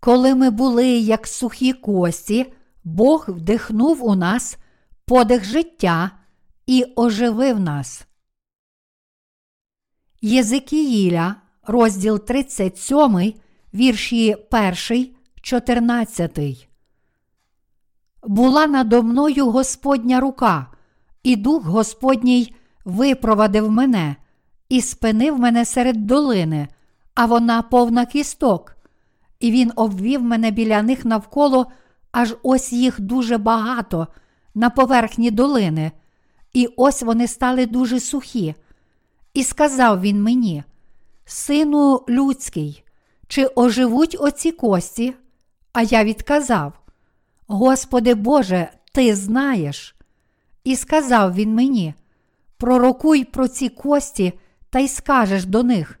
Коли ми були як сухі кості, Бог вдихнув у нас подих життя і оживив нас. Єзикіїля, розділ 37, вірші 1, 14. Була надо мною Господня рука, і дух Господній випровадив мене і спинив мене серед долини, а вона повна кісток. І він обвів мене біля них навколо, аж ось їх дуже багато на поверхні долини, і ось вони стали дуже сухі. І сказав він мені: Сину людський, чи оживуть оці кості? А я відказав: Господи Боже, Ти знаєш. І сказав він мені: Пророкуй про ці кості та й скажеш до них: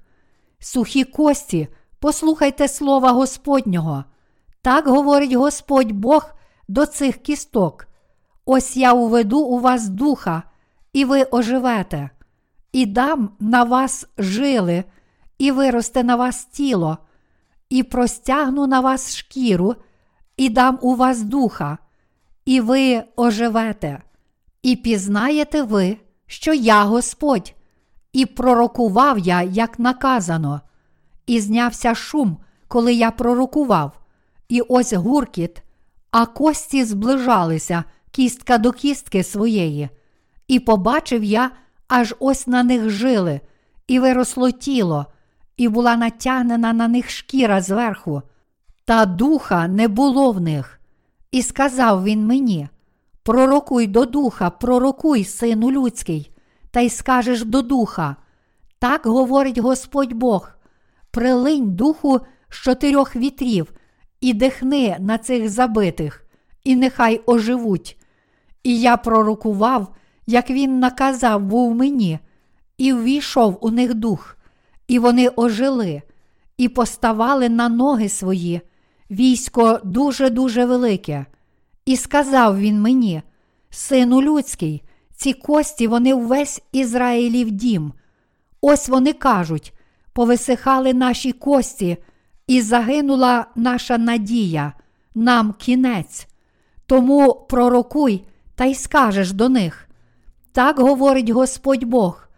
Сухі кості, послухайте слова Господнього. Так говорить Господь Бог до цих кісток. Ось я уведу у вас духа, і ви оживете, і дам на вас жили, і виросте на вас тіло, і простягну на вас шкіру, і дам у вас духа, і ви оживете, і пізнаєте ви, що я Господь, і пророкував я, як наказано, і знявся шум, коли я пророкував, і ось гуркіт, а кості зближалися кістка до кістки своєї, і побачив я, аж ось на них жили, і виросло тіло, і була натягнена на них шкіра зверху, та духа не було в них. І сказав він мені: Пророкуй до духа, пророкуй, сину людський, та й скажеш до духа. Так говорить Господь Бог: прилинь духу з чотирьох вітрів і дихни на цих забитих, і нехай оживуть. І я пророкував, як він наказав був мені, і ввійшов у них дух, і вони ожили, і поставали на ноги свої, військо дуже-дуже велике. І сказав він мені, Сину людський, ці кості вони увесь Ізраїлів дім. Ось вони кажуть: повисихали наші кості, і загинула наша надія, нам кінець. Тому пророкуй та й скажеш до них. Так говорить Господь Бог: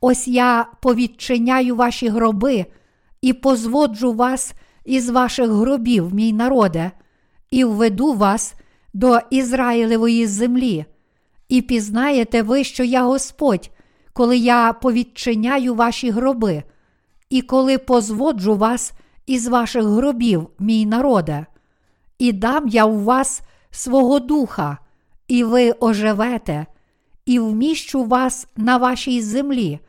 ось я повідчиняю ваші гроби і позводжу вас із ваших гробів, мій народе, і введу вас до Ізраїлевої землі, і пізнаєте ви, що я Господь, коли я повідчиняю ваші гроби, і коли позводжу вас із ваших гробів, мій народе, і дам я у вас свого духа, і ви оживете, і вміщу вас на вашій землі,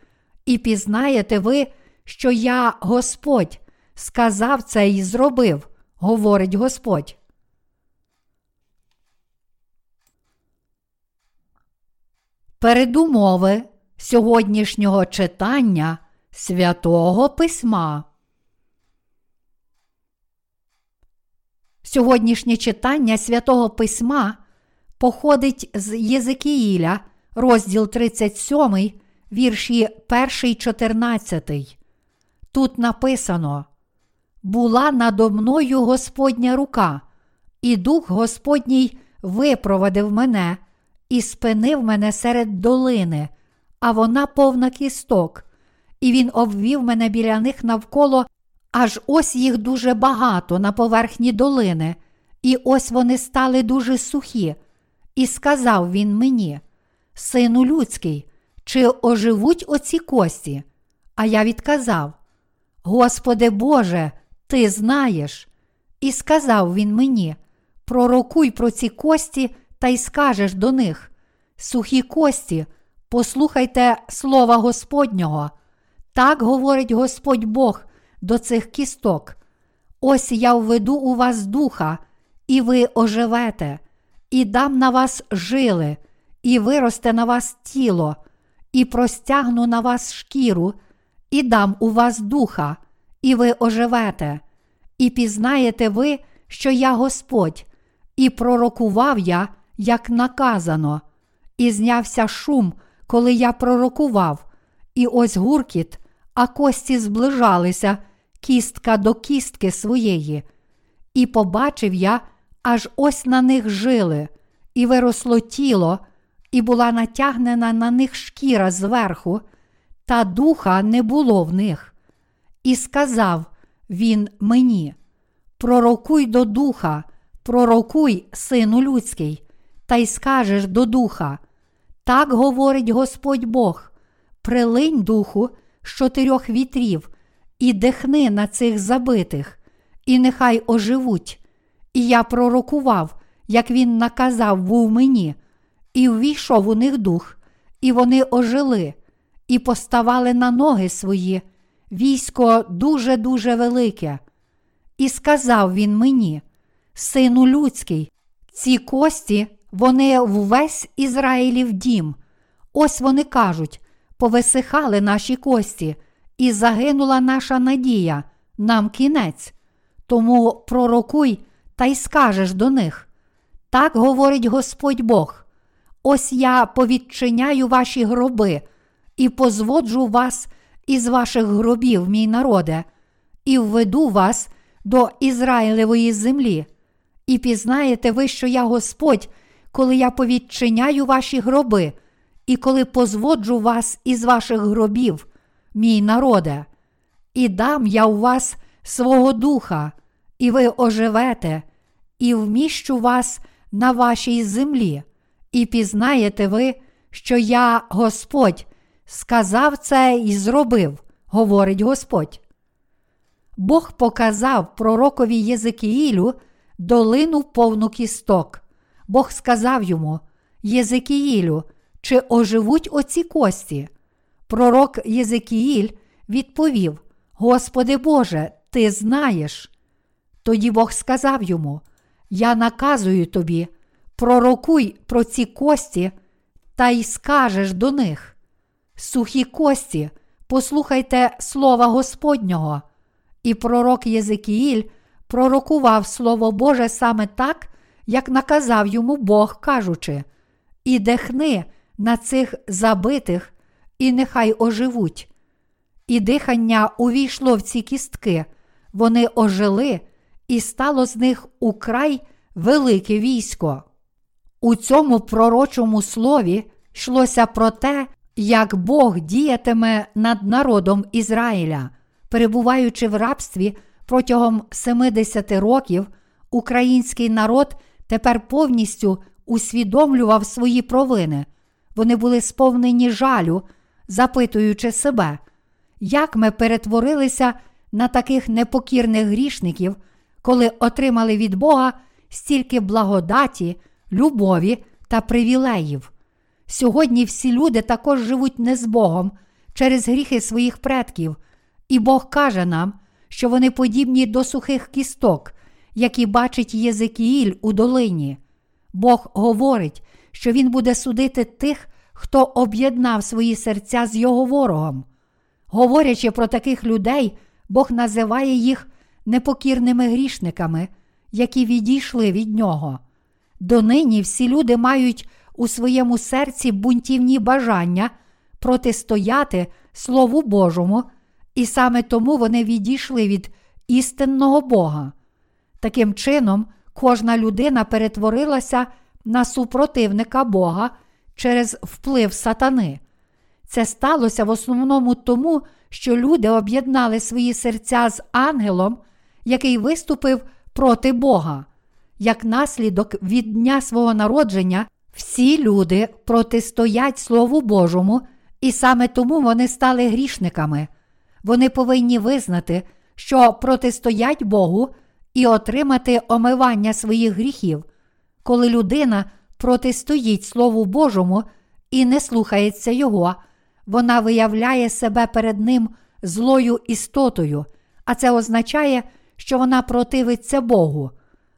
і пізнаєте ви, що я Господь, сказав це і зробив, говорить Господь. Передумови сьогоднішнього читання святого Письма. Сьогоднішнє читання святого Письма походить з Єзикіїля, розділ 37, вірші 1, 14. Тут написано: Була надо мною Господня рука, і дух Господній випровадив мене і спинив мене серед долини, а вона повна кісток, і він обвів мене біля них навколо, аж ось їх дуже багато на поверхні долини, і ось вони стали дуже сухі. І сказав він мені, Сину людський, чи оживуть оці кості? А я відказав: Господи Боже, Ти знаєш. І сказав він мені: Пророкуй про ці кості та й скажеш до них: Сухі кості, послухайте слова Господнього. Так говорить Господь Бог до цих кісток. Ось я введу у вас духа, і ви оживете, і дам на вас жили, і виросте на вас тіло, і простягну на вас шкіру, і дам у вас духа, і ви оживете, і пізнаєте ви, що я Господь, і пророкував я, як наказано, і знявся шум, коли я пророкував, і ось гуркіт, а кості зближалися, кістка до кістки своєї. І побачив я, аж ось на них жили, і виросло тіло, і була натягнена на них шкіра зверху, та духа не було в них. І сказав він мені: Пророкуй до духа, пророкуй, сину людський, та й скажеш до духа. Так говорить Господь Бог: прилинь духу з чотирьох вітрів, і дихни на цих забитих, і нехай оживуть. І я пророкував, як він наказав був мені, і ввійшов у них дух, і вони ожили, і поставали на ноги свої, військо дуже-дуже велике. І сказав він мені, Сину людський, ці кості, вони ввесь Ізраїлів дім. Ось вони кажуть: повисихали наші кості, і загинула наша надія, нам кінець. Тому пророкуй та й скажеш до них. Так говорить Господь Бог: ось я повідчиняю ваші гроби і позводжу вас із ваших гробів, мій народе, і введу вас до Ізраїлевої землі. І пізнаєте ви, що я Господь, коли я повідчиняю ваші гроби, і коли позводжу вас із ваших гробів, мій народе, і дам я у вас свого духа, і ви оживете, і вміщу вас на вашій землі, і пізнаєте ви, що я Господь сказав це і зробив, говорить Господь. Бог показав пророкові Єзикіїлю долину повну кісток. Бог сказав йому: Єзикіїлю, чи оживуть оці кості? Пророк Єзикіїль відповів: Господи Боже, ти знаєш. Тоді Бог сказав йому: Я наказую тобі, пророкуй про ці кості, та й скажеш до них. Сухі кості, послухайте слова Господнього. І пророк Єзикіїль пророкував Слово Боже саме так, як наказав йому Бог, кажучи: І дихни на цих забитих, і нехай оживуть. І дихання увійшло в ці кістки, вони ожили, і стало з них украй велике військо. У цьому пророчому слові йшлося про те, як Бог діятиме над народом Ізраїля, перебуваючи в рабстві протягом 70 років, український народ тепер повністю усвідомлював свої провини. Вони були сповнені жалю, запитуючи себе, як ми перетворилися на таких непокірних грішників, коли отримали від Бога стільки благодаті, любові та привілеїв. Сьогодні всі люди також живуть не з Богом через гріхи своїх предків, і Бог каже нам, що вони подібні до сухих кісток, які бачить Єзекіїль у долині. Бог говорить, що Він буде судити тих, хто об'єднав свої серця з його ворогом. Говорячи про таких людей, Бог називає їх непокірними грішниками, які відійшли від нього. Донині всі люди мають у своєму серці бунтівні бажання протистояти Слову Божому, і саме тому вони відійшли від істинного Бога. Таким чином, кожна людина перетворилася на супротивника Бога через вплив сатани. Це сталося в основному тому, що люди об'єднали свої серця з ангелом, який виступив проти Бога. Як наслідок від дня свого народження, всі люди протистоять Слову Божому, і саме тому вони стали грішниками. Вони повинні визнати, що протистоять Богу і отримати омивання своїх гріхів. Коли людина протистоїть Слову Божому і не слухається Його, вона виявляє себе перед Ним злою істотою, а це означає, що вона противиться Богу.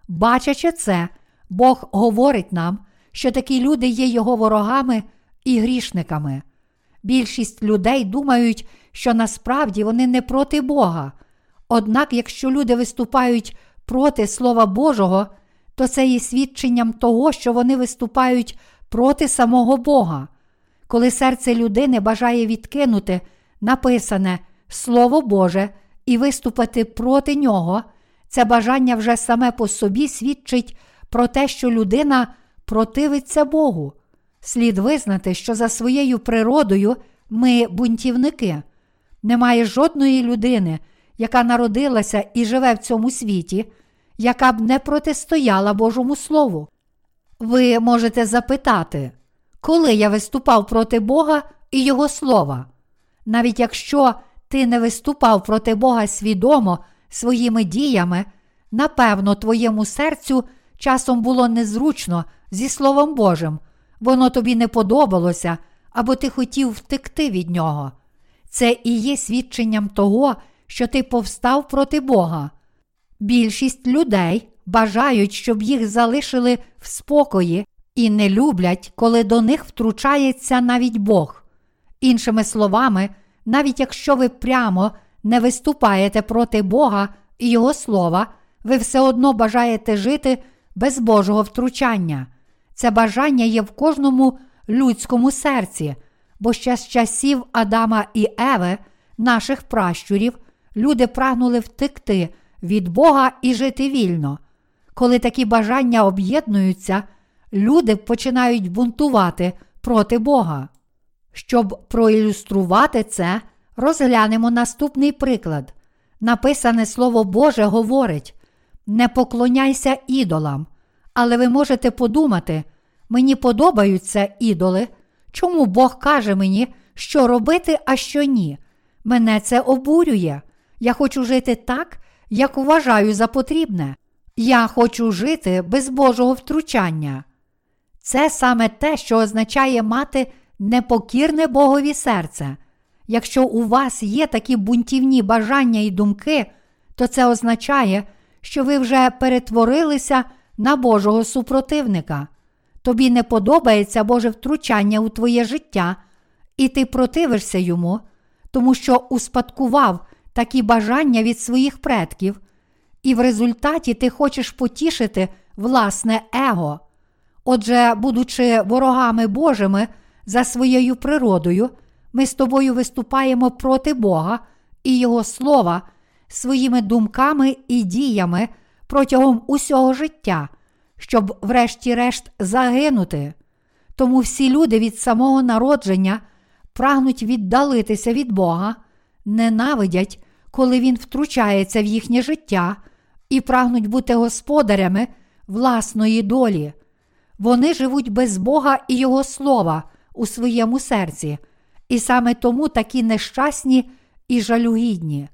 Бачачи це, Бог говорить нам, що такі люди є його ворогами і грішниками. Більшість людей думають, що насправді вони не проти Бога. Однак, якщо люди виступають проти Слова Божого, то це є свідченням того, що вони виступають проти самого Бога. Коли серце людини бажає відкинути написане Слово Боже і виступити проти нього, Це бажання вже саме по собі свідчить про те, що людина противиться Богу. Слід визнати, що за своєю природою ми бунтівники. Немає жодної людини, яка народилася і живе в цьому світі, яка б не протистояла Божому Слову. Ви можете запитати, коли я виступав проти Бога і Його слова? Навіть якщо ти не виступав проти Бога свідомо своїми діями, напевно, твоєму серцю часом було незручно зі Словом Божим, воно тобі не подобалося, або ти хотів втекти від нього. Це і є свідченням того, що ти повстав проти Бога. Більшість людей бажають, щоб їх залишили в спокої і не люблять, коли до них втручається навіть Бог. Іншими словами, навіть якщо ви прямо не виступаєте проти Бога і Його слова, ви все одно бажаєте жити без Божого втручання. Це бажання є в кожному людському серці, бо ще з часів Адама і Еви, наших пращурів, люди прагнули втекти від Бога і жити вільно. Коли такі бажання об'єднуються, люди починають бунтувати проти Бога. Щоб проілюструвати це, розглянемо наступний приклад. Написане Слово Боже говорить: не поклоняйся ідолам, але ви можете подумати, мені подобаються ідоли, чому Бог каже мені, що робити, а що ні. Мене це обурює. Я хочу жити так, як вважаю за потрібне. Я хочу жити без Божого втручання. Це саме те, що означає мати непокірне Богові серце. Якщо у вас є такі бунтівні бажання і думки, то це означає, що ви вже перетворилися на Божого супротивника. Тобі не подобається Боже втручання у твоє життя, і ти противишся йому, тому що успадкував такі бажання від своїх предків, і в результаті ти хочеш потішити власне его. Отже, будучи ворогами Божими за своєю природою, ми з тобою виступаємо проти Бога і Його слова своїми думками і діями протягом усього життя, щоб, врешті-решт, загинути. Тому всі люди від самого народження прагнуть віддалитися від Бога, ненавидять, коли Він втручається в їхнє життя, і прагнуть бути господарями власної долі. Вони живуть без Бога і Його слова у своєму серці, і саме тому такі нещасні і жалюгідні.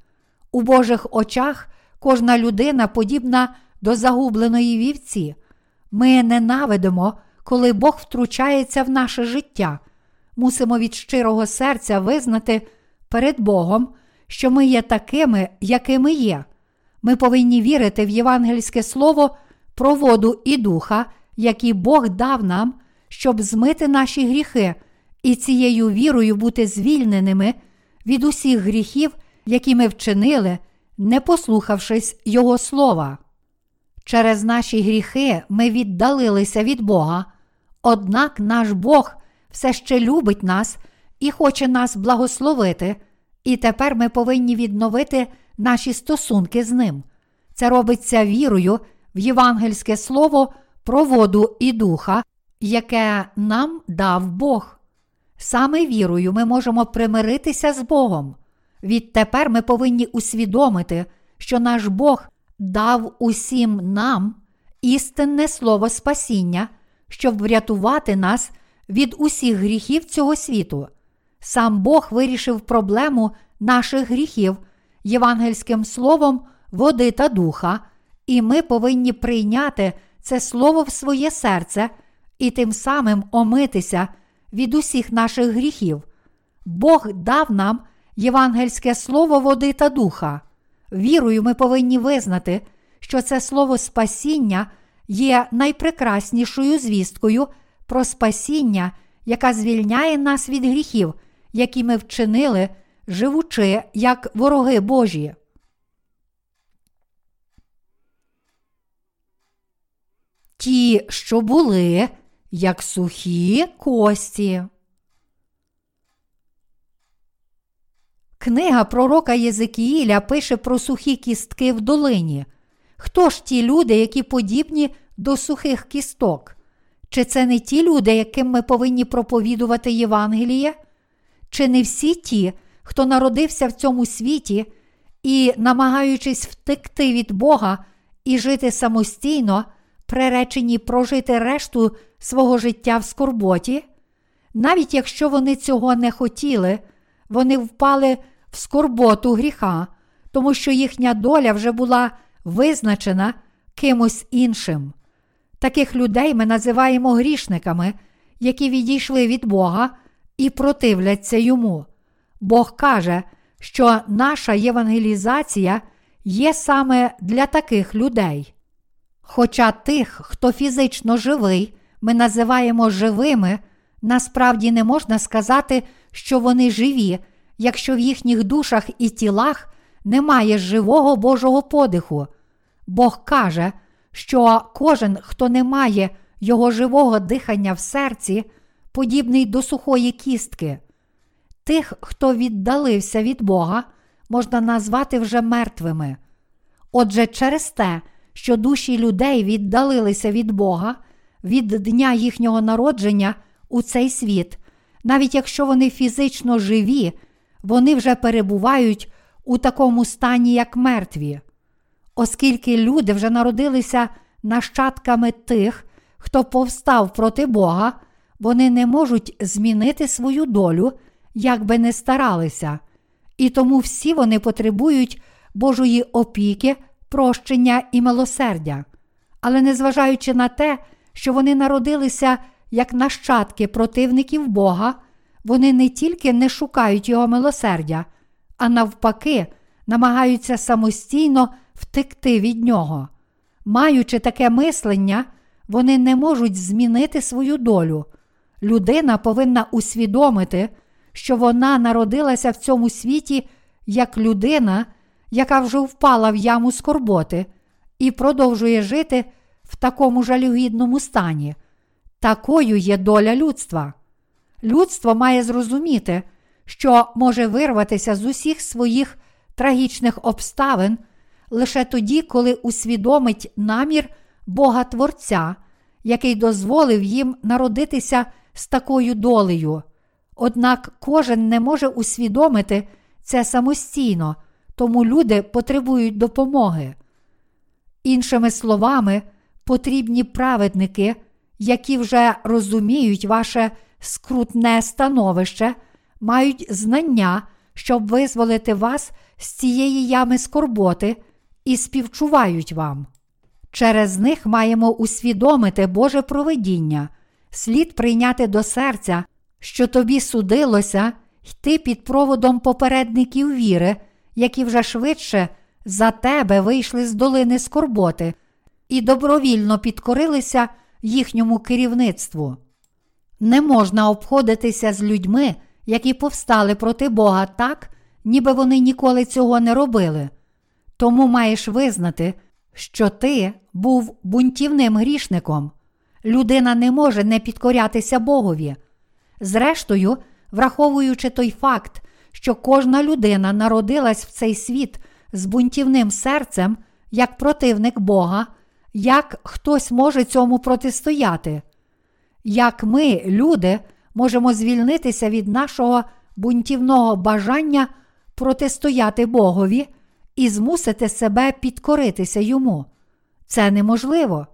У Божих очах кожна людина подібна до загубленої вівці. Ми ненавидимо, коли Бог втручається в наше життя. Мусимо від щирого серця визнати перед Богом, що ми є такими, якими є. Ми повинні вірити в євангельське слово про воду і духа, які Бог дав нам, щоб змити наші гріхи і цією вірою бути звільненими від усіх гріхів, які ми вчинили, не послухавшись Його слова. Через наші гріхи ми віддалилися від Бога, однак наш Бог все ще любить нас і хоче нас благословити, і тепер ми повинні відновити наші стосунки з Ним. Це робиться вірою в євангельське слово про воду і духа, яке нам дав Бог. Саме вірою ми можемо примиритися з Богом. Відтепер ми повинні усвідомити, що наш Бог дав усім нам істинне слово спасіння, щоб врятувати нас від усіх гріхів цього світу. Сам Бог вирішив проблему наших гріхів євангельським словом води та духа, і ми повинні прийняти це слово в своє серце і тим самим омитися від усіх наших гріхів. Бог дав нам євангельське слово води та духа. Вірою ми повинні визнати, що це слово спасіння є найпрекраснішою звісткою про спасіння, яка звільняє нас від гріхів, які ми вчинили, живучи як вороги Божі. Ті, що були, як сухі кості. Книга пророка Єзикіїля пише про сухі кістки в долині. Хто ж ті люди, які подібні до сухих кісток? Чи це не ті люди, яким ми повинні проповідувати Євангеліє? Чи не всі ті, хто народився в цьому світі і, намагаючись втекти від Бога і жити самостійно, приречені прожити решту свого життя в скорботі? Навіть якщо вони цього не хотіли, вони впали в скорботу гріха, тому що їхня доля вже була визначена кимось іншим. Таких людей ми називаємо грішниками, які відійшли від Бога і противляться йому. Бог каже, що наша євангелізація є саме для таких людей. Хоча тих, хто фізично живий, ми називаємо живими, насправді не можна сказати, що вони живі, якщо в їхніх душах і тілах немає живого Божого подиху. Бог каже, що кожен, хто не має його живого дихання в серці, подібний до сухої кістки. Тих, хто віддалився від Бога, можна назвати вже мертвими. Отже, через те, що душі людей віддалилися від Бога від дня їхнього народження у цей світ, навіть якщо вони фізично живі, вони вже перебувають у такому стані, як мертві. Оскільки люди вже народилися нащадками тих, хто повстав проти Бога, вони не можуть змінити свою долю, як би не старалися, і тому всі вони потребують Божої опіки, прощення і милосердя. Але незважаючи на те, що вони народилися як нащадки противників Бога, вони не тільки не шукають Його милосердя, а навпаки, намагаються самостійно втекти від нього. Маючи таке мислення, вони не можуть змінити свою долю. Людина повинна усвідомити, що вона народилася в цьому світі як людина, яка вже впала в яму скорботи, і продовжує жити в такому жалюгідному стані. Такою є доля людства. Людство має зрозуміти, що може вирватися з усіх своїх трагічних обставин лише тоді, коли усвідомить намір Бога Творця, який дозволив їм народитися з такою долею. Однак кожен не може усвідомити це самостійно, тому люди потребують допомоги. Іншими словами, потрібні праведники, які вже розуміють ваше скрутне становище, мають знання, щоб визволити вас з цієї ями скорботи і співчувають вам. Через них маємо усвідомити Боже провидіння, слід прийняти до серця, що тобі судилося йти під проводом попередників віри, які вже швидше за тебе вийшли з долини скорботи і добровільно підкорилися їхньому керівництву. Не можна обходитися з людьми, які повстали проти Бога так, ніби вони ніколи цього не робили. Тому маєш визнати, що ти був бунтівним грішником. Людина не може не підкорятися Богові. Зрештою, враховуючи той факт, що кожна людина народилась в цей світ з бунтівним серцем, як противник Бога, як хтось може цьому протистояти. Як ми, люди, можемо звільнитися від нашого бунтівного бажання протистояти Богові і змусити себе підкоритися йому. Це неможливо.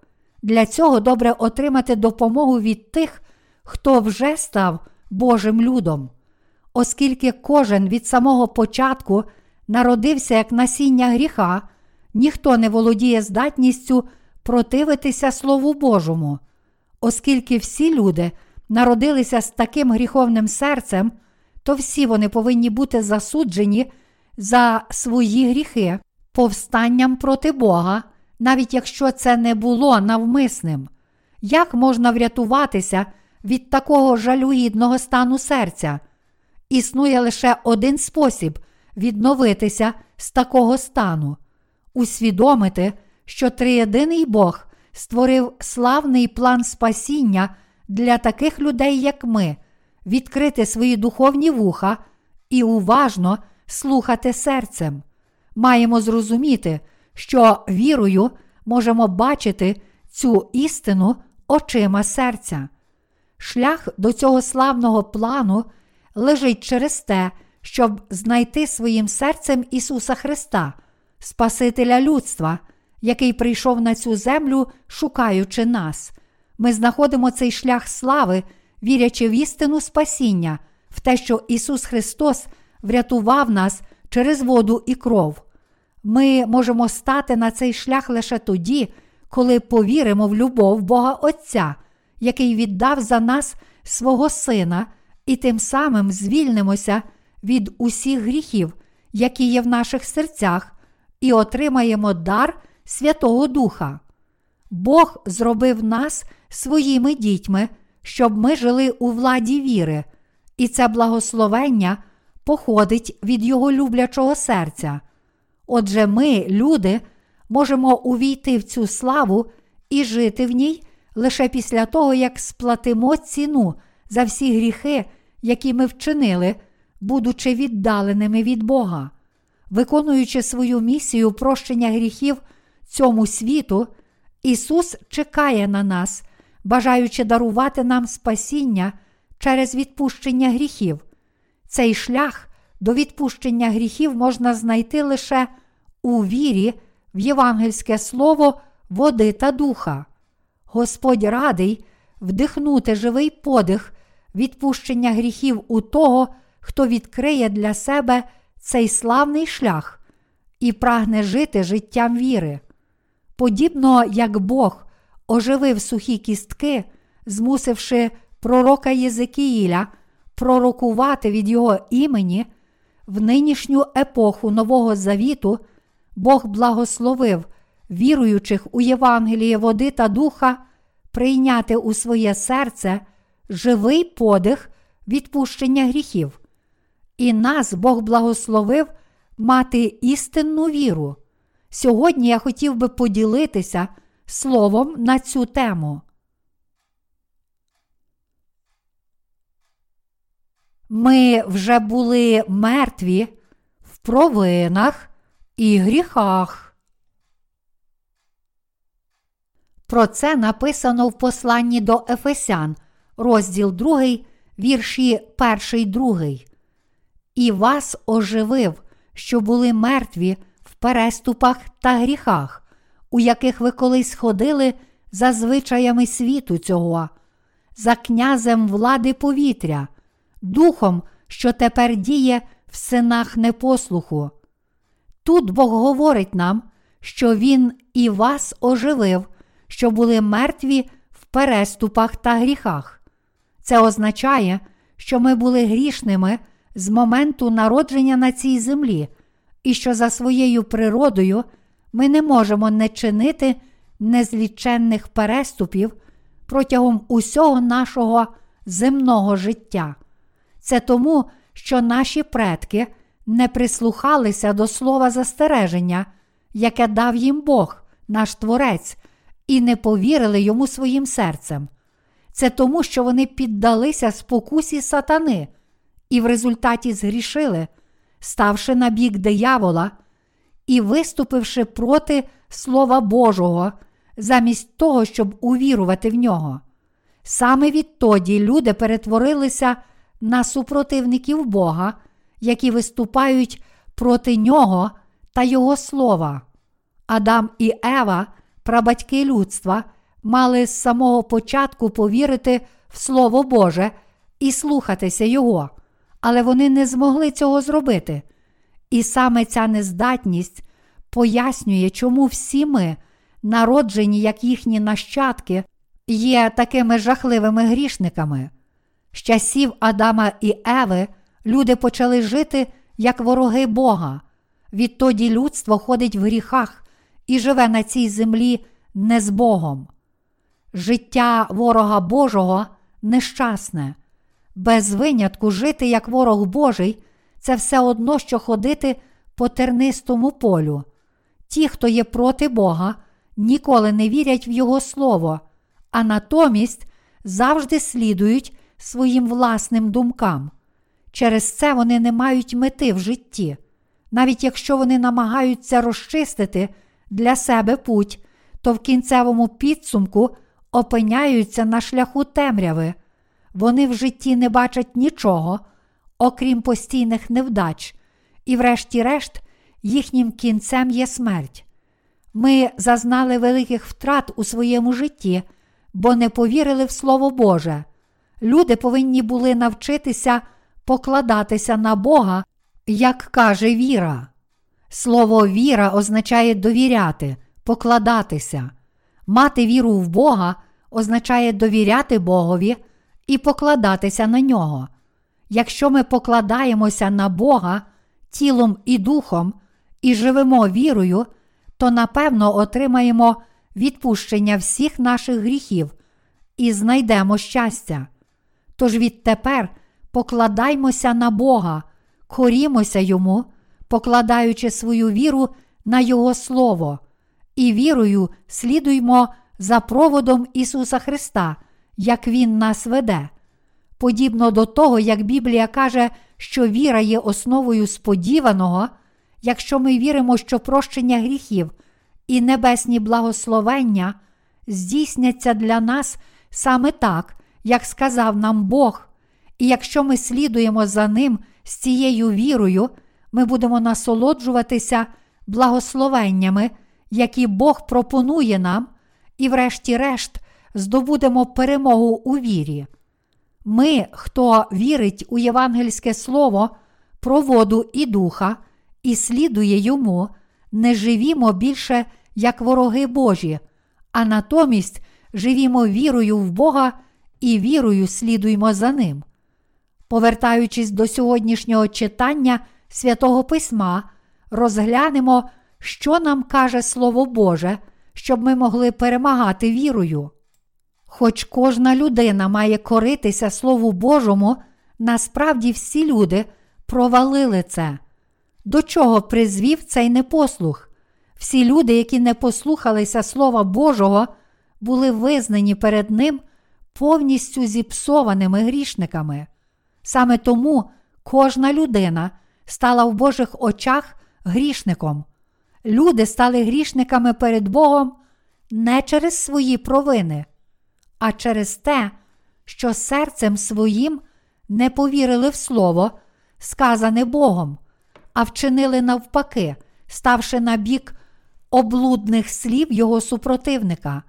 Для цього добре отримати допомогу від тих, хто вже став Божим людом, оскільки кожен від самого початку народився як насіння гріха, ніхто не володіє здатністю противитися Слову Божому, оскільки всі люди народилися з таким гріховним серцем, то всі вони повинні бути засуджені за свої гріхи, повстанням проти Бога, навіть якщо це не було навмисним. Як можна врятуватися від такого жалюгідного стану серця? Існує лише один спосіб відновитися з такого стану, усвідомити, що триєдиний Бог створив славний план спасіння для таких людей, як ми, відкрити свої духовні вуха і уважно слухати серцем. Маємо зрозуміти, що вірою можемо бачити цю істину очима серця. Шлях до цього славного плану лежить через те, щоб знайти своїм серцем Ісуса Христа, Спасителя людства, який прийшов на цю землю, шукаючи нас. Ми знаходимо цей шлях слави, вірячи в істину спасіння, в те, що Ісус Христос врятував нас через воду і кров. Ми можемо стати на цей шлях лише тоді, коли повіримо в любов Бога Отця, який віддав за нас свого Сина, і тим самим звільнимося від усіх гріхів, які є в наших серцях, і отримаємо дар Святого Духа. Бог зробив нас своїми дітьми, щоб ми жили у владі віри, і це благословення походить від Його люблячого серця. Отже, ми, люди, можемо увійти в цю славу і жити в ній лише після того, як сплатимо ціну за всі гріхи, які ми вчинили, будучи віддаленими від Бога. Виконуючи свою місію прощення гріхів цьому світу, Ісус чекає на нас, бажаючи дарувати нам спасіння через відпущення гріхів. Цей шлях до відпущення гріхів можна знайти лише у вірі в євангельське слово води та духа. Господь радий вдихнути живий подих відпущення гріхів у того, хто відкриє для себе цей славний шлях і прагне жити життям віри. Подібно як Бог оживив сухі кістки, змусивши пророка Єзекіїля пророкувати від його імені, в нинішню епоху Нового Завіту Бог благословив віруючих у Євангеліє води та духа прийняти у своє серце живий подих відпущення гріхів. І нас Бог благословив мати істинну віру. Сьогодні я хотів би поділитися словом на цю тему. Ми вже були мертві в провинах і гріхах. Про це написано в посланні до Ефесян, розділ 2, вірші 1, 2. І вас оживив, що були мертві в переступах та гріхах, у яких ви колись ходили за звичаями світу цього, за князем влади повітря, духом, що тепер діє в синах непослуху. Тут Бог говорить нам, що Він і вас оживив, що були мертві в переступах та гріхах. Це означає, що ми були грішними з моменту народження на цій землі, і що за своєю природою ми не можемо не чинити незліченних переступів протягом усього нашого земного життя. Це тому, що наші предки не прислухалися до слова застереження, яке дав їм Бог, наш Творець, і не повірили йому своїм серцем. Це тому, що вони піддалися спокусі сатани і в результаті згрішили, ставши на бік диявола і виступивши проти Слова Божого, замість того, щоб увірувати в нього. Саме відтоді люди перетворилися на супротивників Бога, які виступають проти нього та Його слова. Адам і Ева, прабатьки людства, мали з самого початку повірити в Слово Боже і слухатися Його, але вони не змогли цього зробити. І саме ця нездатність пояснює, чому всі ми, народжені як їхні нащадки, є такими жахливими грішниками. З часів Адама і Еви люди почали жити як вороги Бога. Відтоді людство ходить в гріхах і живе на цій землі не з Богом. Життя ворога Божого нещасне. Без винятку жити як ворог Божий це все одно, що ходити по тернистому полю. Ті, хто є проти Бога, ніколи не вірять в Його Слово, а натомість завжди слідують своїм власним думкам. Через це вони не мають мети в житті, навіть якщо вони намагаються розчистити для себе путь, то в кінцевому підсумку опиняються на шляху темряви. Вони в житті не бачать нічого, окрім постійних невдач, і, врешті-решт, їхнім кінцем є смерть. Ми зазнали великих втрат у своєму житті, бо не повірили в Слово Боже. Люди повинні були навчитися покладатися на Бога, як каже віра. Слово віра означає довіряти, покладатися. Мати віру в Бога означає довіряти Богові і покладатися на нього. Якщо ми покладаємося на Бога тілом і духом і живемо вірою, то напевно отримаємо відпущення всіх наших гріхів і знайдемо щастя. Тож відтепер покладаймося на Бога, корімося Йому, покладаючи свою віру на Його Слово, і вірою слідуймо за проводом Ісуса Христа, як Він нас веде. Подібно до того, як Біблія каже, що віра є основою сподіваного, якщо ми віримо, що прощення гріхів і небесні благословення здійсняться для нас саме так, як сказав нам Бог, і якщо ми слідуємо за Ним з цією вірою, ми будемо насолоджуватися благословеннями, які Бог пропонує нам, і, врешті-решт, здобудемо перемогу у вірі. Ми, хто вірить у євангельське слово про воду і духа і слідує йому, не живімо більше як вороги Божі, а натомість живімо вірою в Бога і вірою слідуємо за Ним. Повертаючись до сьогоднішнього читання святого Письма, розглянемо, що нам каже Слово Боже, щоб ми могли перемагати вірою. Хоч кожна людина має коритися Слову Божому, насправді всі люди провалили це. До чого призвів цей непослух? Всі люди, які не послухалися Слова Божого, були визнані перед Ним повністю зіпсованими грішниками. Саме тому кожна людина стала в Божих очах грішником. Люди стали грішниками перед Богом не через свої провини, а через те, що серцем своїм не повірили в Слово, сказане Богом, а вчинили навпаки, ставши на бік облудних слів його супротивника.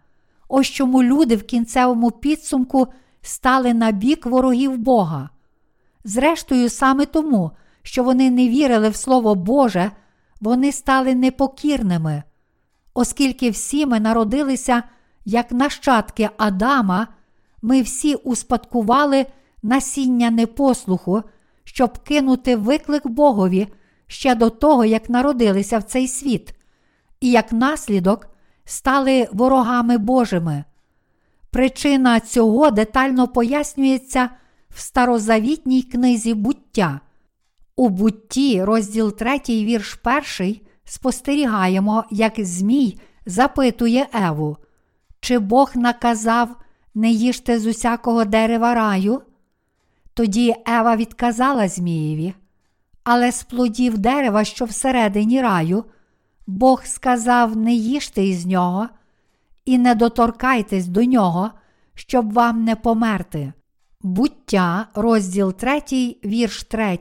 Ось чому люди в кінцевому підсумку стали на бік ворогів Бога. Зрештою, саме тому, що вони не вірили в Слово Боже, вони стали непокірними. Оскільки всі ми народилися як нащадки Адама, ми всі успадкували насіння непослуху, щоб кинути виклик Богові ще до того, як народилися в цей світ, і як наслідок стали ворогами Божими. Причина цього детально пояснюється в старозавітній книзі буття. У бутті, розділ 3, вірш 1, спостерігаємо, як Змій запитує Еву, чи Бог наказав не їжте з усякого дерева раю? Тоді Ева відказала Змієві, але з плодів дерева, що всередині раю, Бог сказав не їжте із нього і не доторкайтесь до нього, щоб вам не померти. Буття, розділ 3, вірш 3.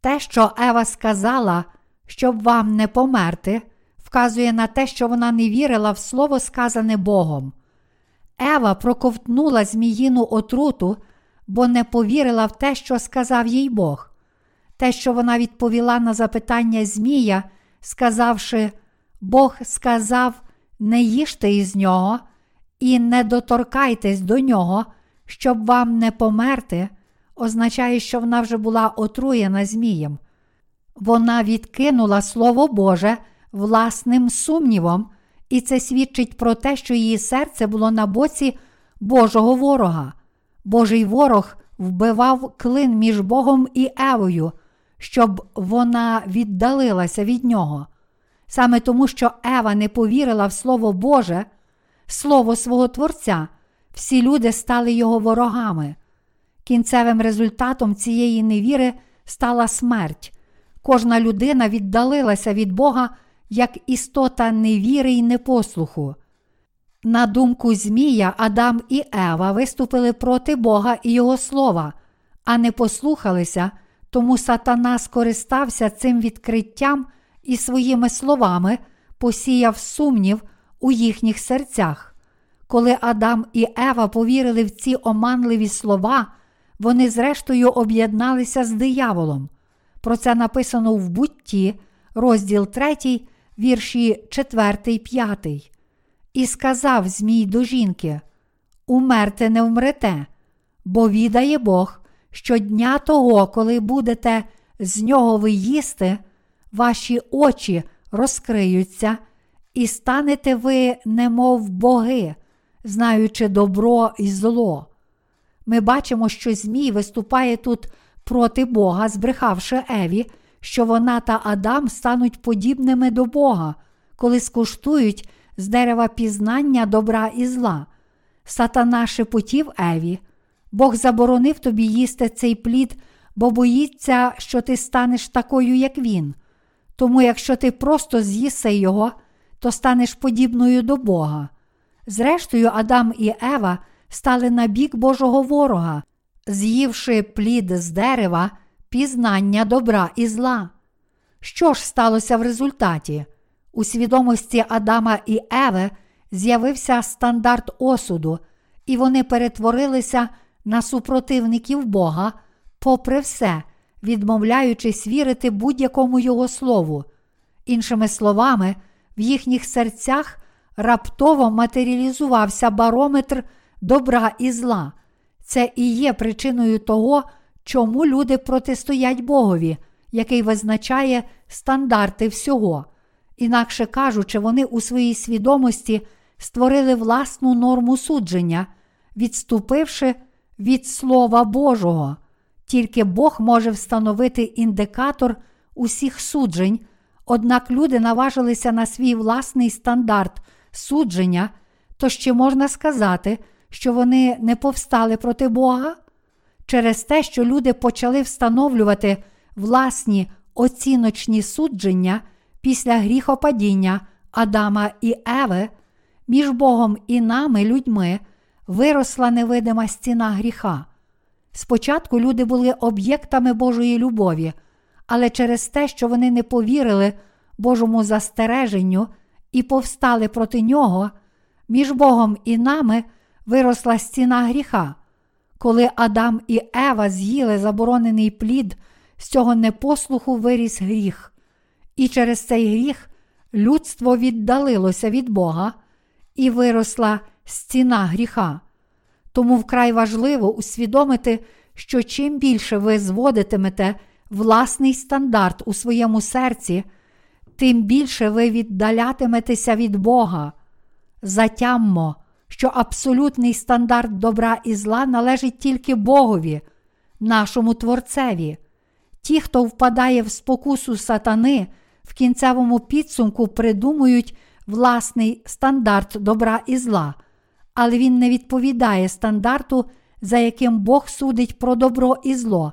Те, що Ева сказала, щоб вам не померти, вказує на те, що вона не вірила в слово, сказане Богом. Ева проковтнула зміїну отруту, бо не повірила в те, що сказав їй Бог. Те, що вона відповіла на запитання Змія, сказавши, Бог сказав, не їжте із нього і не доторкайтесь до нього, щоб вам не померти, означає, що вона вже була отруєна Змієм. Вона відкинула Слово Боже власним сумнівом, і це свідчить про те, що її серце було на боці Божого ворога. Божий ворог вбивав клин між Богом і Евою, щоб вона віддалилася від нього. Саме тому, що Ева не повірила в Слово Боже, Слово свого Творця, всі люди стали його ворогами. Кінцевим результатом цієї невіри стала смерть. Кожна людина віддалилася від Бога як істота невіри й непослуху. На думку Змія, Адам і Ева виступили проти Бога і Його слова, а не послухалися, тому сатана скористався цим відкриттям і своїми словами посіяв сумнів у їхніх серцях. Коли Адам і Ева повірили в ці оманливі слова, вони зрештою об'єдналися з дияволом. Про це написано в бутті, розділ 3, вірші 4, 5. І сказав Змій до жінки: Умерте не вмрете, бо відає Бог, що дня того, коли будете з нього ви їсти, ваші очі розкриються, і станете ви, немов боги, знаючи добро і зло. Ми бачимо, що Змій виступає тут проти Бога, збрехавши Еві, що вона та Адам стануть подібними до Бога, коли скуштують з дерева пізнання добра і зла. Сатана шепотів Еві, Бог заборонив тобі їсти цей плід, бо боїться, що ти станеш такою, як він. Тому, якщо ти просто з'їси його, то станеш подібною до Бога. Зрештою, Адам і Ева стали на бік Божого ворога, з'ївши плід з дерева, пізнання добра і зла. Що ж сталося в результаті? У свідомості Адама і Еви з'явився стандарт осуду, і вони перетворилися на супротивників Бога, попри все, відмовляючись вірити будь-якому Його слову. Іншими словами, в їхніх серцях раптово матеріалізувався барометр добра і зла. Це і є причиною того, чому люди протистоять Богові, який визначає стандарти всього. Інакше кажучи, вони у своїй свідомості створили власну норму судження, відступивши від Слова Божого. Тільки Бог може встановити індикатор усіх суджень, однак люди наважилися на свій власний стандарт судження, то ще можна сказати, що вони не повстали проти Бога? Через те, що люди почали встановлювати власні оціночні судження після гріхопадіння Адама і Еви, між Богом і нами, людьми, виросла невидима стіна гріха. Спочатку люди були об'єктами Божої любові, але через те, що вони не повірили Божому застереженню і повстали проти нього, між Богом і нами виросла стіна гріха. Коли Адам і Ева з'їли заборонений плід, з цього непослуху виріс гріх, і через цей гріх людство віддалилося від Бога і виросла стіна гріха. Тому вкрай важливо усвідомити, що чим більше ви зводитимете власний стандарт у своєму серці, тим більше ви віддалятиметеся від Бога. Затяммо, що абсолютний стандарт добра і зла належить тільки Богові, нашому Творцеві. Ті, хто впадає в спокусу сатани, в кінцевому підсумку придумують власний стандарт добра і зла, але він не відповідає стандарту, за яким Бог судить про добро і зло,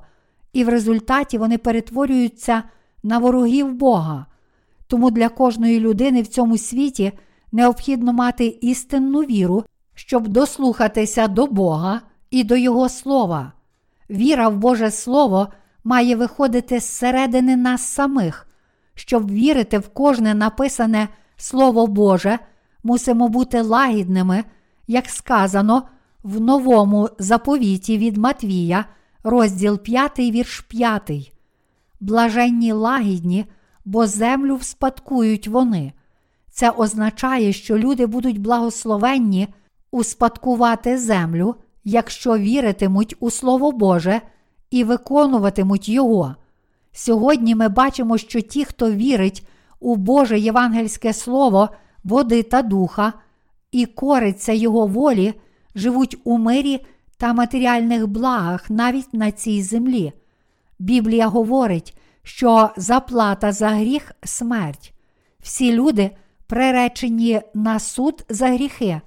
і в результаті вони перетворюються на ворогів Бога. Тому для кожної людини в цьому світі необхідно мати істинну віру, щоб дослухатися до Бога і до Його Слова. Віра в Боже Слово має виходити зсередини нас самих. Щоб вірити в кожне написане Слово Боже, мусимо бути лагідними, як сказано в новому заповіті від Матвія, розділ 5, вірш 5. Блаженні лагідні, бо землю вспадкують вони. Це означає, що люди будуть благословенні успадкувати землю, якщо віритимуть у Слово Боже і виконуватимуть Його. Сьогодні ми бачимо, що ті, хто вірить у Боже євангельське Слово, води та духа і кориться Його волі, живуть у мирі та матеріальних благах навіть на цій землі. Біблія говорить, що заплата за гріх смерть. Всі люди приречені на суд за гріхи,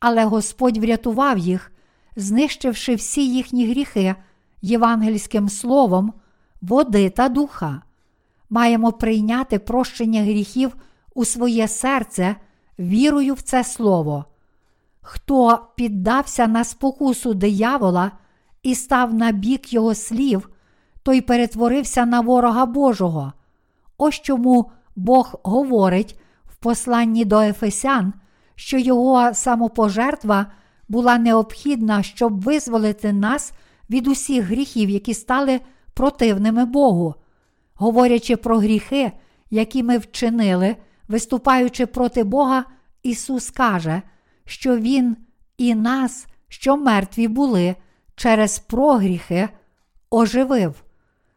але Господь врятував їх, знищивши всі їхні гріхи євангельським словом, води та духа. Маємо прийняти прощення гріхів у своє серце вірою в це слово. Хто піддався на спокусу диявола і став на бік його слів, той перетворився на ворога Божого. Ось чому Бог говорить в посланні до Ефесян, що його самопожертва була необхідна, щоб визволити нас від усіх гріхів, які стали противними Богу. Говорячи про гріхи, які ми вчинили, виступаючи проти Бога, Ісус каже, що Він і нас, що мертві були, через прогріхи, оживив.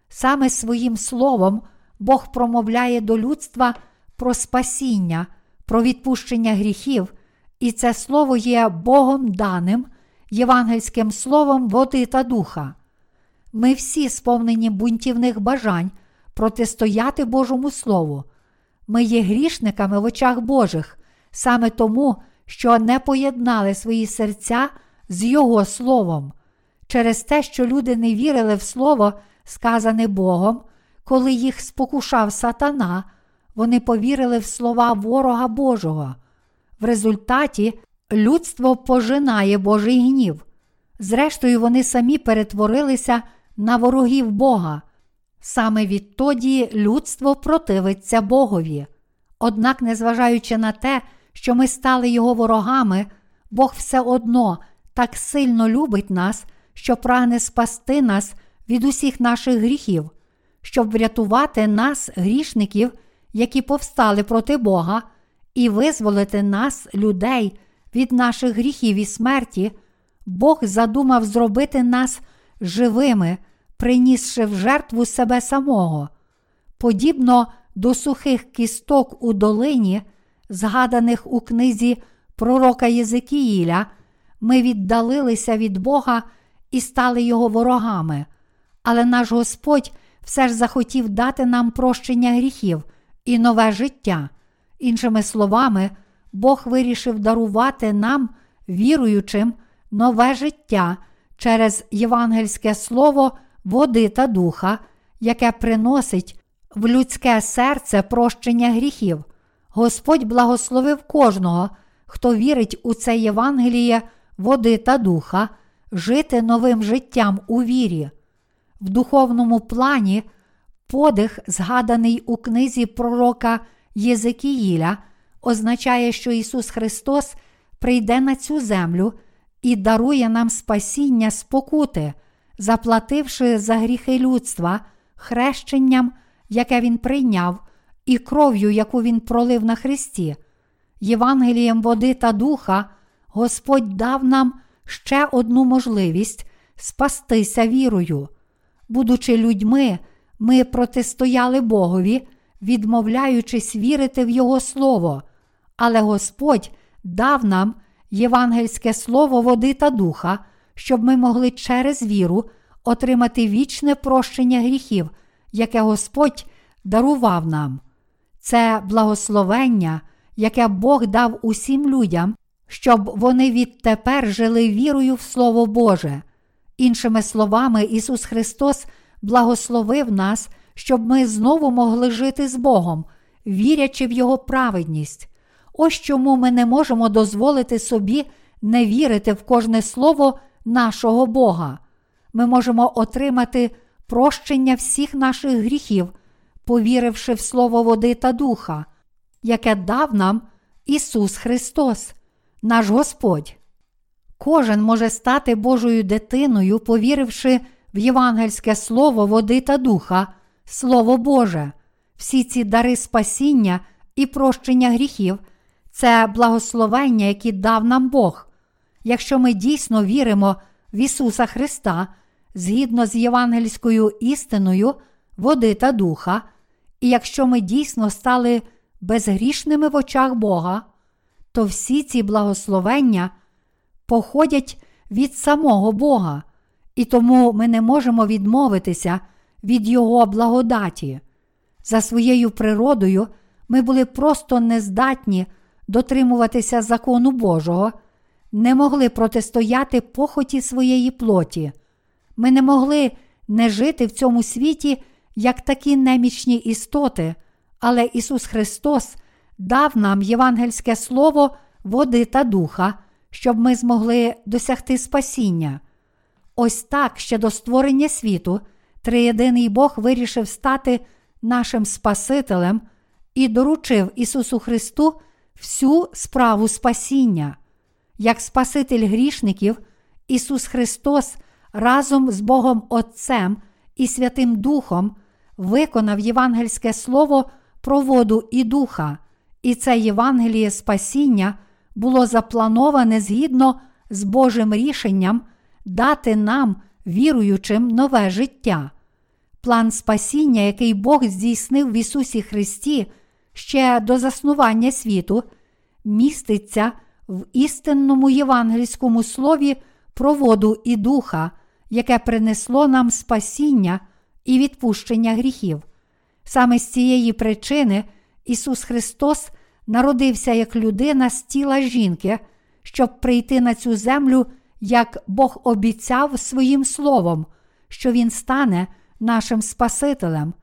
Саме своїм словом Бог промовляє до людства про спасіння, про відпущення гріхів, і це слово є Богом даним, євангельським словом води та духа. Ми всі сповнені бунтівних бажань протистояти Божому Слову. Ми є грішниками в очах Божих, саме тому, що не поєднали свої серця з Його Словом. Через те, що люди не вірили в Слово, сказане Богом, коли їх спокушав сатана, вони повірили в слова ворога Божого. В результаті людство пожинає Божий гнів. Зрештою, вони самі перетворилися на ворогів Бога. Саме відтоді людство противиться Богові. Однак, незважаючи на те, що ми стали його ворогами, Бог все одно так сильно любить нас, що прагне спасти нас від усіх наших гріхів, щоб врятувати нас, грішників, які повстали проти Бога, і визволити нас, людей, від наших гріхів і смерті, Бог задумав зробити нас живими, принісши в жертву себе самого. Подібно до сухих кісток у долині, згаданих у книзі пророка Єзикіїля, ми віддалилися від Бога і стали його ворогами. Але наш Господь все ж захотів дати нам прощення гріхів і нове життя. Іншими словами, Бог вирішив дарувати нам, віруючим, нове життя через євангельське слово води та духа, яке приносить в людське серце прощення гріхів. Господь благословив кожного, хто вірить у це Євангеліє води та духа, жити новим життям у вірі. В духовному плані подих, згаданий у книзі пророка Єзекіїля, означає, що Ісус Христос прийде на цю землю і дарує нам спасіння спокути, заплативши за гріхи людства, хрещенням, яке Він прийняв, і кров'ю, яку Він пролив на Христі. Євангелієм води та духа Господь дав нам ще одну можливість спастися вірою. Будучи людьми, ми протистояли Богові, відмовляючись вірити в Його Слово, але Господь дав нам євангельське слово води та духа, щоб ми могли через віру отримати вічне прощення гріхів, яке Господь дарував нам. Це благословення, яке Бог дав усім людям, щоб вони відтепер жили вірою в Слово Боже. Іншими словами, Ісус Христос благословив нас, щоб ми знову могли жити з Богом, вірячи в Його праведність. Ось чому ми не можемо дозволити собі не вірити в кожне слово нашого Бога. Ми можемо отримати прощення всіх наших гріхів, повіривши в Слово води та духа, яке дав нам Ісус Христос, наш Господь. Кожен може стати Божою дитиною, повіривши в євангельське слово води та духа, Слово Боже, всі ці дари спасіння і прощення гріхів це благословення, які дав нам Бог. Якщо ми дійсно віримо в Ісуса Христа згідно з євангельською істиною води та духа, і якщо ми дійсно стали безгрішними в очах Бога, то всі ці благословення походять від самого Бога, і тому ми не можемо відмовитися від Його благодаті. За своєю природою ми були просто нездатні дотримуватися закону Божого, не могли протистояти похоті своєї плоті. Ми не могли не жити в цьому світі як такі немічні істоти, але Ісус Христос дав нам євангельське слово води та духа, щоб ми змогли досягти спасіння. Ось так ще до створення світу триєдиний Бог вирішив стати нашим Спасителем і доручив Ісусу Христу всю справу спасіння. Як Спаситель грішників, Ісус Христос разом з Богом Отцем і Святим Духом виконав євангельське Слово про воду і духа, і це Євангеліє Спасіння було заплановане згідно з Божим рішенням дати нам, віруючим, нове життя. План спасіння, який Бог здійснив в Ісусі Христі ще до заснування світу, міститься в істинному євангельському слові про воду і духа, яке принесло нам спасіння і відпущення гріхів. Саме з цієї причини Ісус Христос народився як людина з тіла жінки, щоб прийти на цю землю, як Бог обіцяв своїм словом, що Він стане нашим Спасителем.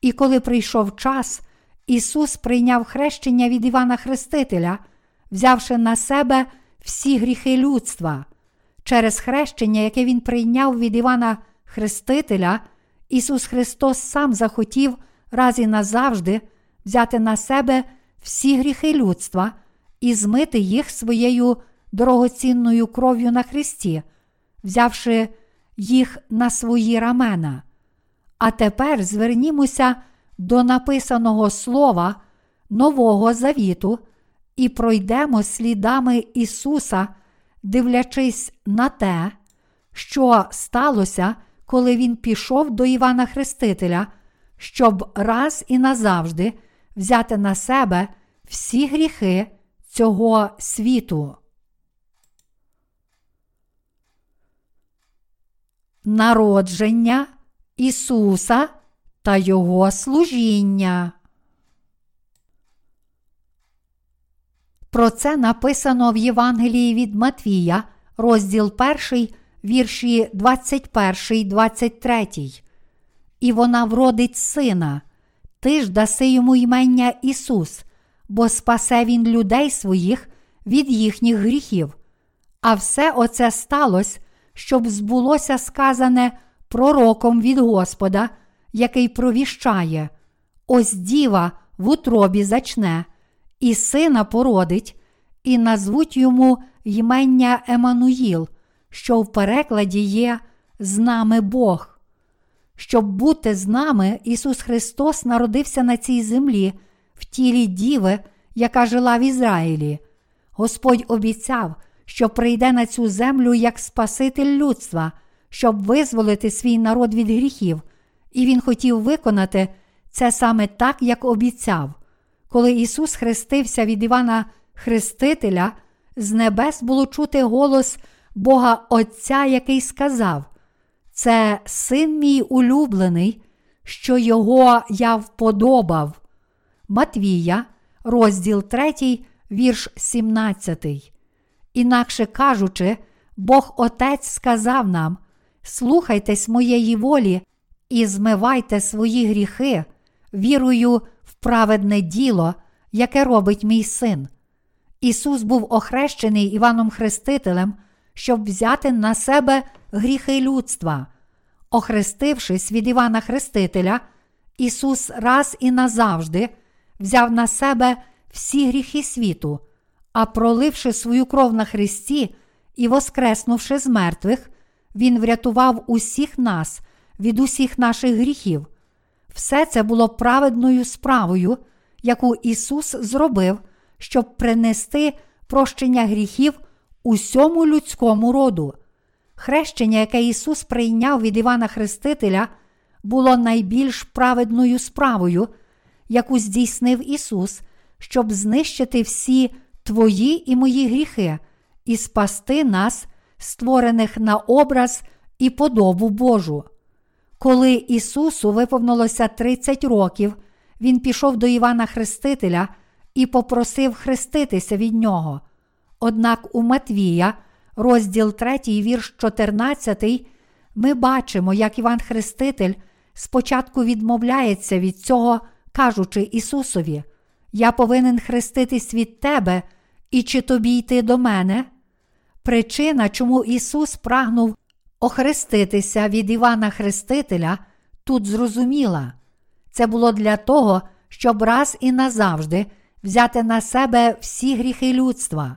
І коли прийшов час, Ісус прийняв хрещення від Івана Хрестителя, взявши на себе всі гріхи людства. Через хрещення, яке Він прийняв від Івана Хрестителя, Ісус Христос сам захотів раз і назавжди взяти на себе всі гріхи людства і змити їх своєю дорогоцінною кров'ю на Христі, взявши їх на свої рамена. А тепер звернімося до написаного слова Нового Завіту і пройдемо слідами Ісуса, дивлячись на те, що сталося, коли Він пішов до Івана Хрестителя, щоб раз і назавжди взяти на себе всі гріхи цього світу. Народження Ісуса та Його служіння. Про це написано в Євангелії від Матвія, розділ 1, вірші 21, 23. І вона вродить сина. Ти ж даси йому ймення Ісус, бо спасе Він людей своїх від їхніх гріхів. А все оце сталося, щоб збулося сказане пророком від Господа, який провіщає: ось діва в утробі зачне, і сина породить, і назвуть йому ймення Емануїл, що в перекладі є з нами Бог. Щоб бути з нами, Ісус Христос народився на цій землі в тілі Діви, яка жила в Ізраїлі. Господь обіцяв, що прийде на цю землю як Спаситель людства, щоб визволити свій народ від гріхів, і Він хотів виконати це саме так, як обіцяв. Коли Ісус хрестився від Івана Хрестителя, з небес було чути голос Бога Отця, який сказав: Це син мій улюблений, що його я вподобав. Матвія, розділ 3, вірш 17. Інакше кажучи, Бог Отець сказав нам: слухайтесь моєї волі і змивайте свої гріхи, вірую праведне діло, яке робить мій син. Ісус був охрещений Іваном Хрестителем, щоб взяти на себе гріхи людства. Охрестившись від Івана Хрестителя, Ісус раз і назавжди взяв на себе всі гріхи світу, а проливши свою кров на Христі і воскреснувши з мертвих, Він врятував усіх нас від усіх наших гріхів. Все це було праведною справою, яку Ісус зробив, щоб принести прощення гріхів усьому людському роду. Хрещення, яке Ісус прийняв від Івана Хрестителя, було найбільш праведною справою, яку здійснив Ісус, щоб знищити всі твої і мої гріхи і спасти нас, створених на образ і подобу Божу. Коли Ісусу виповнилося 30 років, Він пішов до Івана Хрестителя і попросив хреститися від нього. Однак у Матвія, розділ 3, вірш 14, ми бачимо, як Іван Хреститель спочатку відмовляється від цього, кажучи Ісусові: я повинен хреститись від тебе, і чи тобі йти до мене? Причина, чому Ісус прагнув охреститися від Івана Хрестителя, тут зрозуміла. Це було для того, щоб раз і назавжди взяти на себе всі гріхи людства.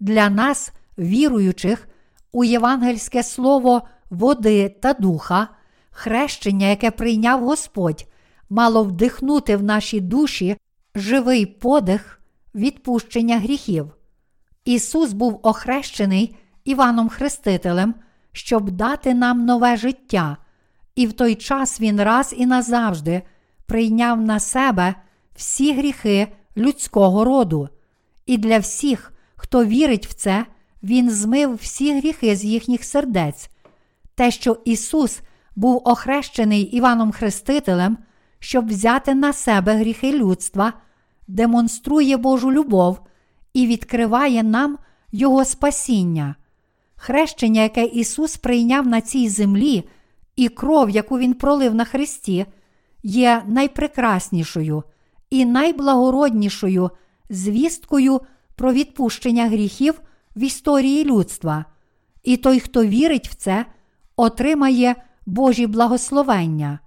Для нас, віруючих, у євангельське слово води та духа, хрещення, яке прийняв Господь, мало вдихнути в наші душі живий подих відпущення гріхів. Ісус був охрещений Іваном Хрестителем, щоб дати нам нове життя, і в той час Він раз і назавжди прийняв на себе всі гріхи людського роду, і для всіх, хто вірить в це, Він змив всі гріхи з їхніх сердець. Те, що Ісус був охрещений Іваном Хрестителем, щоб взяти на себе гріхи людства, демонструє Божу любов і відкриває нам Його спасіння. Хрещення, яке Ісус прийняв на цій землі, і кров, яку Він пролив на Христі, є найпрекраснішою і найблагороднішою звісткою про відпущення гріхів в історії людства. І той, хто вірить в це, отримає Божі благословення.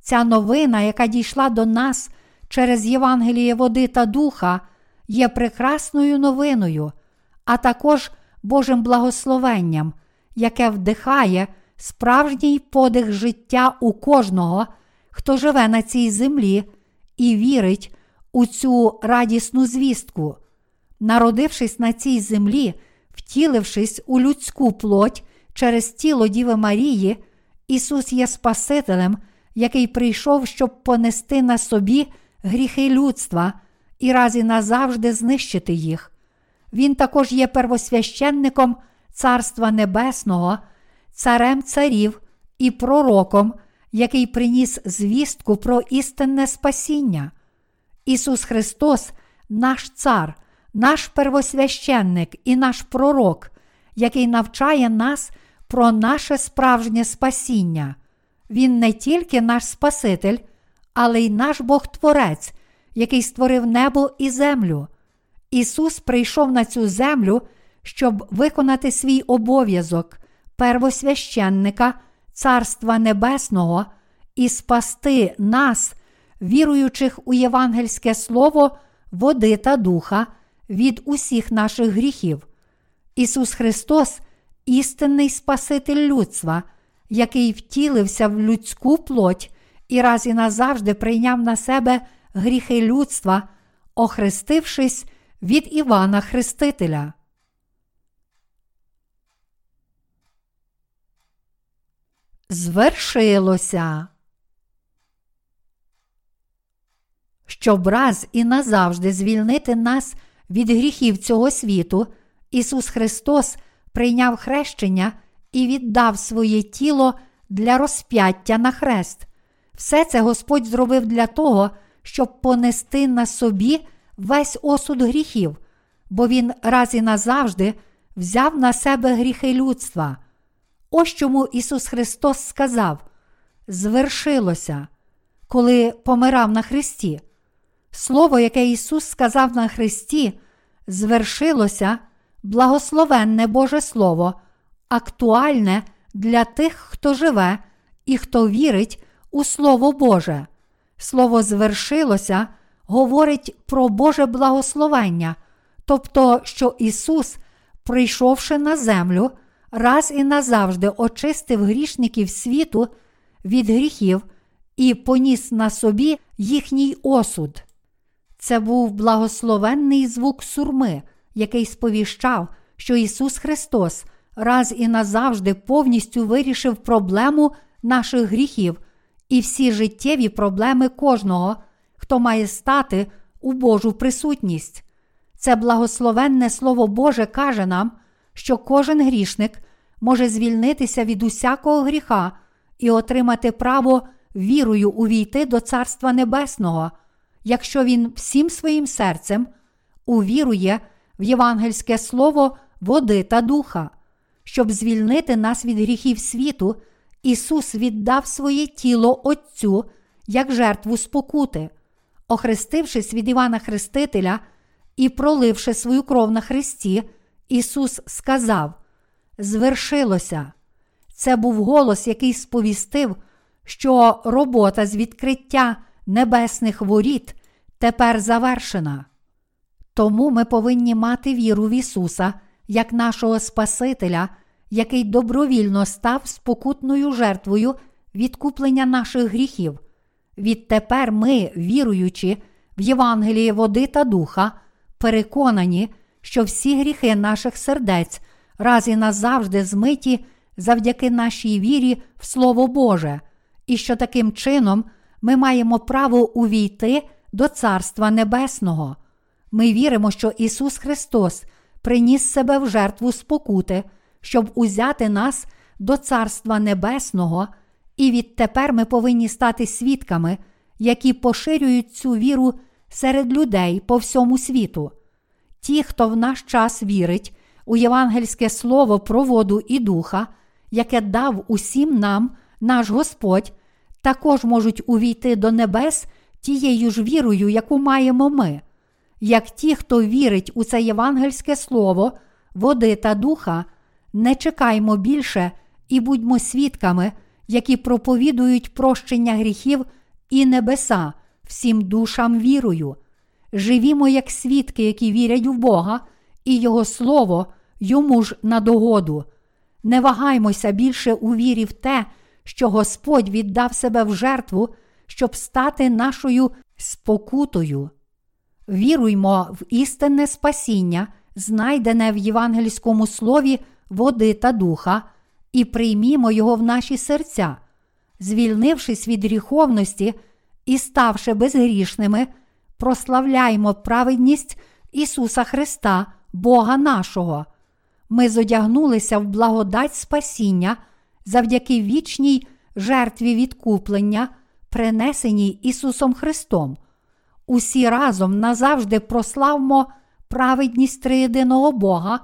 Ця новина, яка дійшла до нас через Євангеліє води та духа, є прекрасною новиною, а також Божим благословенням, яке вдихає справжній подих життя у кожного, хто живе на цій землі і вірить у цю радісну звістку. Народившись на цій землі, втілившись у людську плоть через тіло Діви Марії, Ісус є Спасителем, який прийшов, щоб понести на собі гріхи людства і раз і назавжди знищити їх. Він також є первосвященником Царства Небесного, царем царів і пророком, який приніс звістку про істинне спасіння. Ісус Христос, наш Цар, наш первосвященник і наш пророк, який навчає нас про наше справжнє спасіння. Він не тільки наш Спаситель, але й наш Бог Творець, який створив небо і землю. Ісус прийшов на цю землю, щоб виконати свій обов'язок первосвященника Царства Небесного і спасти нас, віруючих у євангельське слово води та духа від усіх наших гріхів. Ісус Христос істинний Спаситель людства, який втілився в людську плоть і раз і назавжди прийняв на себе гріхи людства, охрестившись від Івана Хрестителя. Звершилося. Щоб раз і назавжди звільнити нас від гріхів цього світу, Ісус Христос прийняв хрещення і віддав своє тіло для розп'яття на хрест. Все це Господь зробив для того, щоб понести на собі весь осуд гріхів, бо Він раз і назавжди взяв на себе гріхи людства. Ось чому Ісус Христос сказав: звершилося, коли помирав на Христі. Слово, яке Ісус сказав на Христі, звершилося благословенне Боже Слово, актуальне для тих, хто живе і хто вірить у Слово Боже. Слово звершилося говорить про Боже благословення, тобто, що Ісус, прийшовши на землю, раз і назавжди очистив грішників світу від гріхів і поніс на собі їхній осуд. Це був благословенний звук сурми, який сповіщав, що Ісус Христос раз і назавжди повністю вирішив проблему наших гріхів і всі життєві проблеми кожного, хто має стати у Божу присутність. Це благословенне Слово Боже каже нам, що кожен грішник може звільнитися від усякого гріха і отримати право вірою увійти до Царства Небесного, якщо він всім своїм серцем увірує в євангельське слово води та духа. Щоб звільнити нас від гріхів світу, Ісус віддав своє тіло Отцю як жертву спокути. Охрестившись від Івана Хрестителя і проливши свою кров на Христі, Ісус сказав: Звершилося. Це був голос, який сповістив, що робота з відкриття небесних воріт тепер завершена. Тому ми повинні мати віру в Ісуса як нашого Спасителя, який добровільно став спокутною жертвою відкуплення наших гріхів. Відтепер ми, віруючи в Євангеліє води та духа, переконані, що всі гріхи наших сердець раз і назавжди змиті завдяки нашій вірі в Слово Боже, і що таким чином ми маємо право увійти до Царства Небесного. Ми віримо, що Ісус Христос приніс себе в жертву спокути, щоб узяти нас до Царства Небесного, і відтепер ми повинні стати свідками, які поширюють цю віру серед людей по всьому світу. Ті, хто в наш час вірить у євангельське слово про воду і духа, яке дав усім нам наш Господь, також можуть увійти до небес тією ж вірою, яку маємо ми. Як ті, хто вірить у це євангельське слово, води та духа, не чекаймо більше і будьмо свідками, які проповідують прощення гріхів і небеса всім душам вірою. Живімо як свідки, які вірять в Бога, і Його Слово йому ж на догоду. Не вагаймося більше у вірі в те, що Господь віддав себе в жертву, щоб стати нашою спокутою. Віруймо в істинне спасіння, знайдене в євангельському слові води та духа, і приймімо його в наші серця, звільнившись від гріховності і ставши безгрішними, прославляймо праведність Ісуса Христа, Бога нашого. Ми зодягнулися в благодать спасіння завдяки вічній жертві відкуплення, принесеній Ісусом Христом. Усі разом назавжди прославмо праведність триєдиного Бога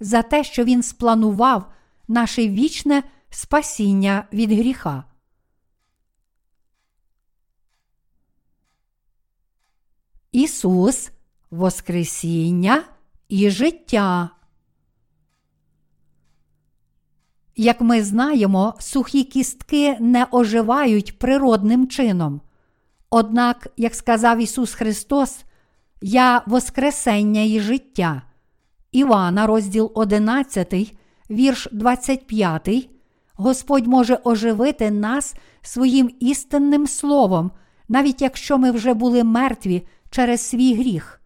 за те, що Він спланував наше вічне спасіння від гріха. Ісус, Воскресіння і життя. Як ми знаємо, сухі кістки не оживають природним чином. Однак, як сказав Ісус Христос, Я Воскресення і життя. Івана, розділ 11, вірш 25, Господь може оживити нас своїм істинним словом, навіть якщо ми вже були мертві через свій гріх.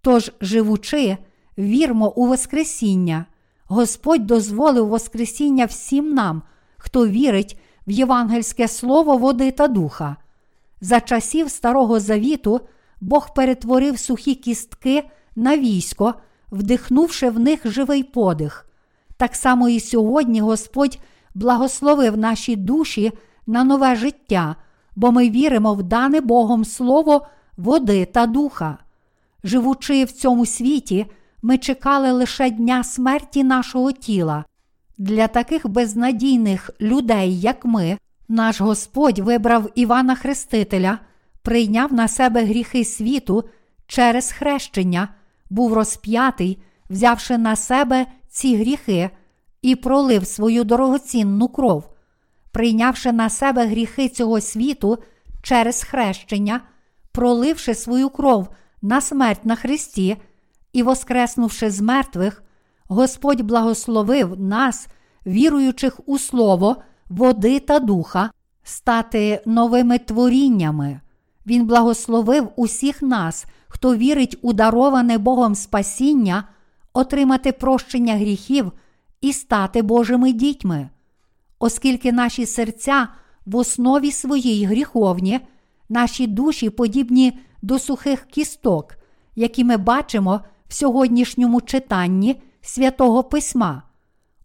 Тож, живучи, вірмо у Воскресіння. Господь дозволив Воскресіння всім нам, хто вірить в євангельське слово води та духа. За часів Старого Завіту Бог перетворив сухі кістки на військо, вдихнувши в них живий подих. Так само і сьогодні Господь благословив наші душі на нове життя, бо ми віримо в дане Богом Слово води та духа. Живучи в цьому світі, ми чекали лише дня смерті нашого тіла. Для таких безнадійних людей, як ми, наш Господь вибрав Івана Хрестителя, прийняв на себе гріхи світу через хрещення, був розп'ятий, взявши на себе ці гріхи і пролив свою дорогоцінну кров, прийнявши на себе гріхи цього світу через хрещення, проливши свою кров на смерть на Христі і воскреснувши з мертвих, Господь благословив нас, віруючих у Слово, води та духа, стати новими творіннями. Він благословив усіх нас, хто вірить у дароване Богом спасіння, отримати прощення гріхів і стати Божими дітьми. Оскільки наші серця в основі своїй гріховні, наші душі подібні до сухих кісток, які ми бачимо в сьогоднішньому читанні святого Письма.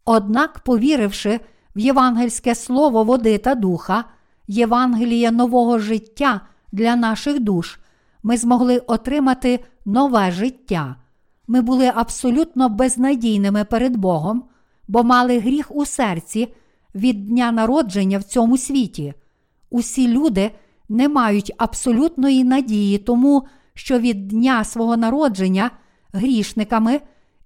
Однак, повіривши в євангельське слово води та духа, Євангеліє нового життя для наших душ, ми змогли отримати нове життя. Ми були абсолютно безнадійними перед Богом, бо мали гріх у серці від дня народження в цьому світі. Усі люди не мають абсолютної надії, тому що від дня свого народження грішниками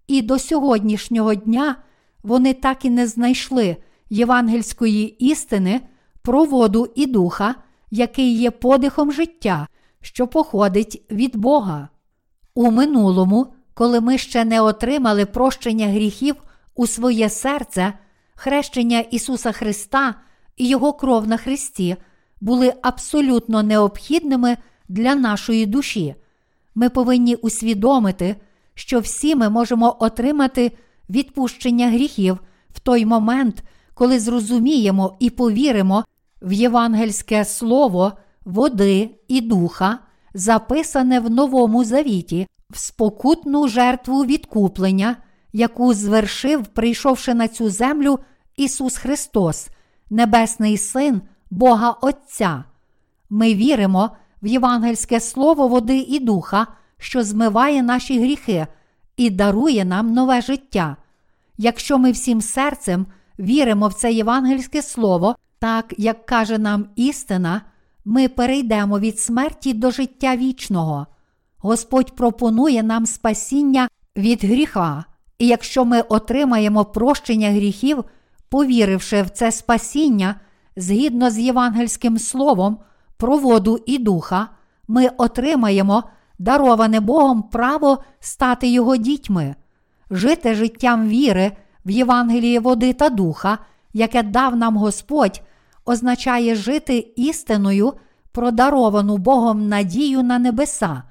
і до сьогоднішнього дня вони так і не знайшли євангельської істини про воду і духа, який є подихом життя, що походить від Бога. У минулому, коли ми ще не отримали прощення гріхів у своє серце, хрещення Ісуса Христа і Його кров на Христі були абсолютно необхідними для нашої душі. Ми повинні усвідомити, що всі ми можемо отримати відпущення гріхів в той момент, коли зрозуміємо і повіримо в євангельське слово води і духа, записане в Новому Завіті, в спокутну жертву відкуплення, яку звершив, прийшовши на цю землю Ісус Христос, Небесний Син Бога Отця. Ми віримо в євангельське слово води і духа, що змиває наші гріхи і дарує нам нове життя. Якщо ми всім серцем віримо в це євангельське слово, так як каже нам істина, ми перейдемо від смерті до життя вічного. Господь пропонує нам спасіння від гріха, і якщо ми отримаємо прощення гріхів, повіривши в це спасіння згідно з євангельським словом про воду і духа, ми отримаємо дароване Богом право стати Його дітьми, жити життям віри в Євангелії води та духа, яке дав нам Господь, означає жити істиною, продаровану Богом надію на небеса.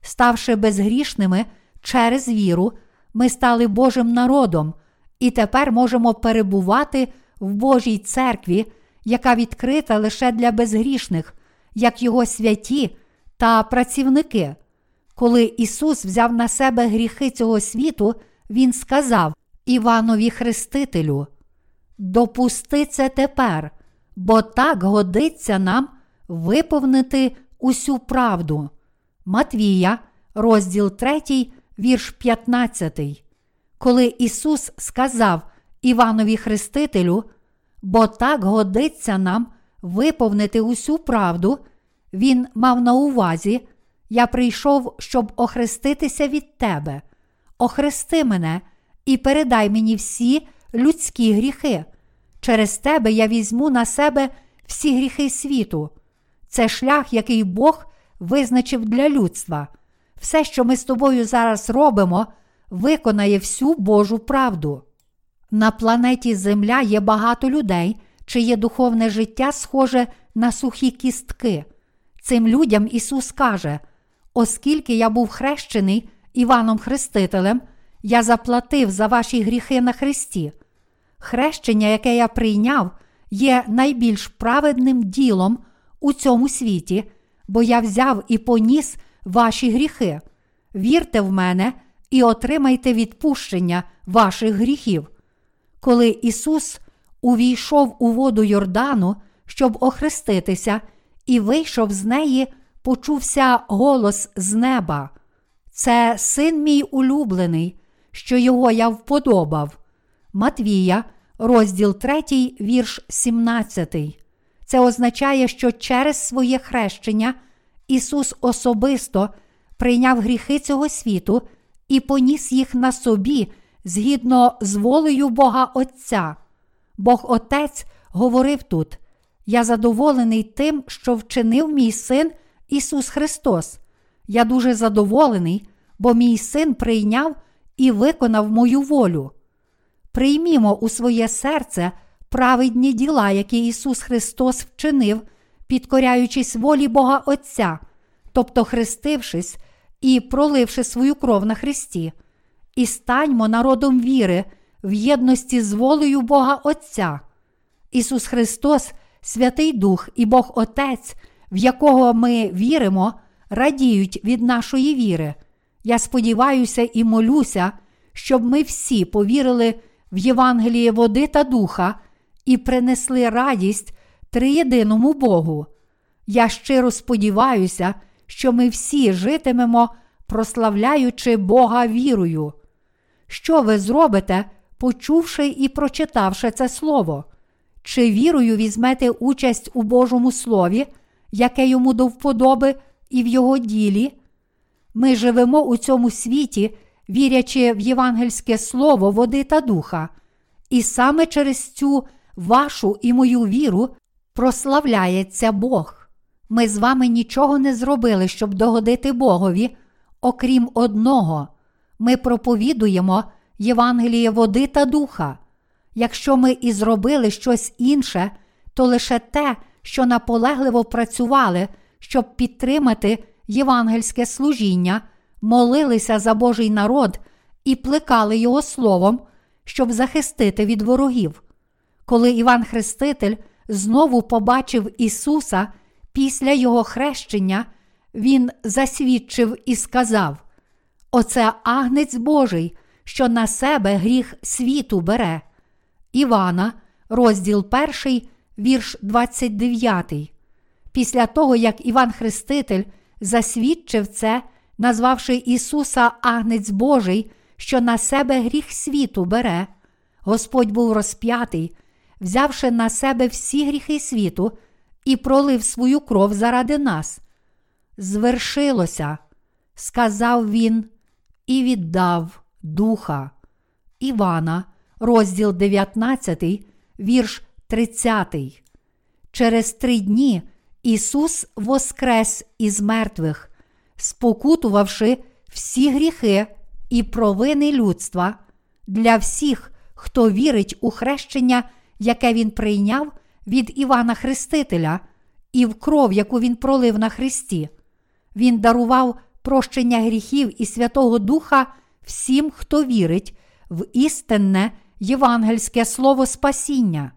Ставши безгрішними через віру, ми стали Божим народом і тепер можемо перебувати в Божій церкві, яка відкрита лише для безгрішних, як Його святі та працівники. Коли Ісус взяв на себе гріхи цього світу, Він сказав Іванові Хрестителю: Допусти це тепер, бо так годиться нам виповнити усю правду. Матвія, розділ 3, вірш 15. Коли Ісус сказав Іванові Хрестителю, бо так годиться нам виповнити усю правду, Він мав на увазі, я прийшов, щоб охреститися від тебе. Охрести мене і передай мені всі людські гріхи. Через тебе я візьму на себе всі гріхи світу. Це шлях, який Бог визначив для людства. Все, що ми з тобою зараз робимо, виконає всю Божу правду. На планеті Земля є багато людей, чиє духовне життя схоже на сухі кістки. Цим людям Ісус каже: оскільки я був хрещений Іваном Хрестителем, я заплатив за ваші гріхи на Христі. Хрещення, яке я прийняв, є найбільш праведним ділом у цьому світі, бо я взяв і поніс ваші гріхи. Вірте в мене і отримайте відпущення ваших гріхів. Коли Ісус увійшов у воду Йордану, щоб охреститися, і вийшов з неї, почувся голос з неба. Це син мій улюблений, що його я вподобав. Матвія, розділ 3, вірш 17. Це означає, що через своє хрещення Ісус особисто прийняв гріхи цього світу і поніс їх на собі згідно з волею Бога Отця. Бог Отець говорив тут: Я задоволений тим, що вчинив мій син Ісус Христос. Я дуже задоволений, бо мій син прийняв і виконав мою волю. Приймімо у своє серце праведні діла, які Ісус Христос вчинив, підкоряючись волі Бога Отця, тобто хрестившись і проливши свою кров на Христі, і станьмо народом віри в єдності з волею Бога Отця. Ісус Христос, Святий Дух і Бог Отець, в якого ми віримо, радіють від нашої віри. Я сподіваюся і молюся, щоб ми всі повірили в Євангеліє води та духа і принесли радість триєдиному Богу. Я щиро сподіваюся, що ми всі житимемо, прославляючи Бога вірою. Що ви зробите, почувши і прочитавши це слово? Чи вірою візьмете участь у Божому Слові, яке йому до вподоби і в його ділі. Ми живемо у цьому світі, вірячи в євангельське слово, води та духа, і саме через цю вашу і мою віру прославляється Бог. Ми з вами нічого не зробили, щоб догодити Богові, окрім одного. Ми проповідуємо Євангеліє води та духа. Якщо ми і зробили щось інше, то лише те, що наполегливо працювали, щоб підтримати євангельське служіння, молилися за Божий народ і плекали його словом, щоб захистити від ворогів. Коли Іван Хреститель знову побачив Ісуса після Його хрещення, Він засвідчив і сказав: Оце агнець Божий, що на себе гріх світу бере. Івана, розділ 1, вірш 29. Після того, як Іван Хреститель засвідчив це, назвавши Ісуса Агнець Божий, що на себе гріх світу бере, Господь був розп'ятий, взявши на себе всі гріхи світу і пролив свою кров заради нас. Звершилося, сказав він і віддав духа. Івана, розділ 19, вірш 30. Через три дні Ісус воскрес із мертвих, спокутувавши всі гріхи і провини людства для всіх, хто вірить у хрещення, яке Він прийняв від Івана Хрестителя, і в кров, яку Він пролив на Христі. Він дарував прощення гріхів і Святого Духа всім, хто вірить в істинне євангельське слово спасіння.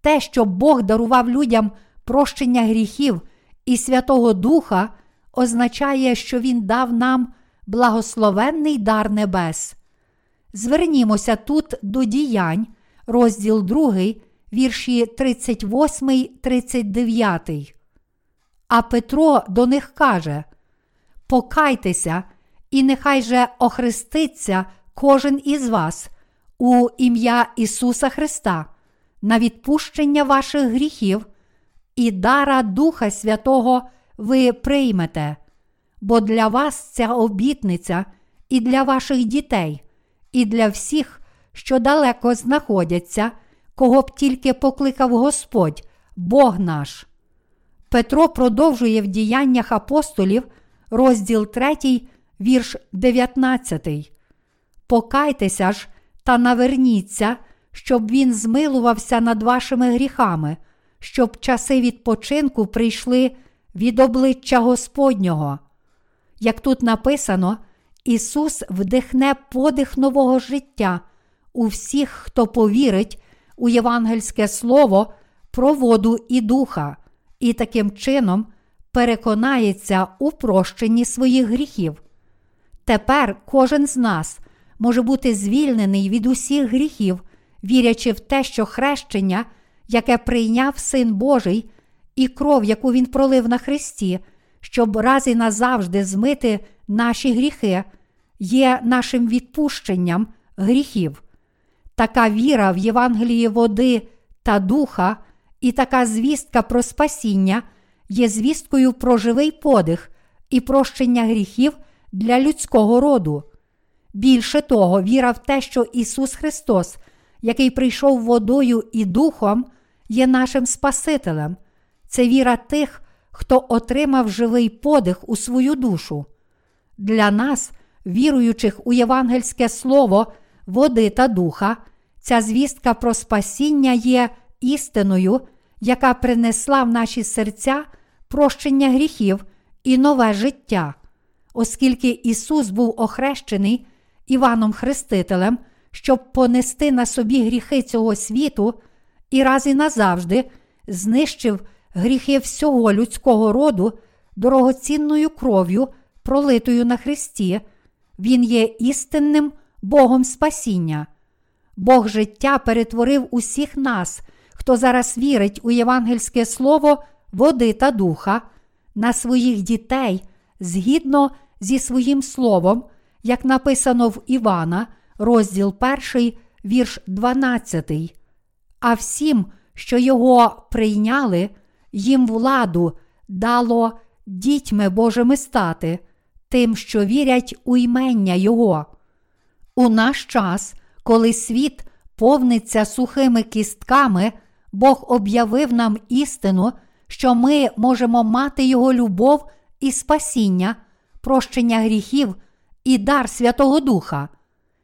Те, що Бог дарував людям прощення гріхів і Святого Духа, означає, що Він дав нам благословенний дар небес. Звернімося тут до діянь, розділ 2, вірші 38, 39. А Петро до них каже: Покайтеся, і нехай же охреститься кожен із вас у ім'я Ісуса Христа на відпущення ваших гріхів і дара Духа Святого ви приймете, бо для вас ця обітниця і для ваших дітей, і для всіх, що далеко знаходяться, кого б тільки покликав Господь, Бог наш. Петро продовжує в діяннях апостолів, розділ 3, вірш 19. Покайтеся ж та наверніться, щоб він змилувався над вашими гріхами, щоб часи відпочинку прийшли від обличчя Господнього. Як тут написано, Ісус вдихне подих нового життя у всіх, хто повірить у євангельське слово про воду і духа, і таким чином переконається у прощенні своїх гріхів. Тепер кожен з нас може бути звільнений від усіх гріхів, вірячи в те, що хрещення, яке прийняв Син Божий, і кров, яку Він пролив на Христі, щоб раз і назавжди змити наші гріхи, є нашим відпущенням гріхів. Така віра в Євангелії води та духа, і така звістка про спасіння є звісткою про живий подих і прощення гріхів для людського роду. Більше того, віра в те, що Ісус Христос, який прийшов водою і духом, є нашим Спасителем, це віра тих, хто отримав живий подих у свою душу. Для нас, віруючих у євангельське слово, води та духа, ця звістка про спасіння є істиною, яка принесла в наші серця прощення гріхів і нове життя. Оскільки Ісус був охрещений Іваном Хрестителем, щоб понести на собі гріхи цього світу і раз і назавжди знищив гріхи всього людського роду дорогоцінною кров'ю, пролитою на Христі, Він є істинним Богом спасіння. Бог життя перетворив усіх нас, хто зараз вірить у євангельське слово води та духа, на своїх дітей згідно зі своїм словом, як написано в Івана, розділ 1, вірш 12. А всім, що його прийняли, їм владу дало дітьми Божими стати, тим, що вірять у ймення Його. У наш час, коли світ повниться сухими кістками, Бог об'явив нам істину, що ми можемо мати Його любов і спасіння, прощення гріхів і дар Святого Духа.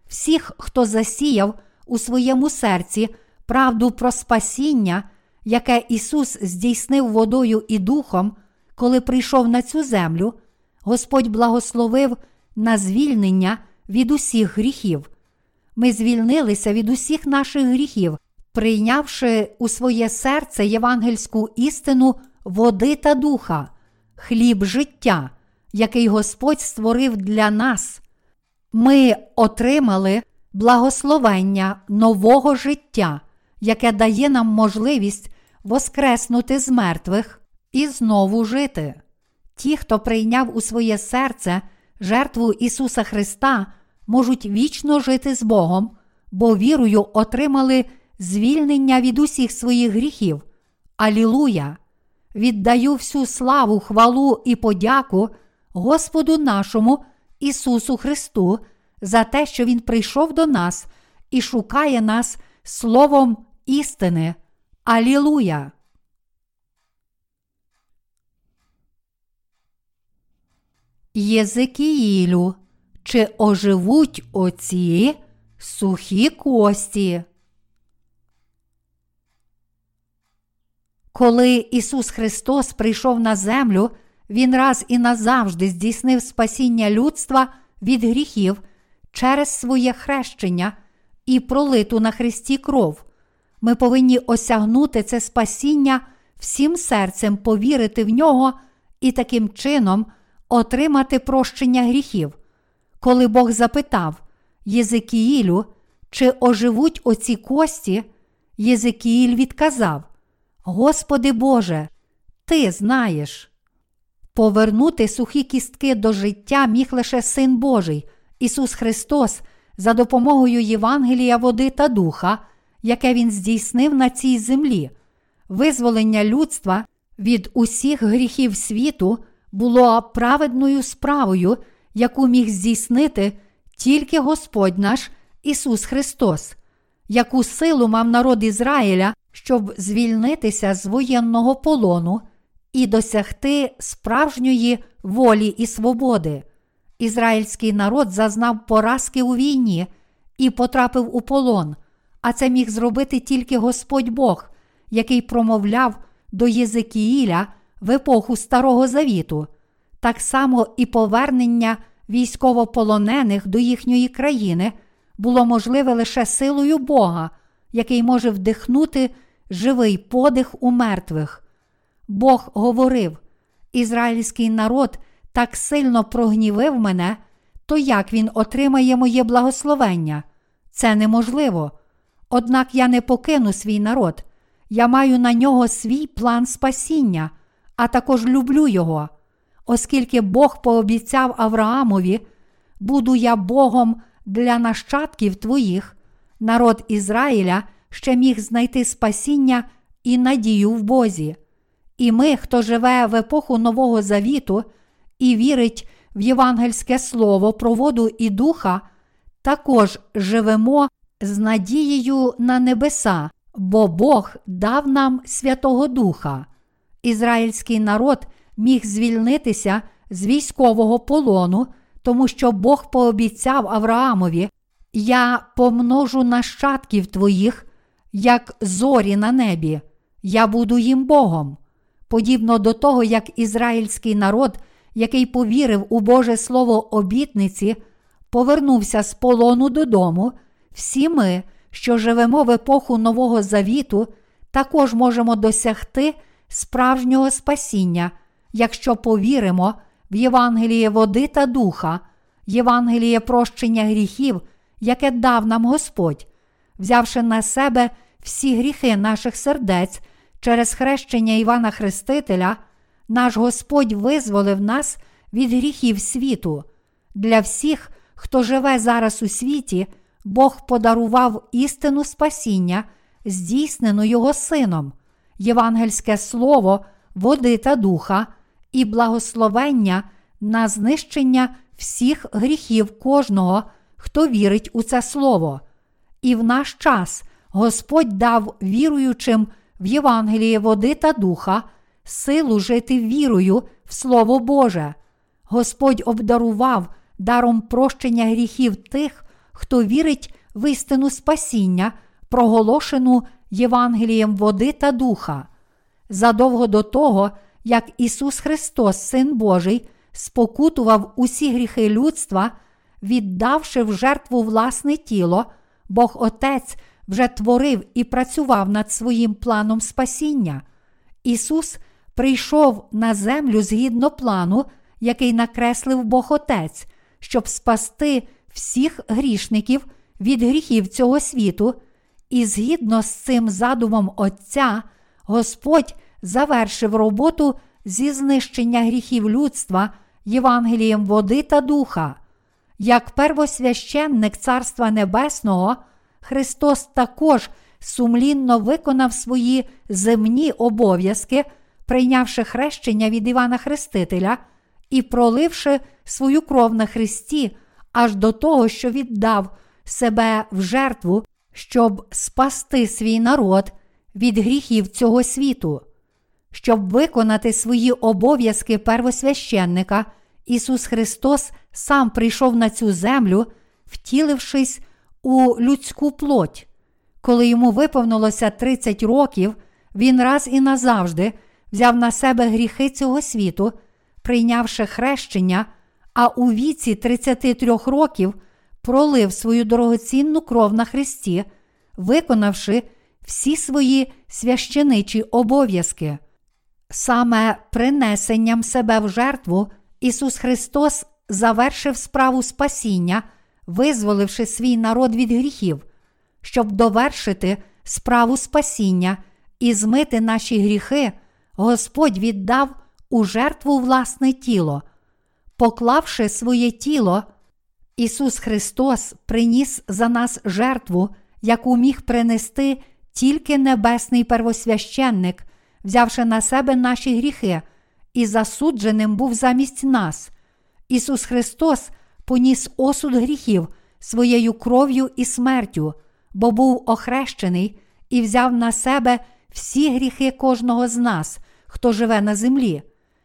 Всіх, хто засіяв у своєму серці правду про спасіння, яке Ісус здійснив водою і духом, коли прийшов на цю землю, Господь благословив на звільнення від усіх гріхів. Ми звільнилися від усіх наших гріхів, прийнявши у своє серце євангельську істину води та духа, хліб життя, який Господь створив для нас. Ми отримали благословення нового життя, яке дає нам можливість воскреснути з мертвих і знову жити. Ті, хто прийняв у своє серце жертву Ісуса Христа, можуть вічно жити з Богом, бо вірою отримали звільнення від усіх своїх гріхів. Алілуя! Віддаю всю славу, хвалу і подяку Господу нашому Ісусу Христу за те, що Він прийшов до нас і шукає нас словом істини. Алілуя! Єзикіїлю, чи оживуть оці сухі кості? Коли Ісус Христос прийшов на землю, Він раз і назавжди здійснив спасіння людства від гріхів через своє хрещення і пролиту на Христі кров. Ми повинні осягнути це спасіння всім серцем, повірити в нього і таким чином отримати прощення гріхів. Коли Бог запитав Єзикіїлю, чи оживуть оці кості, Єзикіїль відказав: Господи Боже, Ти знаєш. Повернути сухі кістки до життя міг лише Син Божий, Ісус Христос, за допомогою Євангелія, води та духа, яке Він здійснив на цій землі. Визволення людства від усіх гріхів світу було праведною справою, яку міг здійснити тільки Господь наш Ісус Христос, яку силу мав народ Ізраїля, щоб звільнитися з воєнного полону і досягти справжньої волі і свободи. Ізраїльський народ зазнав поразки у війні і потрапив у полон, а це міг зробити тільки Господь Бог, який промовляв до Єзикіїля в епоху Старого Завіту, так само і повернення військовополонених до їхньої країни було можливе лише силою Бога, який може вдихнути живий подих у мертвих. Бог говорив: Ізраїльський народ так сильно прогнівив мене, то як він отримає моє благословення? Це неможливо. Однак я не покину свій народ, я маю на нього свій план спасіння, а також люблю його. Оскільки Бог пообіцяв Авраамові, буду я Богом для нащадків твоїх, народ Ізраїля ще міг знайти спасіння і надію в Бозі. І ми, хто живе в епоху Нового Завіту і вірить в євангельське слово про воду і духа, також живемо з надією на небеса, бо Бог дав нам Святого Духа. Ізраїльський народ міг звільнитися з військового полону, тому що Бог пообіцяв Авраамові: Я помножу нащадків твоїх, як зорі на небі, я буду їм Богом. Подібно до того, як ізраїльський народ, який повірив у Боже Слово обітниці, повернувся з полону додому, всі ми, що живемо в епоху Нового Завіту, також можемо досягти справжнього спасіння, якщо повіримо в Євангеліє води та духа, Євангеліє прощення гріхів, яке дав нам Господь, взявши на себе всі гріхи наших сердець через хрещення Івана Хрестителя, наш Господь визволив нас від гріхів світу. Для всіх, хто живе зараз у світі, Бог подарував істину спасіння, здійснену Його Сином, євангельське слово, води та духа, і благословення на знищення всіх гріхів кожного, хто вірить у це слово. І в наш час Господь дав віруючим в Євангеліє води та духа силу жити вірою в Слово Боже. Господь обдарував даром прощення гріхів тих, хто вірить в істину спасіння, проголошену Євангелієм води та духа. Задовго до того, як Ісус Христос, Син Божий, спокутував усі гріхи людства, віддавши в жертву власне тіло, Бог Отець вже творив і працював над своїм планом спасіння. Ісус прийшов на землю згідно плану, який накреслив Бог Отець, щоб спасти всіх грішників від гріхів цього світу, і згідно з цим задумом Отця, Господь завершив роботу зі знищення гріхів людства Євангелієм води та духа. Як первосвященник Царства Небесного, Христос також сумлінно виконав свої земні обов'язки, прийнявши хрещення від Івана Хрестителя і проливши свою кров на Христі аж до того, що віддав себе в жертву, щоб спасти свій народ від гріхів цього світу. Щоб виконати свої обов'язки первосвященника, Ісус Христос сам прийшов на цю землю, втілившись у людську плоть. Коли йому виповнилося 30 років, він раз і назавжди взяв на себе гріхи цього світу, прийнявши хрещення, а у віці 33 років пролив свою дорогоцінну кров на Христі, виконавши всі свої священичі обов'язки. Саме принесенням себе в жертву Ісус Христос завершив справу спасіння, визволивши свій народ від гріхів, щоб довершити справу спасіння і змити наші гріхи, Господь віддав у жертву власне тіло. Поклавши своє тіло, Ісус Христос приніс за нас жертву, яку міг принести тільки небесний первосвященник, взявши на себе наші гріхи, і засудженим був замість нас. Ісус Христос поніс осуд гріхів своєю кров'ю і смертю, бо був охрещений і взяв на себе всі гріхи кожного з нас, хто живе на землі.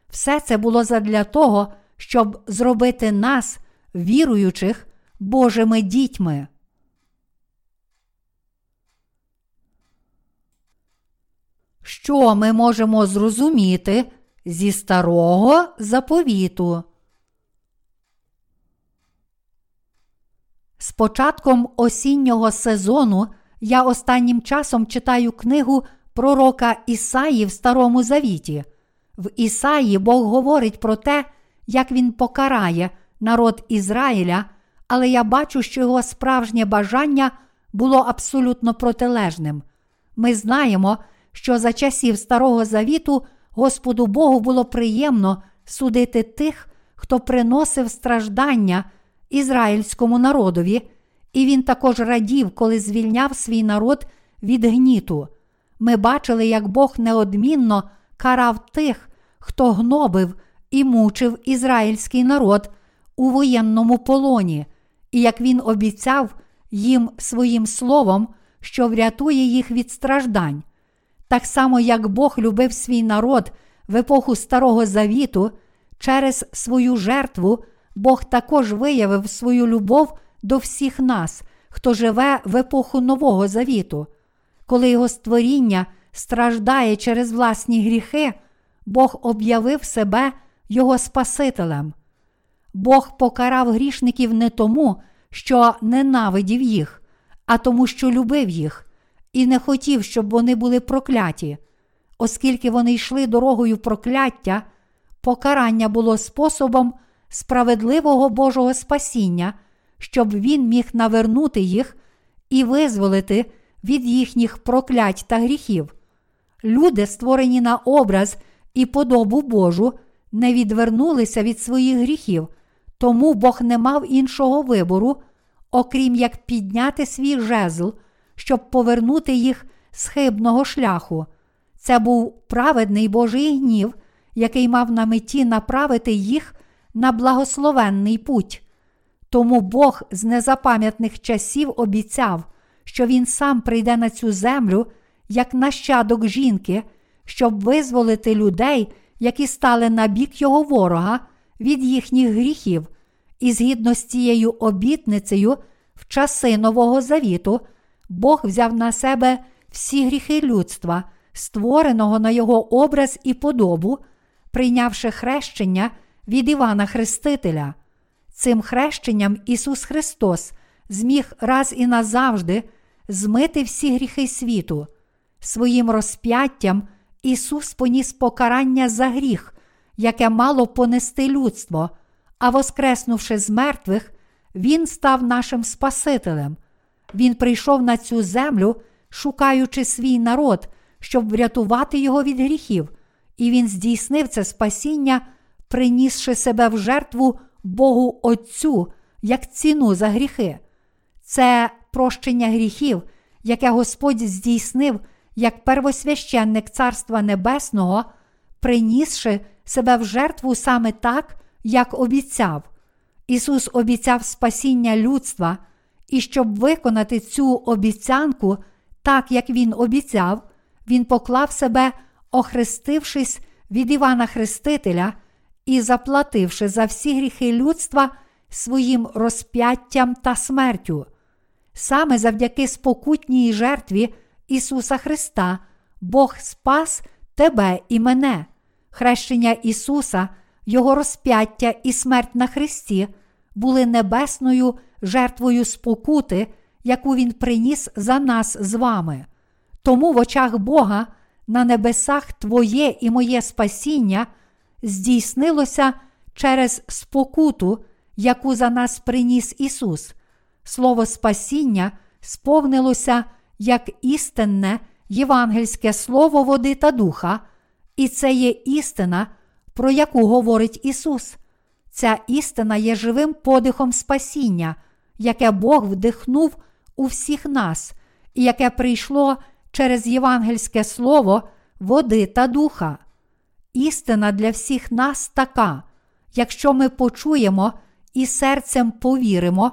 Все це було задля того, щоб зробити нас, віруючих, Божими дітьми. Що ми можемо зрозуміти зі старого заповіту? З початком осіннього сезону я останнім часом читаю книгу пророка Ісаї в Старому Завіті. В Ісаї Бог говорить про те, як він покарає народ Ізраїля, але я бачу, що його справжнє бажання було абсолютно протилежним. Ми знаємо, що за часів Старого Завіту Господу Богу було приємно судити тих, хто приносив страждання ізраїльському народові, і він також радів, коли звільняв свій народ від гніту. Ми бачили, як Бог неодмінно карав тих, хто гнобив і мучив ізраїльський народ у воєнному полоні, і як він обіцяв їм своїм словом, що врятує їх від страждань. Так само, як Бог любив свій народ в епоху Старого Завіту, через свою жертву Бог також виявив свою любов до всіх нас, хто живе в епоху Нового Завіту. Коли його створіння страждає через власні гріхи, Бог об'явив себе Його Спасителем. Бог покарав грішників не тому, що ненавидів їх, а тому, що любив їх, і не хотів, щоб вони були прокляті. Оскільки вони йшли дорогою прокляття, покарання було способом справедливого Божого спасіння, щоб він міг навернути їх і визволити від їхніх проклять та гріхів. Люди, створені на образ і подобу Божу, не відвернулися від своїх гріхів, тому Бог не мав іншого вибору, окрім як підняти свій жезл, щоб повернути їх з хибного шляху. Це був праведний Божий гнів, який мав на меті направити їх на благословенний путь. Тому Бог з незапам'ятних часів обіцяв, що Він сам прийде на цю землю як нащадок жінки, щоб визволити людей, які стали на бік його ворога від їхніх гріхів, і згідно з цією обітницею, в часи Нового Завіту, Бог взяв на себе всі гріхи людства, створеного на його образ і подобу, прийнявши хрещення від Івана Хрестителя. Цим хрещенням Ісус Христос зміг раз і назавжди змити всі гріхи світу. Своїм розп'яттям Ісус поніс покарання за гріх, яке мало понести людство, а воскреснувши з мертвих, Він став нашим Спасителем. Він прийшов на цю землю, шукаючи свій народ, щоб врятувати його від гріхів, і Він здійснив це спасіння, принісши себе в жертву Богу Отцю як ціну за гріхи. Це прощення гріхів, яке Господь здійснив як первосвященник Царства Небесного, принісши себе в жертву саме так, як обіцяв. Ісус обіцяв спасіння людства, і щоб виконати цю обіцянку, так як Він обіцяв, Він поклав себе, охрестившись від Івана Хрестителя і заплативши за всі гріхи людства своїм розп'яттям та смертю. Саме завдяки спокутній жертві Ісуса Христа Бог спас тебе і мене, хрещення Ісуса, Його розп'яття і смерть на Христі були небесною жертвою спокути, яку Він приніс за нас з вами. Тому в очах Бога на небесах Твоє і моє спасіння здійснилося через спокуту, яку за нас приніс Ісус. Слово спасіння сповнилося як істинне євангельське слово води та духа, і це є істина, про яку говорить Ісус. Ця істина є живим подихом спасіння, яке Бог вдихнув у всіх нас, і яке прийшло через євангельське слово води та духа. Істина для всіх нас така, якщо ми почуємо і серцем повіримо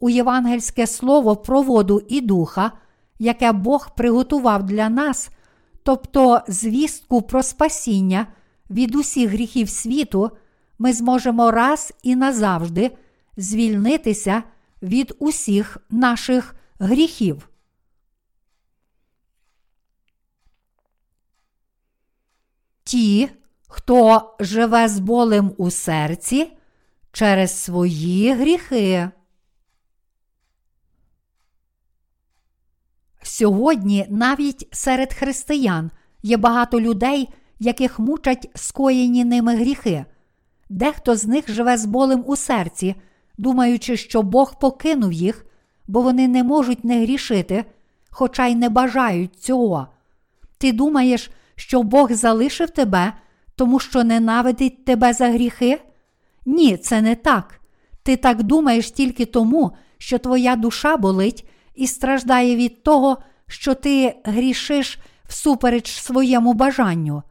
у євангельське слово про воду і духа, яке Бог приготував для нас, тобто звістку про спасіння від усіх гріхів світу, ми зможемо раз і назавжди звільнитися від усіх наших гріхів. Ті, хто живе з болем у серці через свої гріхи. Сьогодні навіть серед християн є багато людей, яких мучать скоєні ними гріхи. Дехто з них живе з болем у серці, думаючи, що Бог покинув їх, бо вони не можуть не грішити, хоча й не бажають цього. Ти думаєш, що Бог залишив тебе, тому що ненавидить тебе за гріхи? Ні, це не так. Ти так думаєш тільки тому, що твоя душа болить і страждає від того, що ти грішиш всупереч своєму бажанню.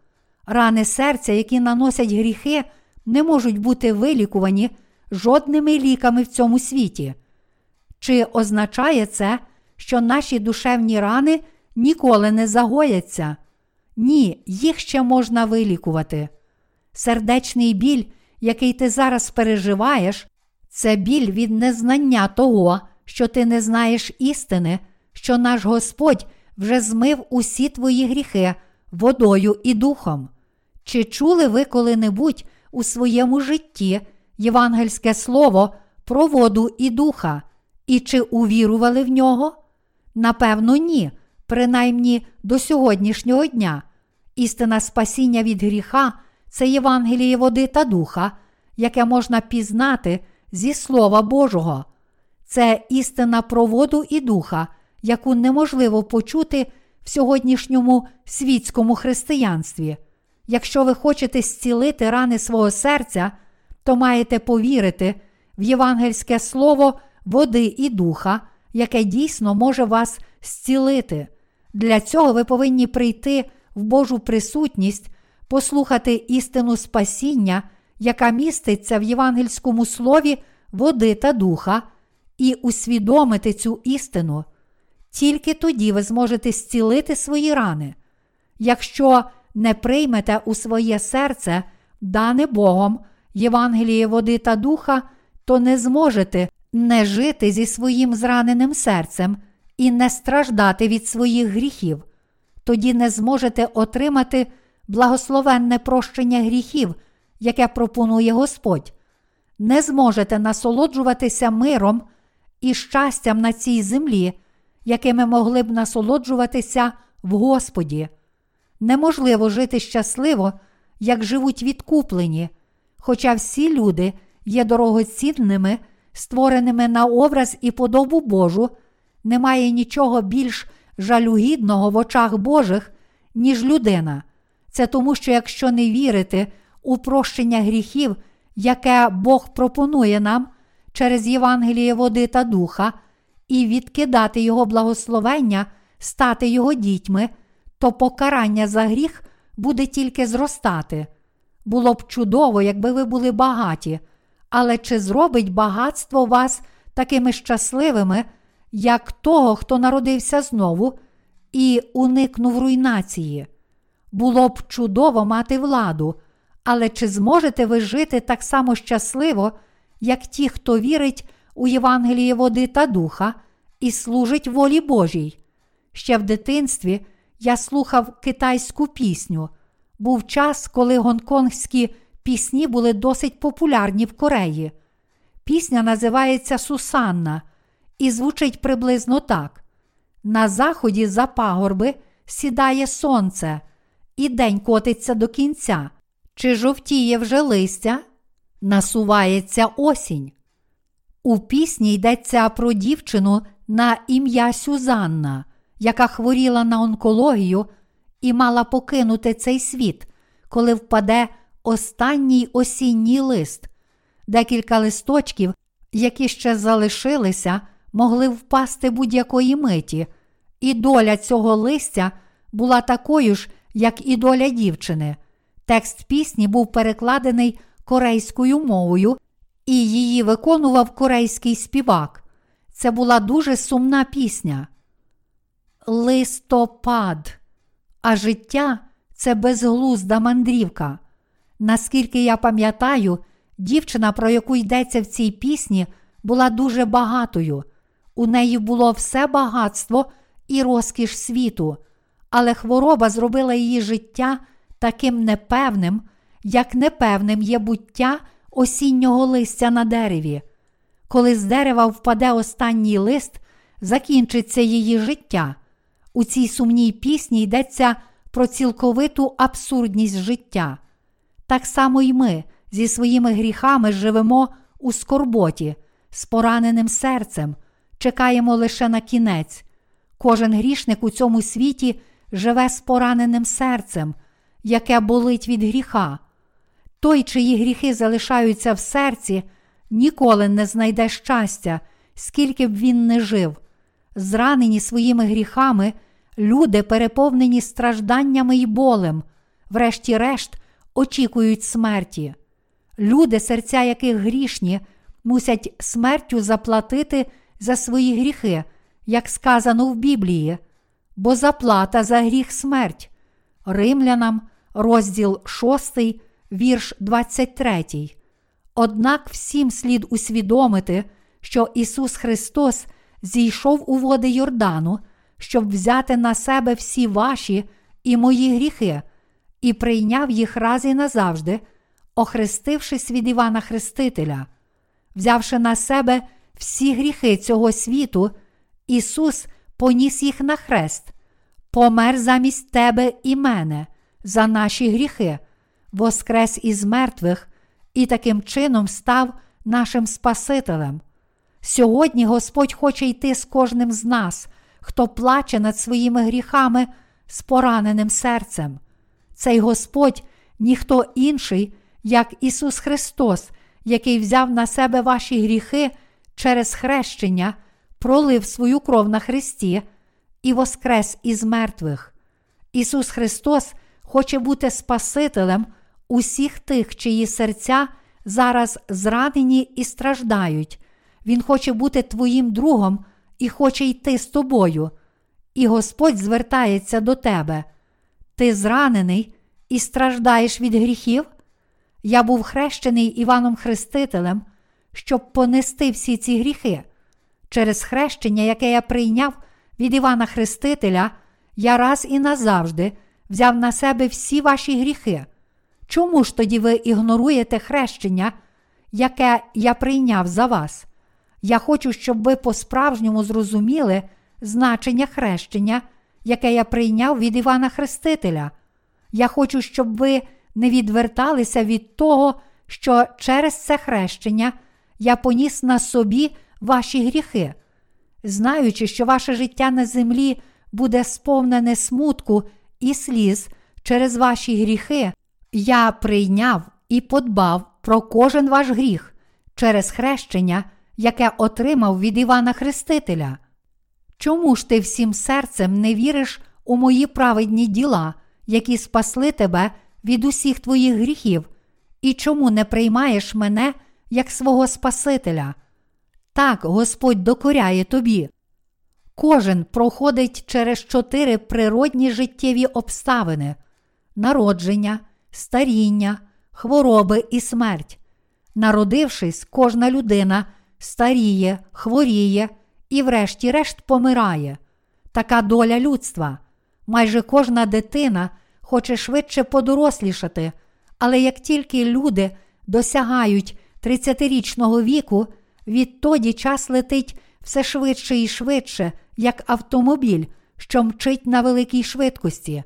Рани серця, які наносять гріхи, не можуть бути вилікувані жодними ліками в цьому світі. Чи означає це, що наші душевні рани ніколи не загояться? Ні, їх ще можна вилікувати. Сердечний біль, який ти зараз переживаєш, це біль від незнання того, що ти не знаєш істини, що наш Господь вже змив усі твої гріхи водою і духом. Чи чули ви коли-небудь у своєму житті євангельське слово про воду і духа, і чи увірували в нього? Напевно, ні, принаймні до сьогоднішнього дня. Істина спасіння від гріха це Євангеліє води та духа, яке можна пізнати зі Слова Божого. Це істина про воду і духа, яку неможливо почути в сьогоднішньому світському християнстві. Якщо ви хочете зцілити рани свого серця, то маєте повірити в євангельське слово води і духа, яке дійсно може вас зцілити. Для цього ви повинні прийти в Божу присутність, послухати істину спасіння, яка міститься в євангельському слові води та духа, і усвідомити цю істину. Тільки тоді ви зможете зцілити свої рани. Якщо не приймете у своє серце, дане Богом, Євангеліє води та духа, то не зможете не жити зі своїм зраненим серцем і не страждати від своїх гріхів. Тоді не зможете отримати благословенне прощення гріхів, яке пропонує Господь. Не зможете насолоджуватися миром і щастям на цій землі, якими могли б насолоджуватися в Господі. Неможливо жити щасливо, як живуть відкуплені, хоча всі люди є дорогоцінними, створеними на образ і подобу Божу, немає нічого більш жалюгідного в очах Божих, ніж людина. Це тому, що якщо не вірити у прощення гріхів, яке Бог пропонує нам через Євангеліє води та духа, і відкидати Його благословення, стати Його дітьми, то покарання за гріх буде тільки зростати. Було б чудово, якби ви були багаті, але чи зробить багатство вас такими щасливими, як того, хто народився знову і уникнув руйнації? Було б чудово мати владу, але чи зможете ви жити так само щасливо, як ті, хто вірить у Євангеліє води та духа і служить волі Божій? Ще в дитинстві я слухав китайську пісню. Був час, коли гонконгські пісні були досить популярні в Кореї. Пісня називається Сусанна і звучить приблизно так: на заході за пагорби сідає сонце, і день котиться до кінця. Чи жовтіє вже листя? Насувається осінь. У пісні йдеться про дівчину на ім'я Сюзанна, яка хворіла на онкологію і мала покинути цей світ, коли впаде останній осінній лист. Декілька листочків, які ще залишилися, могли впасти будь-якої миті, і доля цього листя була такою ж, як і доля дівчини. Текст пісні був перекладений корейською мовою, і її виконував корейський співак. Це була дуже сумна пісня. Листопад, а життя це безглузда мандрівка. Наскільки я пам'ятаю, дівчина, про яку йдеться в цій пісні, була дуже багатою. У неї було все багатство і розкіш світу, але хвороба зробила її життя таким непевним, як непевним є буття осіннього листя на дереві. Коли з дерева впаде останній лист, закінчиться її життя. У цій сумній пісні йдеться про цілковиту абсурдність життя. Так само й ми зі своїми гріхами живемо у скорботі, з пораненим серцем, чекаємо лише на кінець. Кожен грішник у цьому світі живе з пораненим серцем, яке болить від гріха. Той, чиї гріхи залишаються в серці, ніколи не знайде щастя, скільки б він не жив. Зранені своїми гріхами, люди, переповнені стражданнями й болем, врешті-решт, очікують смерті. Люди, серця яких грішні, мусять смертю заплатити за свої гріхи, як сказано в Біблії, бо заплата за гріх смерть. Римлянам, розділ 6, вірш 23. Однак всім слід усвідомити, що Ісус Христос зійшов у води Йордану, щоб взяти на себе всі ваші і мої гріхи, і прийняв їх раз і назавжди, охрестившись від Івана Хрестителя, взявши на себе всі гріхи цього світу, Ісус поніс їх на хрест, помер замість тебе і мене за наші гріхи, воскрес із мертвих і таким чином став нашим Спасителем. Сьогодні Господь хоче йти з кожним з нас, хто плаче над своїми гріхами з пораненим серцем. Цей Господь ніхто інший, як Ісус Христос, який взяв на себе ваші гріхи через хрещення, пролив свою кров на Христі і воскрес із мертвих. Ісус Христос хоче бути Спасителем усіх тих, чиї серця зараз зранені і страждають. Він хоче бути твоїм другом і хоче йти з тобою. І Господь звертається до тебе. Ти зранений і страждаєш від гріхів? Я був хрещений Іваном Хрестителем, щоб понести всі ці гріхи. Через хрещення, яке я прийняв від Івана Хрестителя, я раз і назавжди взяв на себе всі ваші гріхи. Чому ж тоді ви ігноруєте хрещення, яке я прийняв за вас? Я хочу, щоб ви по-справжньому зрозуміли значення хрещення, яке я прийняв від Івана Хрестителя. Я хочу, щоб ви не відверталися від того, що через це хрещення я поніс на собі ваші гріхи. Знаючи, що ваше життя на землі буде сповнене смутку і сліз через ваші гріхи, я прийняв і подбав про кожен ваш гріх через хрещення, яке отримав від Івана Хрестителя. Чому ж ти всім серцем не віриш у мої праведні діла, які спасли тебе від усіх твоїх гріхів, і чому не приймаєш мене як свого Спасителя? Так Господь докоряє тобі. Кожен проходить через чотири природні життєві обставини народження, старіння, хвороби і смерть. Народившись, кожна людина старіє, хворіє і, врешті-решт, помирає. Така доля людства. Майже кожна дитина хоче швидше подорослішати, але як тільки люди досягають 30-річного віку, відтоді час летить все швидше і швидше, як автомобіль, що мчить на великій швидкості.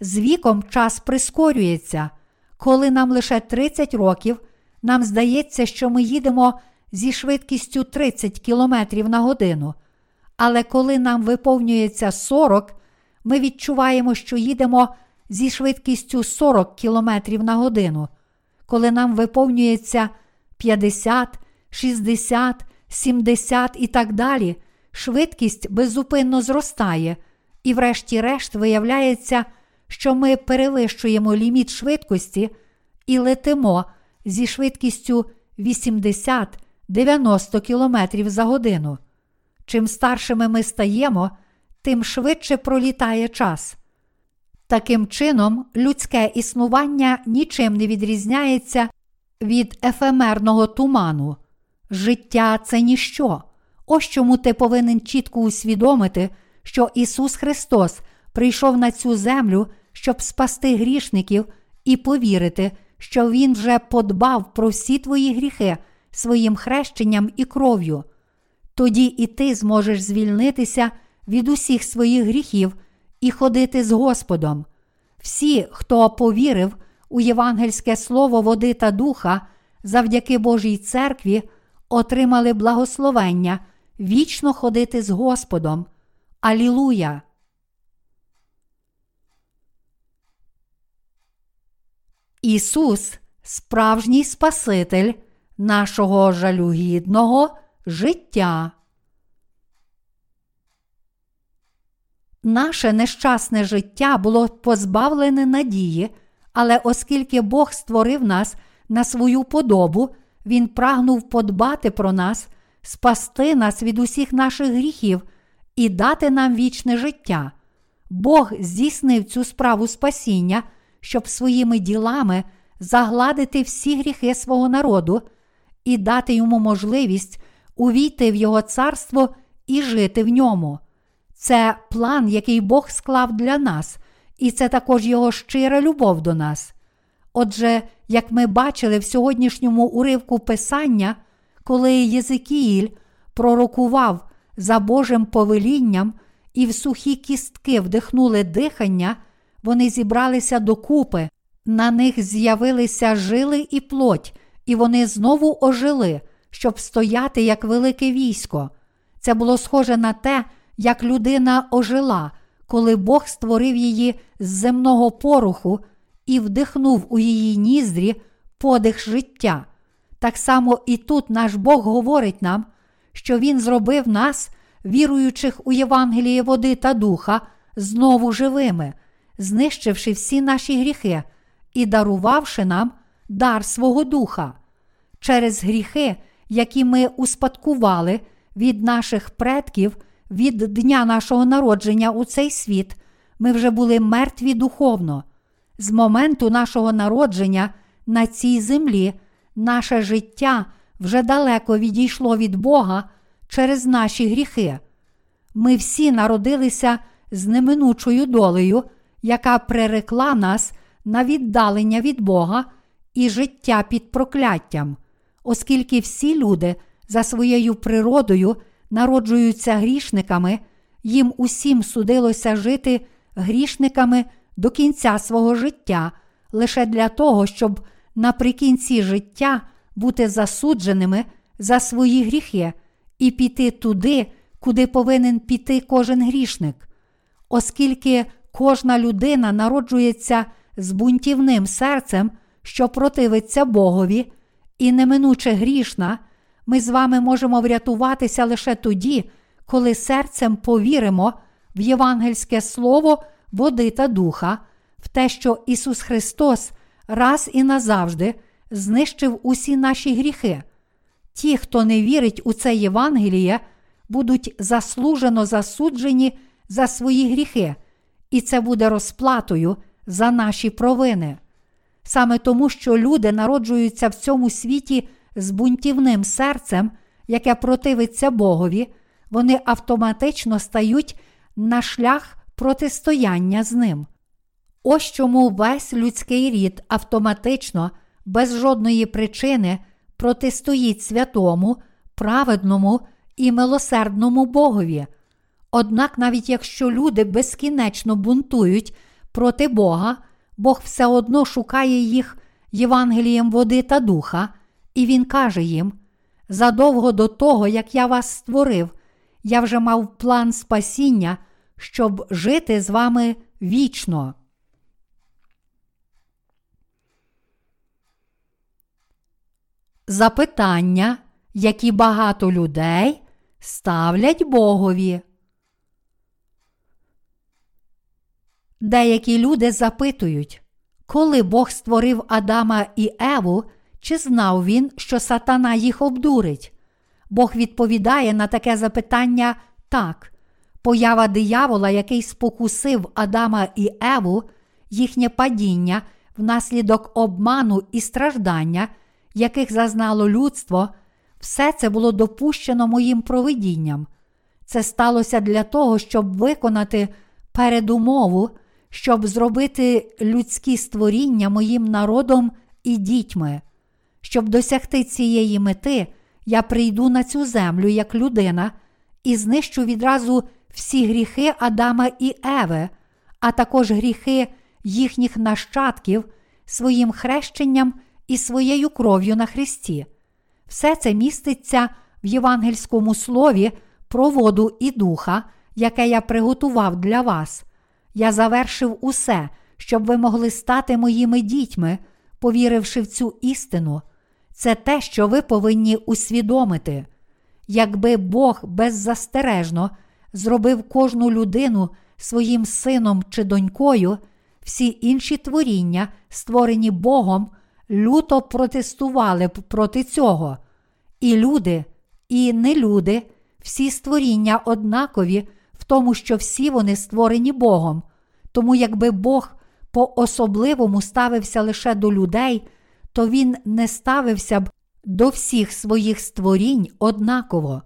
З віком час прискорюється. Коли нам лише 30 років, нам здається, що ми їдемо зі швидкістю 30 км на годину. Але коли нам виповнюється 40, ми відчуваємо, що їдемо зі швидкістю 40 км на годину. Коли нам виповнюється 50, 60, 70 і так далі, швидкість беззупинно зростає, і, врешті-решт, виявляється, що ми перевищуємо ліміт швидкості і летимо зі швидкістю 80-90 км за годину. Чим старшими ми стаємо, тим швидше пролітає час. Таким чином, людське існування нічим не відрізняється від ефемерного туману. Життя це ніщо. Ось чому ти повинен чітко усвідомити, що Ісус Христос прийшов на цю землю, щоб спасти грішників, і повірити, що Він вже подбав про всі твої гріхи своїм хрещенням і кров'ю. Тоді і ти зможеш звільнитися від усіх своїх гріхів і ходити з Господом. Всі, хто повірив у євангельське слово води та духа, завдяки Божій церкві, отримали благословення вічно ходити з Господом. Алілуя! Ісус справжній Спаситель нашого жалюгідного життя. Наше нещасне життя було позбавлене надії, але оскільки Бог створив нас на свою подобу, Він прагнув подбати про нас, спасти нас від усіх наших гріхів і дати нам вічне життя. Бог здійснив цю справу спасіння, щоб своїми ділами загладити всі гріхи свого народу і дати йому можливість увійти в Його царство і жити в ньому. Це план, який Бог склав для нас, і це також Його щира любов до нас. Отже, як ми бачили в сьогоднішньому уривку Писання, коли Єзикіїль пророкував за Божим повелінням і в сухі кістки вдихнули дихання, вони зібралися докупи, на них з'явилися жили і плоть, і вони знову ожили, щоб стояти як велике військо. Це було схоже на те, як людина ожила, коли Бог створив її з земного пороху і вдихнув у її ніздрі подих життя. Так само і тут наш Бог говорить нам, що Він зробив нас, віруючих у Євангеліє води та духа, знову живими, знищивши всі наші гріхи і дарувавши нам дар свого Духа. Через гріхи, які ми успадкували від наших предків від дня нашого народження у цей світ, ми вже були мертві духовно. З моменту нашого народження на цій землі наше життя вже далеко відійшло від Бога через наші гріхи. Ми всі народилися з неминучою долею, яка прирекла нас на віддалення від Бога і життя під прокляттям, оскільки всі люди за своєю природою народжуються грішниками, їм усім судилося жити грішниками до кінця свого життя, лише для того, щоб наприкінці життя бути засудженими за свої гріхи і піти туди, куди повинен піти кожен грішник. Оскільки кожна людина народжується з бунтівним серцем, що противиться Богові, і неминуче грішна, ми з вами можемо врятуватися лише тоді, коли серцем повіримо в євангельське слово води та духа, в те, що Ісус Христос раз і назавжди знищив усі наші гріхи. Ті, хто не вірить у це Євангеліє, будуть заслужено засуджені за свої гріхи, і це буде розплатою за наші провини. Саме тому, що люди народжуються в цьому світі з бунтівним серцем, яке противиться Богові, вони автоматично стають на шлях протистояння з ним. Ось чому весь людський рід автоматично, без жодної причини, протистоїть святому, праведному і милосердному Богові. Однак, навіть якщо люди безкінечно бунтують проти Бога, Бог все одно шукає їх Євангелієм води та духа, і Він каже їм: задовго до того, як я вас створив, я вже мав план спасіння, щоб жити з вами вічно. Запитання, які багато людей ставлять Богові. Деякі люди запитують, коли Бог створив Адама і Еву, чи знав він, що сатана їх обдурить? Бог відповідає на таке запитання так. Поява диявола, який спокусив Адама і Еву, їхнє падіння внаслідок обману і страждання, яких зазнало людство, все це було допущено моїм провидінням. Це сталося для того, щоб виконати передумову щоб зробити людські створіння моїм народом і дітьми. Щоб досягти цієї мети, я прийду на цю землю як людина і знищу відразу всі гріхи Адама і Еви, а також гріхи їхніх нащадків своїм хрещенням і своєю кров'ю на Христі. Все це міститься в євангельському слові про воду і духа, яке я приготував для вас. Я завершив усе, щоб ви могли стати моїми дітьми, повіривши в цю істину. Це те, що ви повинні усвідомити. Якби Бог беззастережно зробив кожну людину своїм сином чи донькою, всі інші творіння, створені Богом, люто протестували б проти цього. І люди, і нелюди, всі створіння однакові в тому, що всі вони створені Богом. Тому, якби Бог по-особливому ставився лише до людей, то він не ставився б до всіх своїх створінь однаково.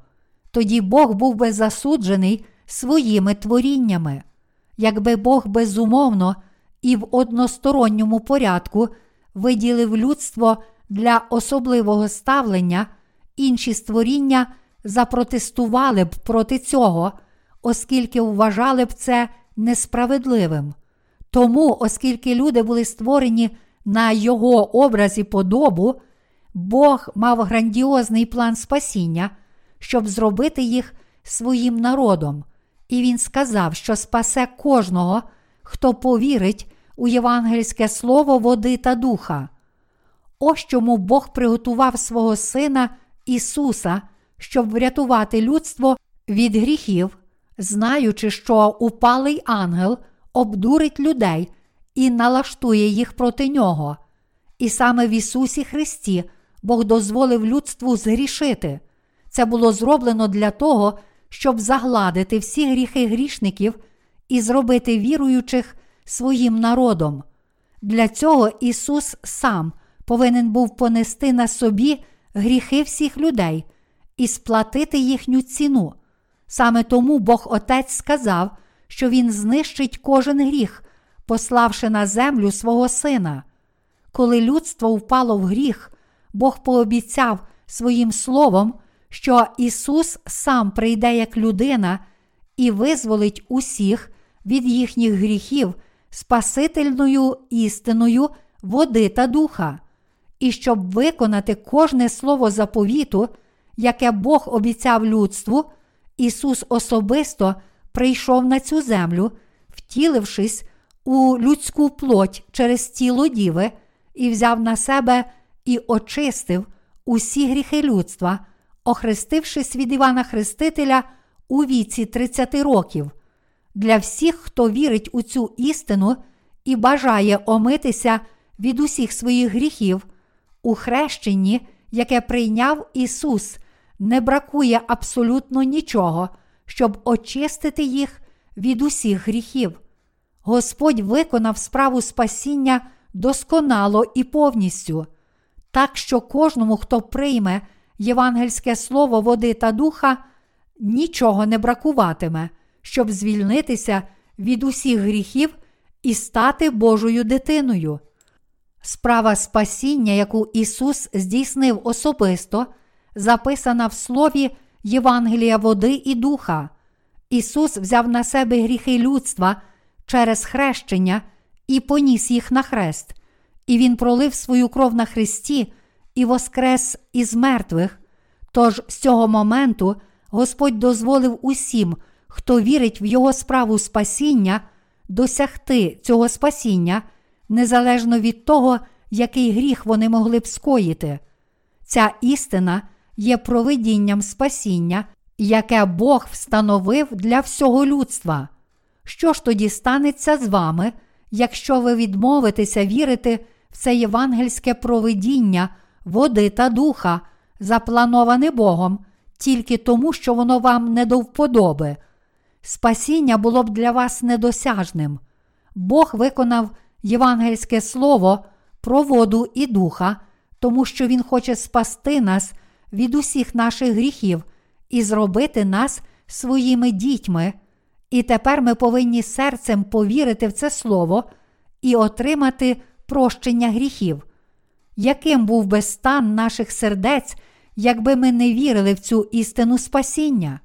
Тоді Бог був би засуджений своїми творіннями. Якби Бог безумовно і в односторонньому порядку виділив людство для особливого ставлення, інші створіння запротестували б проти цього оскільки вважали б це несправедливим. Тому, оскільки люди були створені на його образі подобу, Бог мав грандіозний план спасіння, щоб зробити їх своїм народом, і він сказав, що спасе кожного, хто повірить у євангельське слово води та духа. Ось чому Бог приготував свого Сина Ісуса, щоб врятувати людство від гріхів знаючи, що упалий ангел обдурить людей і налаштує їх проти нього. І саме в Ісусі Христі Бог дозволив людству згрішити. Це було зроблено для того, щоб загладити всі гріхи грішників і зробити віруючих своїм народом. Для цього Ісус сам повинен був понести на собі гріхи всіх людей і сплатити їхню ціну. Саме тому Бог Отець сказав, що Він знищить кожен гріх, пославши на землю свого Сина. Коли людство впало в гріх, Бог пообіцяв своїм Словом, що Ісус сам прийде як людина і визволить усіх від їхніх гріхів Спасительною істиною води та духа, і щоб виконати кожне слово заповіту, яке Бог обіцяв людству, Ісус особисто прийшов на цю землю, втілившись у людську плоть через тіло діви, і взяв на себе і очистив усі гріхи людства, охрестившись від Івана Хрестителя у віці 30 років. Для всіх, хто вірить у цю істину і бажає омитися від усіх своїх гріхів, у хрещенні, яке прийняв Ісус, не бракує абсолютно нічого, щоб очистити їх від усіх гріхів. Господь виконав справу спасіння досконало і повністю, так що кожному, хто прийме євангельське слово води та духа, нічого не бракуватиме, щоб звільнитися від усіх гріхів і стати Божою дитиною. Справа спасіння, яку Ісус здійснив особисто, записана в слові Євангелія води і духа. Ісус взяв на себе гріхи людства через хрещення і поніс їх на хрест, і Він пролив свою кров на хресті і воскрес із мертвих. Тож з цього моменту Господь дозволив усім, хто вірить в Його справу спасіння, досягти цього спасіння незалежно від того, який гріх вони могли б скоїти. Ця істина є провидінням спасіння, яке Бог встановив для всього людства. Що ж тоді станеться з вами, якщо ви відмовитеся вірити в це євангельське провидіння води та духа, заплановане Богом, тільки тому, що воно вам не до вподоби? Спасіння було б для вас недосяжним. Бог виконав євангельське слово про воду і духа, тому що Він хоче спасти нас від усіх наших гріхів і зробити нас своїми дітьми. І тепер ми повинні серцем повірити в це слово і отримати прощення гріхів. Яким був би стан наших сердець, якби ми не вірили в цю істину спасіння?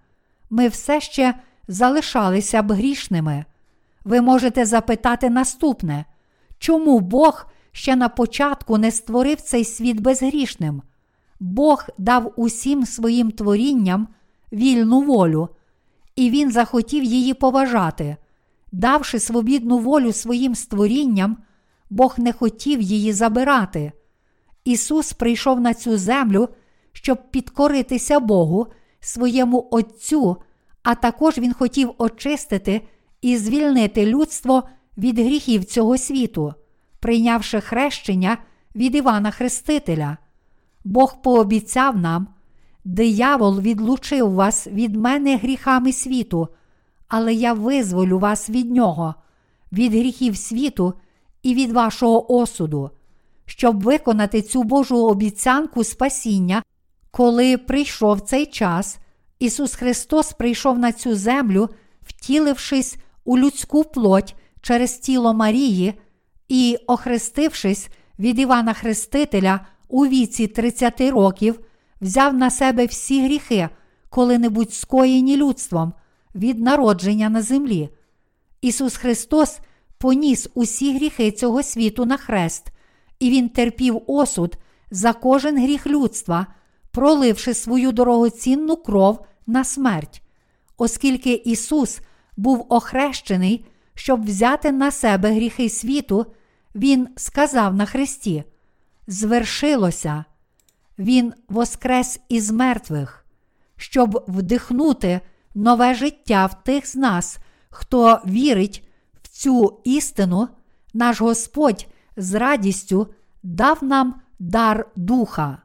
Ми все ще залишалися б грішними. Ви можете запитати наступне, чому Бог ще на початку не створив цей світ безгрішним? Бог дав усім своїм творінням вільну волю, і Він захотів її поважати. Давши свобідну волю своїм створінням, Бог не хотів її забирати. Ісус прийшов на цю землю, щоб підкоритися Богу, своєму Отцю, а також Він хотів очистити і звільнити людство від гріхів цього світу, прийнявши хрещення від Івана Хрестителя. Бог пообіцяв нам, диявол відлучив вас від мене гріхами світу, але я визволю вас від нього, від гріхів світу і від вашого осуду, щоб виконати цю Божу обіцянку спасіння, коли прийшов цей час, Ісус Христос прийшов на цю землю, втілившись у людську плоть через тіло Марії і, охрестившись від Івана Хрестителя у віці 30 років, взяв на себе всі гріхи, коли-небудь скоєні людством від народження на землі. Ісус Христос поніс усі гріхи цього світу на хрест, і Він терпів осуд за кожен гріх людства, проливши свою дорогоцінну кров на смерть, оскільки Ісус був охрещений, щоб взяти на себе гріхи світу, Він сказав на Христі: Звершилося, Він воскрес із мертвих, щоб вдихнути нове життя в тих з нас, хто вірить в цю істину, наш Господь з радістю дав нам дар духа.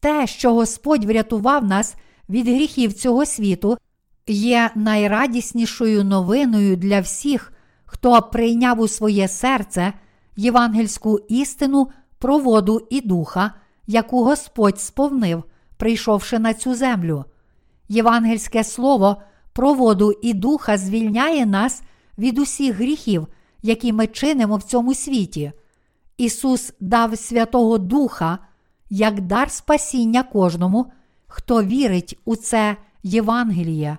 Те, що Господь врятував нас від гріхів цього світу, є найрадіснішою новиною для всіх, хто прийняв у своє серце євангельську істину про воду і духа, яку Господь сповнив, прийшовши на цю землю. Євангельське слово про воду і духа звільняє нас від усіх гріхів, які ми чинимо в цьому світі. Ісус дав Святого Духа як дар спасіння кожному, хто вірить у це Євангеліє.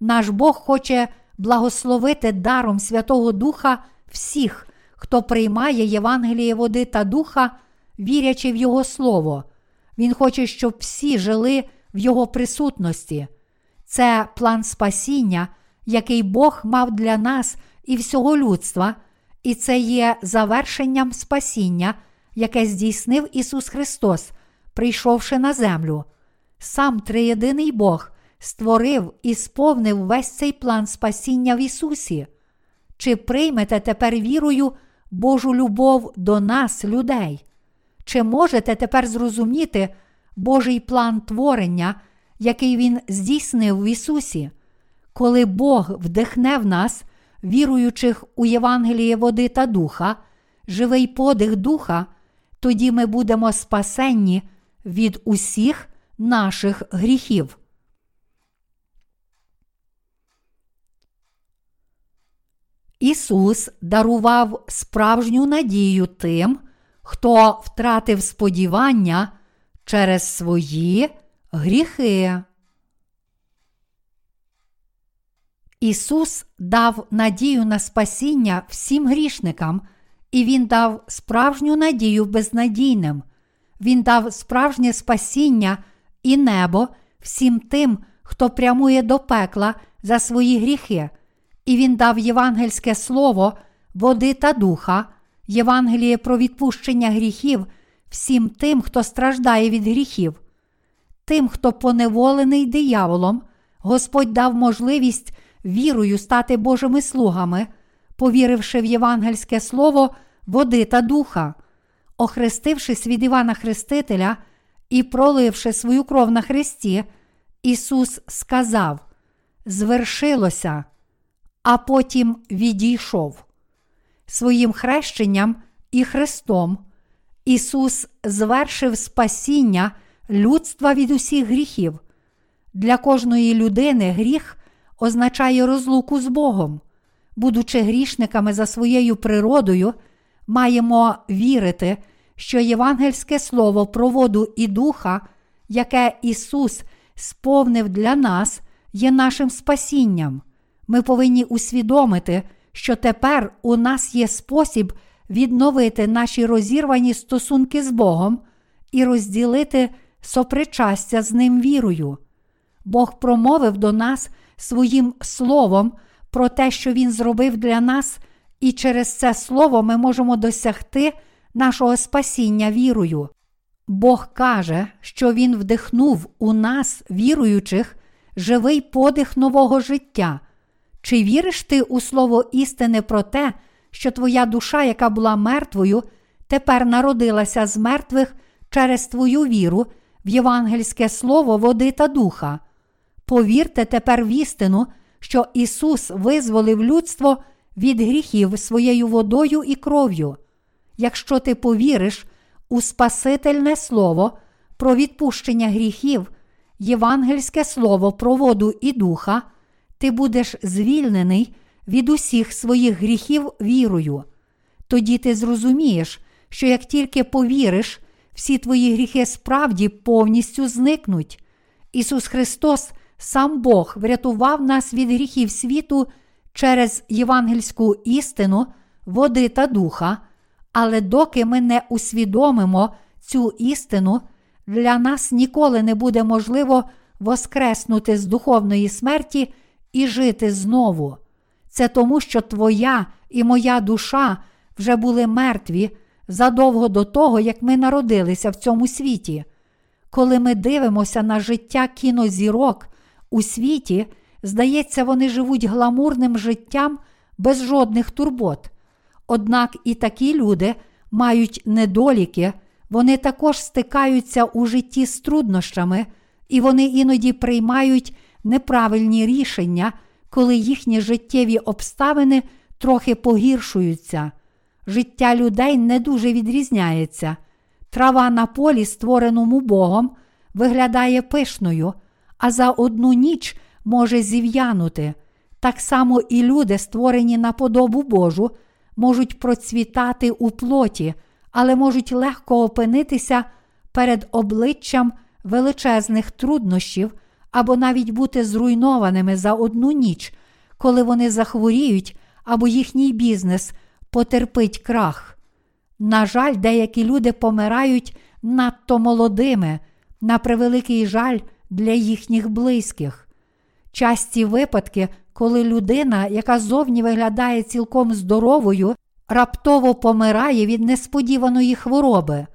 Наш Бог хоче благословити даром Святого Духа всіх, хто приймає Євангеліє води та духа, вірячи в Його Слово. Він хоче, щоб всі жили в Його присутності. Це план спасіння, який Бог мав для нас і всього людства, і це є завершенням спасіння, яке здійснив Ісус Христос, прийшовши на землю. Сам триєдиний Бог створив і сповнив весь цей план спасіння в Ісусі. Чи приймете тепер вірою Божу любов до нас, людей? Чи можете тепер зрозуміти Божий план творення, який Він здійснив в Ісусі? Коли Бог вдихне в нас, віруючих у Євангеліє води та духа, живий подих духа, тоді ми будемо спасенні від усіх наших гріхів. Ісус дарував справжню надію тим, хто втратив сподівання через свої гріхи. Ісус дав надію на спасіння всім грішникам, і Він дав справжню надію безнадійним. Він дав справжнє спасіння і небо всім тим, хто прямує до пекла за свої гріхи, і Він дав євангельське слово, води та духа, Євангеліє про відпущення гріхів всім тим, хто страждає від гріхів. Тим, хто поневолений дияволом, Господь дав можливість вірою стати Божими слугами, повіривши в євангельське слово води та духа, охрестившись від Івана Хрестителя і проливши свою кров на Христі, Ісус сказав: Звершилося, а потім відійшов. Своїм хрещенням і Христом Ісус звершив спасіння людства від усіх гріхів. Для кожної людини гріх означає розлуку з Богом. Будучи грішниками за своєю природою, маємо вірити, що євангельське слово про воду і духа, яке Ісус сповнив для нас, є нашим спасінням. Ми повинні усвідомити, що тепер у нас є спосіб відновити наші розірвані стосунки з Богом і розділити сопричастя з Ним вірою. Бог промовив до нас своїм словом про те, що Він зробив для нас, і через це слово ми можемо досягти нашого спасіння вірою. Бог каже, що Він вдихнув у нас, віруючих, живий подих нового життя. Чи віриш ти у слово істини про те, що твоя душа, яка була мертвою, тепер народилася з мертвих через твою віру в євангельське слово води та духа? Повірте тепер в істину, що Ісус визволив людство від гріхів своєю водою і кров'ю. Якщо ти повіриш у Спасительне Слово про відпущення гріхів, євангельське слово про воду і духа, ти будеш звільнений від усіх своїх гріхів вірою. Тоді ти зрозумієш, що як тільки повіриш, всі твої гріхи справді повністю зникнуть. Ісус Христос сам Бог врятував нас від гріхів світу через євангельську істину, води та духа, але доки ми не усвідомимо цю істину, для нас ніколи не буде можливо воскреснути з духовної смерті і жити знову. Це тому, що твоя і моя душа вже були мертві задовго до того, як ми народилися в цьому світі. Коли ми дивимося на життя кінозірок у світі, здається, вони живуть гламурним життям без жодних турбот. Однак і такі люди мають недоліки, вони також стикаються у житті з труднощами, і вони іноді приймають неправильні рішення, коли їхні життєві обставини трохи погіршуються. Життя людей не дуже відрізняється. Трава на полі, створеному Богом, виглядає пишною, а за одну ніч може зів'янути. Так само і люди, створені на подобу Божу, можуть процвітати у плоті, але можуть легко опинитися перед обличчям величезних труднощів або навіть бути зруйнованими за одну ніч, коли вони захворіють або їхній бізнес потерпить крах. На жаль, деякі люди помирають надто молодими, на превеликий жаль для їхніх близьких. Часті випадки, коли людина, яка зовні виглядає цілком здоровою, раптово помирає від несподіваної хвороби.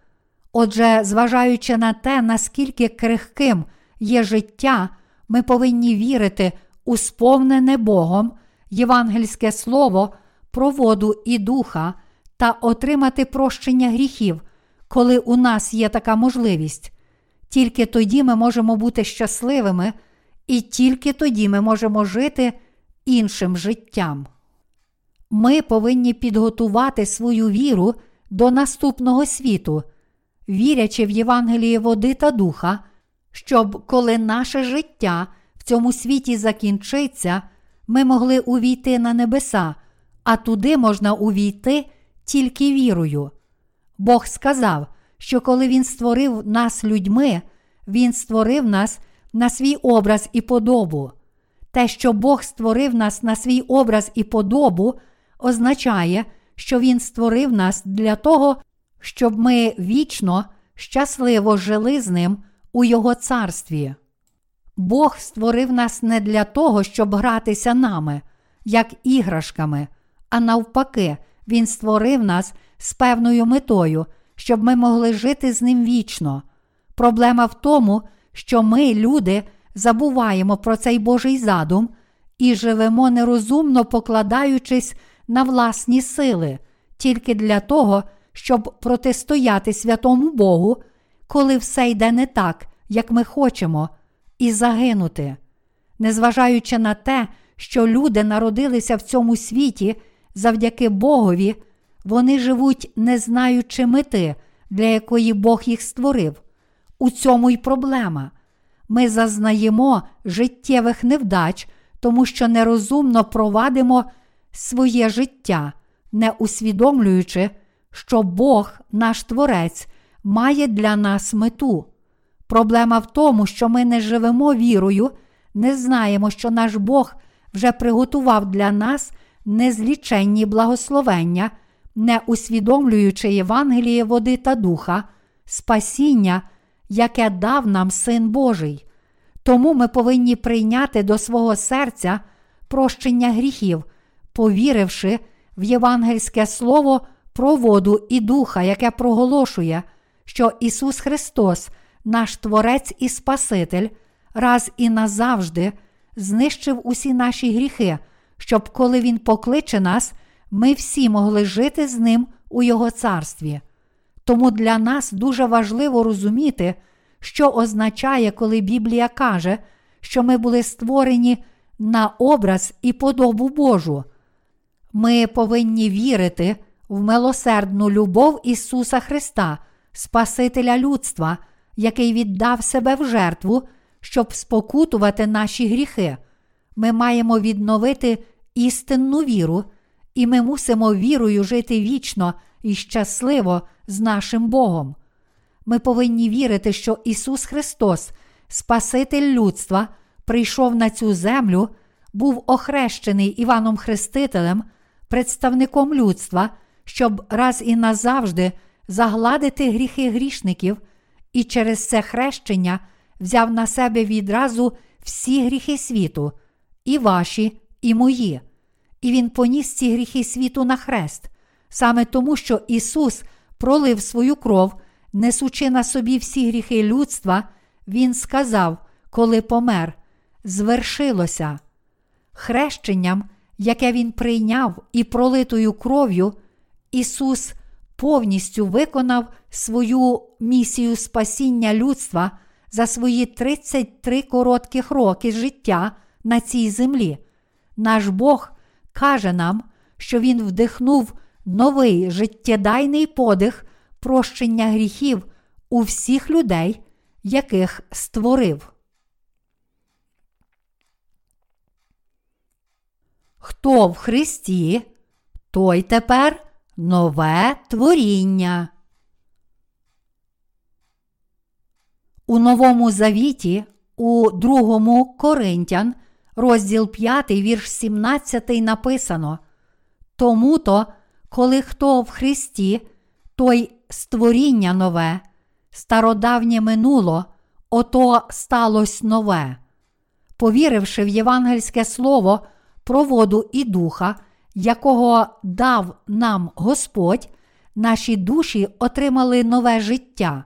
Отже, зважаючи на те, наскільки крихким є життя, ми повинні вірити у сповнене Богом євангельське слово про воду і духа та отримати прощення гріхів, коли у нас є така можливість. Тільки тоді ми можемо бути щасливими, і тільки тоді ми можемо жити іншим життям. Ми повинні підготувати свою віру до наступного світу, вірячи в Євангеліє води та духа, щоб коли наше життя в цьому світі закінчиться, ми могли увійти на небеса, а туди можна увійти тільки вірою. Бог сказав, що коли Він створив нас людьми, Він створив нас на свій образ і подобу. Те, що Бог створив нас на свій образ і подобу, означає, що Він створив нас для того, щоб ми вічно, щасливо жили з ним у Його царстві. Бог створив нас не для того, щоб гратися нами, як іграшками, а навпаки, Він створив нас з певною метою, щоб ми могли жити з ним вічно. Проблема в тому, що ми, люди, забуваємо про цей Божий задум і живемо нерозумно покладаючись на власні сили, тільки для того, щоб протистояти святому Богу, коли все йде не так, як ми хочемо, і загинути. Незважаючи на те, що люди народилися в цьому світі завдяки Богові, вони живуть, не знаючи мети, для якої Бог їх створив. У цьому й проблема. Ми зазнаємо життєвих невдач, тому що нерозумно провадимо своє життя, не усвідомлюючи, що Бог, наш Творець, має для нас мету. Проблема в тому, що ми не живемо вірою, не знаємо, що наш Бог вже приготував для нас незліченні благословення, не усвідомлюючи Євангеліє води та духа, спасіння, яке дав нам Син Божий. Тому ми повинні прийняти до свого серця прощення гріхів, повіривши в євангельське слово про воду і духа, яке проголошує, що Ісус Христос, наш Творець і Спаситель, раз і назавжди знищив усі наші гріхи, щоб коли Він покличе нас, ми всі могли жити з Ним у Його царстві. Тому для нас дуже важливо розуміти, що означає, коли Біблія каже, що ми були створені на образ і подобу Божу. Ми повинні вірити в милосердну любов Ісуса Христа, Спасителя людства, який віддав себе в жертву, щоб спокутувати наші гріхи. Ми маємо відновити істинну віру, і ми мусимо вірою жити вічно і щасливо з нашим Богом. Ми повинні вірити, що Ісус Христос, Спаситель людства, прийшов на цю землю, був охрещений Іваном Хрестителем, представником людства, щоб раз і назавжди загладити гріхи грішників, і через це хрещення взяв на себе відразу всі гріхи світу, і ваші, і мої. І Він поніс ці гріхи світу на хрест, саме тому, що Ісус пролив свою кров, несучи на собі всі гріхи людства, Він сказав, коли помер, звершилося. Хрещенням яке Він прийняв і пролитою кров'ю, Ісус повністю виконав свою місію спасіння людства за свої 33 коротких роки життя на цій землі. Наш Бог каже нам, що Він вдихнув новий життєдайний подих прощення гріхів у всіх людей, яких створив. Хто в Христі, той тепер нове творіння. У Новому Завіті, у 2 Коринтян, розділ 5, вірш 17 написано. Тому то, коли хто в Христі, той створіння нове, стародавнє минуло, ото сталось нове. Повіривши в євангельське слово про воду і духа, якого дав нам Господь, наші душі отримали нове життя.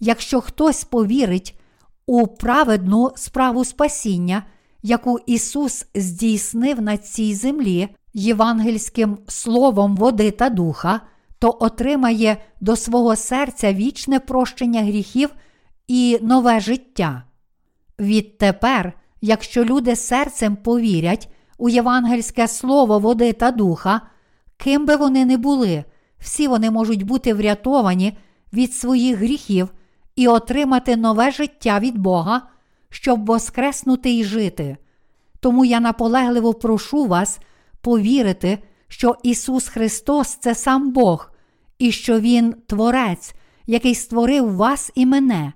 Якщо хтось повірить у праведну справу спасіння, яку Ісус здійснив на цій землі євангельським словом води та духа, то отримає до свого серця вічне прощення гріхів і нове життя. Відтепер, якщо люди серцем повірять у євангельське слово води та духа, ким би вони не були, всі вони можуть бути врятовані від своїх гріхів і отримати нове життя від Бога, щоб воскреснути і жити. Тому я наполегливо прошу вас повірити, що Ісус Христос це сам Бог, і що Він Творець, який створив вас і мене,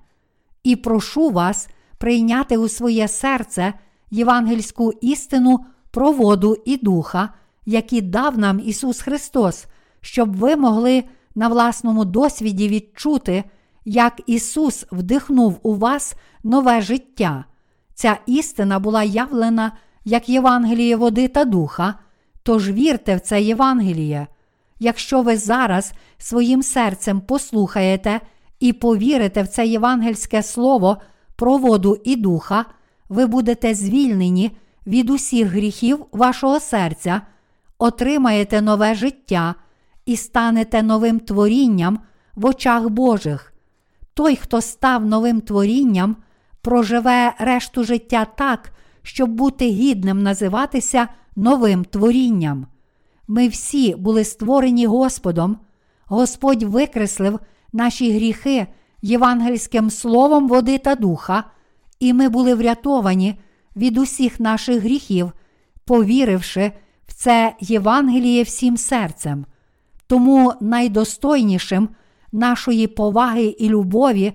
і прошу вас прийняти у своє серце євангельську істину про воду і духа, які дав нам Ісус Христос, щоб ви могли на власному досвіді відчути, як Ісус вдихнув у вас нове життя. Ця істина була явлена як Євангеліє води та духа, тож вірте в це Євангеліє. Якщо ви зараз своїм серцем послухаєте і повірите в це євангельське слово про воду і духа, ви будете звільнені від усіх гріхів вашого серця, отримаєте нове життя і станете новим творінням в очах Божих. Той, хто став новим творінням, проживе решту життя так, щоб бути гідним називатися новим творінням. Ми всі були створені Господом, Господь викреслив наші гріхи євангельським словом води та духа, і ми були врятовані від усіх наших гріхів, повіривши в це Євангеліє всім серцем. Тому найдостойнішим нашої поваги і любові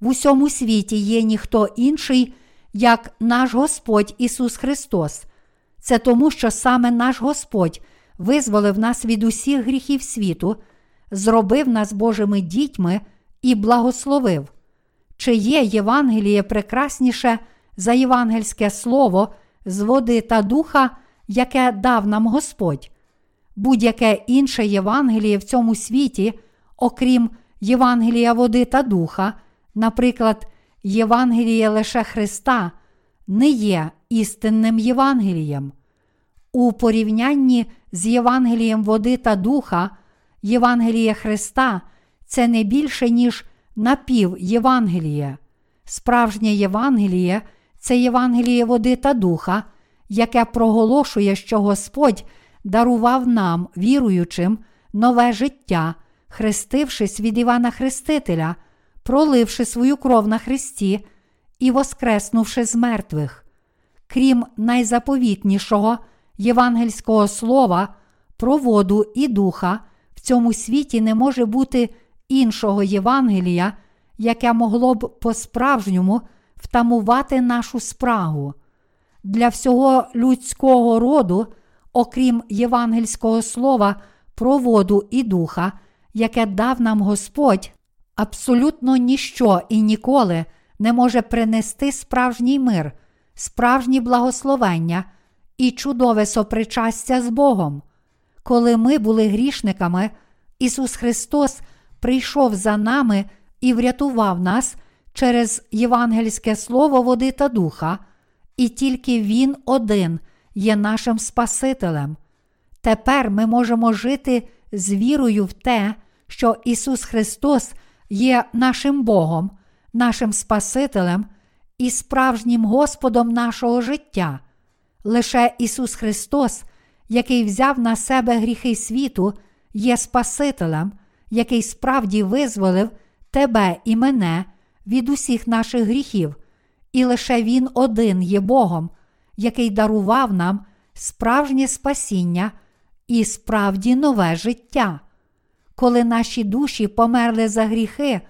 в усьому світі є ніхто інший, як наш Господь Ісус Христос. Це тому, що саме наш Господь визволив нас від усіх гріхів світу, зробив нас Божими дітьми і благословив. Чи є Євангеліє прекрасніше за євангельське слово з води та духа, яке дав нам Господь? Будь-яке інше Євангеліє в цьому світі, окрім Євангелія води та духа, наприклад, Євангеліє лише Христа, не є істинним Євангелієм. У порівнянні з Євангелієм води та духа, Євангеліє Христа це не більше, ніж напів Євангеліє. Справжнє Євангеліє це Євангеліє води та духа, яке проголошує, що Господь дарував нам, віруючим, нове життя, хрестившись від Івана Хрестителя, проливши свою кров на Христі і воскреснувши з мертвих. Крім найзаповітнішого євангельського слова про воду і духа, в цьому світі не може бути іншого Євангелія, яке могло б по-справжньому втамувати нашу спрагу. Для всього людського роду, окрім євангельського слова про воду і духа, яке дав нам Господь, абсолютно ніщо і ніколи не може принести справжній мир, справжні благословення і чудове сопричастя з Богом. Коли ми були грішниками, Ісус Христос прийшов за нами і врятував нас через євангельське слово води та духа, і тільки Він один є нашим Спасителем. Тепер ми можемо жити з вірою в те, що Ісус Христос є нашим Богом, нашим Спасителем і справжнім Господом нашого життя. Лише Ісус Христос, який взяв на себе гріхи світу, є Спасителем, який справді визволив тебе і мене від усіх наших гріхів, і лише Він один є Богом, який дарував нам справжнє спасіння і справді нове життя. Коли наші душі померли за гріхи,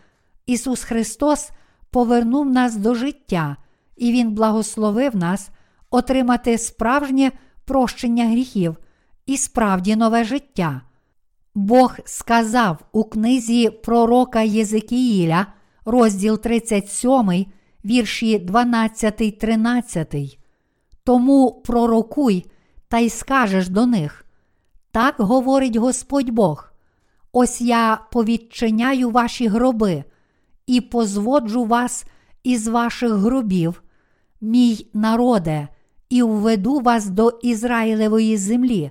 Ісус Христос повернув нас до життя, і Він благословив нас отримати справжнє прощення гріхів і справді нове життя. Бог сказав у книзі пророка Єзекіїля, розділ 37, вірші 12, 13. Тому пророкуй та й скажеш до них. Так говорить Господь Бог. Ось я повідчиняю ваші гроби і позводжу вас із ваших гробів, мій народе, і введу вас до Ізраїлевої землі,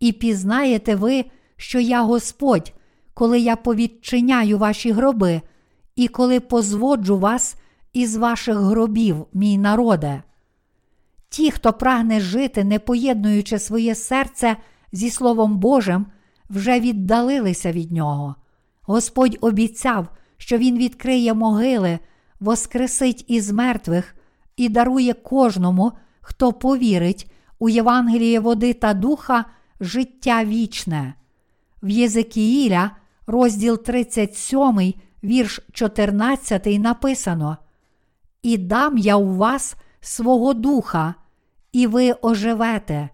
і пізнаєте ви, що я Господь, коли я повідчиняю ваші гроби, і коли позводжу вас із ваших гробів, мій народе. Ті, хто прагне жити, не поєднуючи своє серце зі Словом Божим, вже віддалилися від нього. Господь обіцяв, що Він відкриє могили, воскресить із мертвих і дарує кожному, хто повірить у Євангеліє води та духа життя вічне. В Єзекіїля, розділ 37, вірш 14, написано: І дам я у вас свого духа, і ви оживете,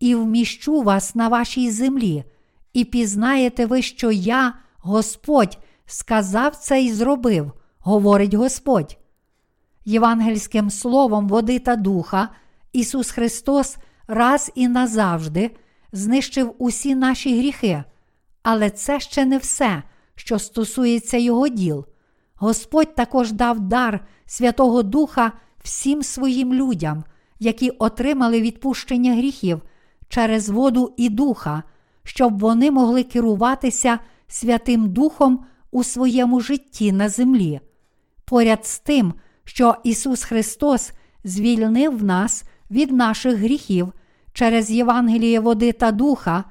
і вміщу вас на вашій землі, і пізнаєте ви, що я, Господь, сказав це і зробив, говорить Господь. Євангельським словом води та духа Ісус Христос раз і назавжди знищив усі наші гріхи, але це ще не все, що стосується Його діл. Господь також дав дар Святого Духа всім своїм людям, які отримали відпущення гріхів через воду і духа, щоб вони могли керуватися Святим Духом у своєму житті на землі. Поряд з тим, що Ісус Христос звільнив нас від наших гріхів через Євангеліє води та духа,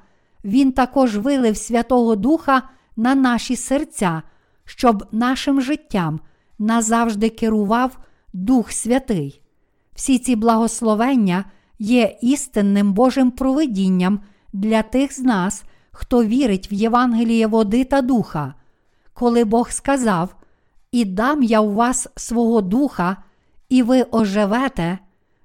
Він також вилив Святого Духа на наші серця, щоб нашим життям назавжди керував Дух Святий. Всі ці благословення є істинним Божим провидінням для тих з нас, хто вірить в Євангеліє води та духа. Коли Бог сказав: І дам я у вас свого духа, і ви оживете,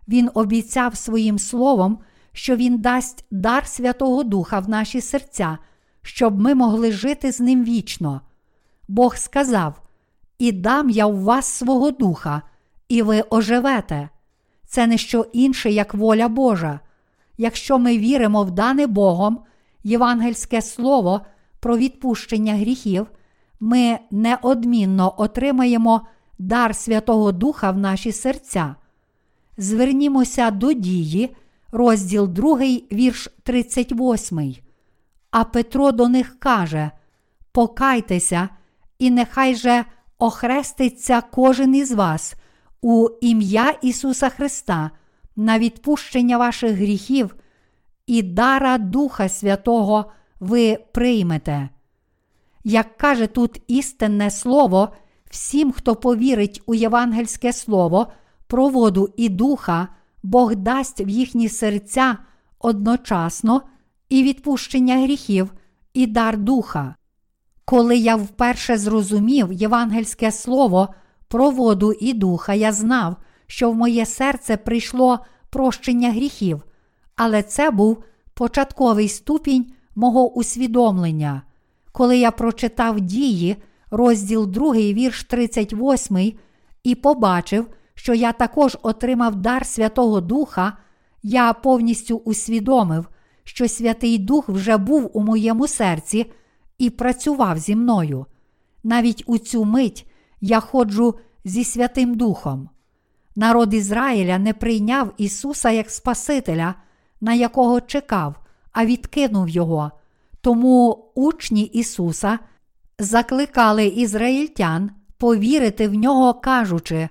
Він обіцяв своїм словом, що Він дасть дар Святого Духа в наші серця, щоб ми могли жити з ним вічно. Бог сказав: І дам я у вас свого духа, і ви оживете. Це не що інше, як воля Божа. Якщо ми віримо в дане Богом, євангельське слово про відпущення гріхів, ми неодмінно отримаємо дар Святого Духа в наші серця. Звернімося до дії, розділ 2, вірш 38. А Петро до них каже: Покайтеся, і нехай же охреститься кожен із вас у ім'я Ісуса Христа на відпущення ваших гріхів і дара Духа Святого ви приймете. Як каже тут істинне слово, всім, хто повірить у євангельське слово про воду і духа, Бог дасть в їхні серця одночасно і відпущення гріхів, і дар духа. Коли я вперше зрозумів євангельське слово про воду і духа, я знав, що в моє серце прийшло прощення гріхів, але це був початковий ступінь мого усвідомлення. Коли я прочитав дії, розділ 2, вірш 38, і побачив, що я також отримав дар Святого Духа, я повністю усвідомив, що Святий Дух вже був у моєму серці і працював зі мною. Навіть у цю мить я ходжу зі Святим Духом. Народ Ізраїля не прийняв Ісуса як Спасителя, на якого чекав, а відкинув його. Тому учні Ісуса закликали ізраїльтян повірити в нього, кажучи: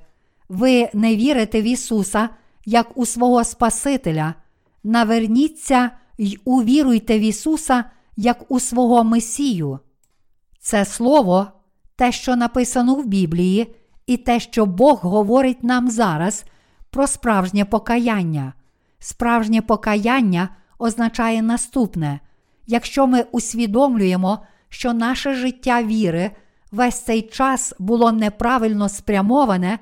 ви не вірите в Ісуса, як у свого Спасителя, наверніться й увіруйте в Ісуса, як у свого Месію. Це слово, те, що написано в Біблії, і те, що Бог говорить нам зараз про справжнє покаяння. Справжнє покаяння означає наступне: якщо ми усвідомлюємо, що наше життя віри весь цей час було неправильно спрямоване,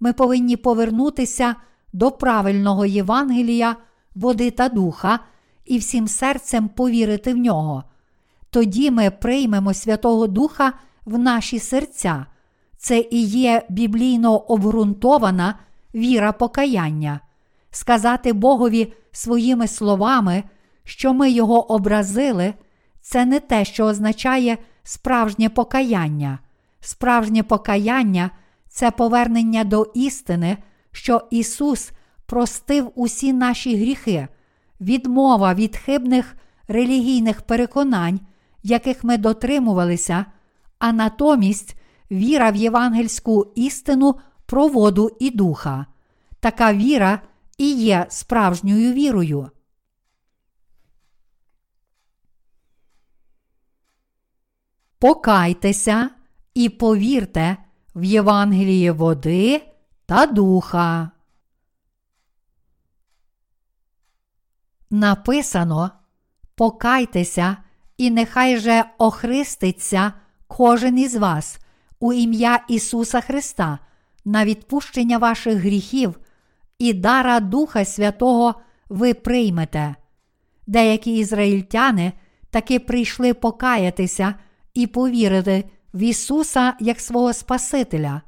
ми повинні повернутися до правильного Євангелія, води та духа і всім серцем повірити в нього. Тоді ми приймемо Святого Духа в наші серця. Це і є біблійно обґрунтована віра покаяння, сказати Богові своїми словами, що ми його образили, це не те, що означає справжнє покаяння. Справжнє покаяння це повернення до істини, що Ісус простив усі наші гріхи, відмова від хибних релігійних переконань, яких ми дотримувалися, а натомість віра в євангельську істину про воду і духа. Така віра і є справжньою вірою. Покайтеся і повірте в Євангеліє води та духа. Написано Покайтеся, і нехай же охриститься кожен із вас у ім'я Ісуса Христа на відпущення ваших гріхів і дара Духа Святого ви приймете. Деякі ізраїльтяни таки прийшли покаятися і повірити в Ісуса як свого Спасителя.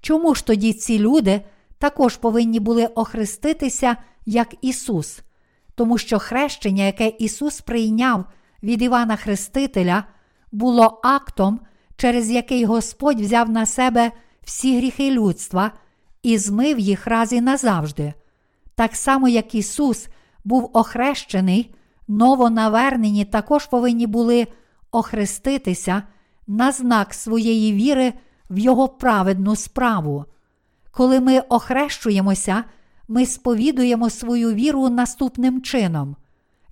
Чому ж тоді ці люди також повинні були охреститися як Ісус? Тому що хрещення, яке Ісус прийняв від Івана Хрестителя, було актом, через який Господь взяв на себе всі гріхи людства і змив їх раз і назавжди. Так само, як Ісус був охрещений, новонавернені також повинні були охреститися на знак своєї віри в Його праведну справу. Коли ми охрещуємося, ми сповідуємо свою віру наступним чином.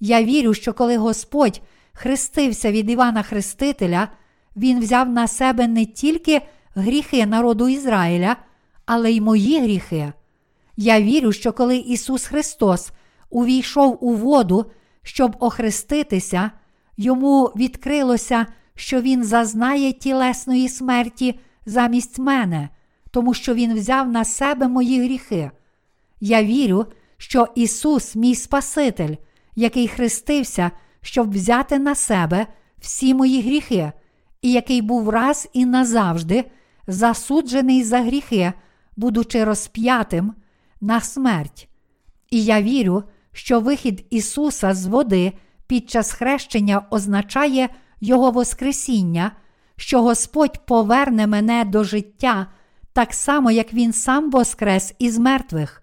Я вірю, що коли Господь хрестився від Івана Хрестителя, Він взяв на себе не тільки гріхи народу Ізраїля, але й мої гріхи. Я вірю, що коли Ісус Христос увійшов у воду, щоб охреститися, йому відкрилося, що Він зазнає тілесної смерті замість мене, тому що Він взяв на себе мої гріхи. Я вірю, що Ісус, мій Спаситель, який хрестився, щоб взяти на себе всі мої гріхи, і який був раз і назавжди засуджений за гріхи, будучи розп'ятим на смерть. І я вірю, що вихід Ісуса з води під час хрещення означає Його Воскресіння, що Господь поверне мене до життя, так само, як Він сам воскрес із мертвих.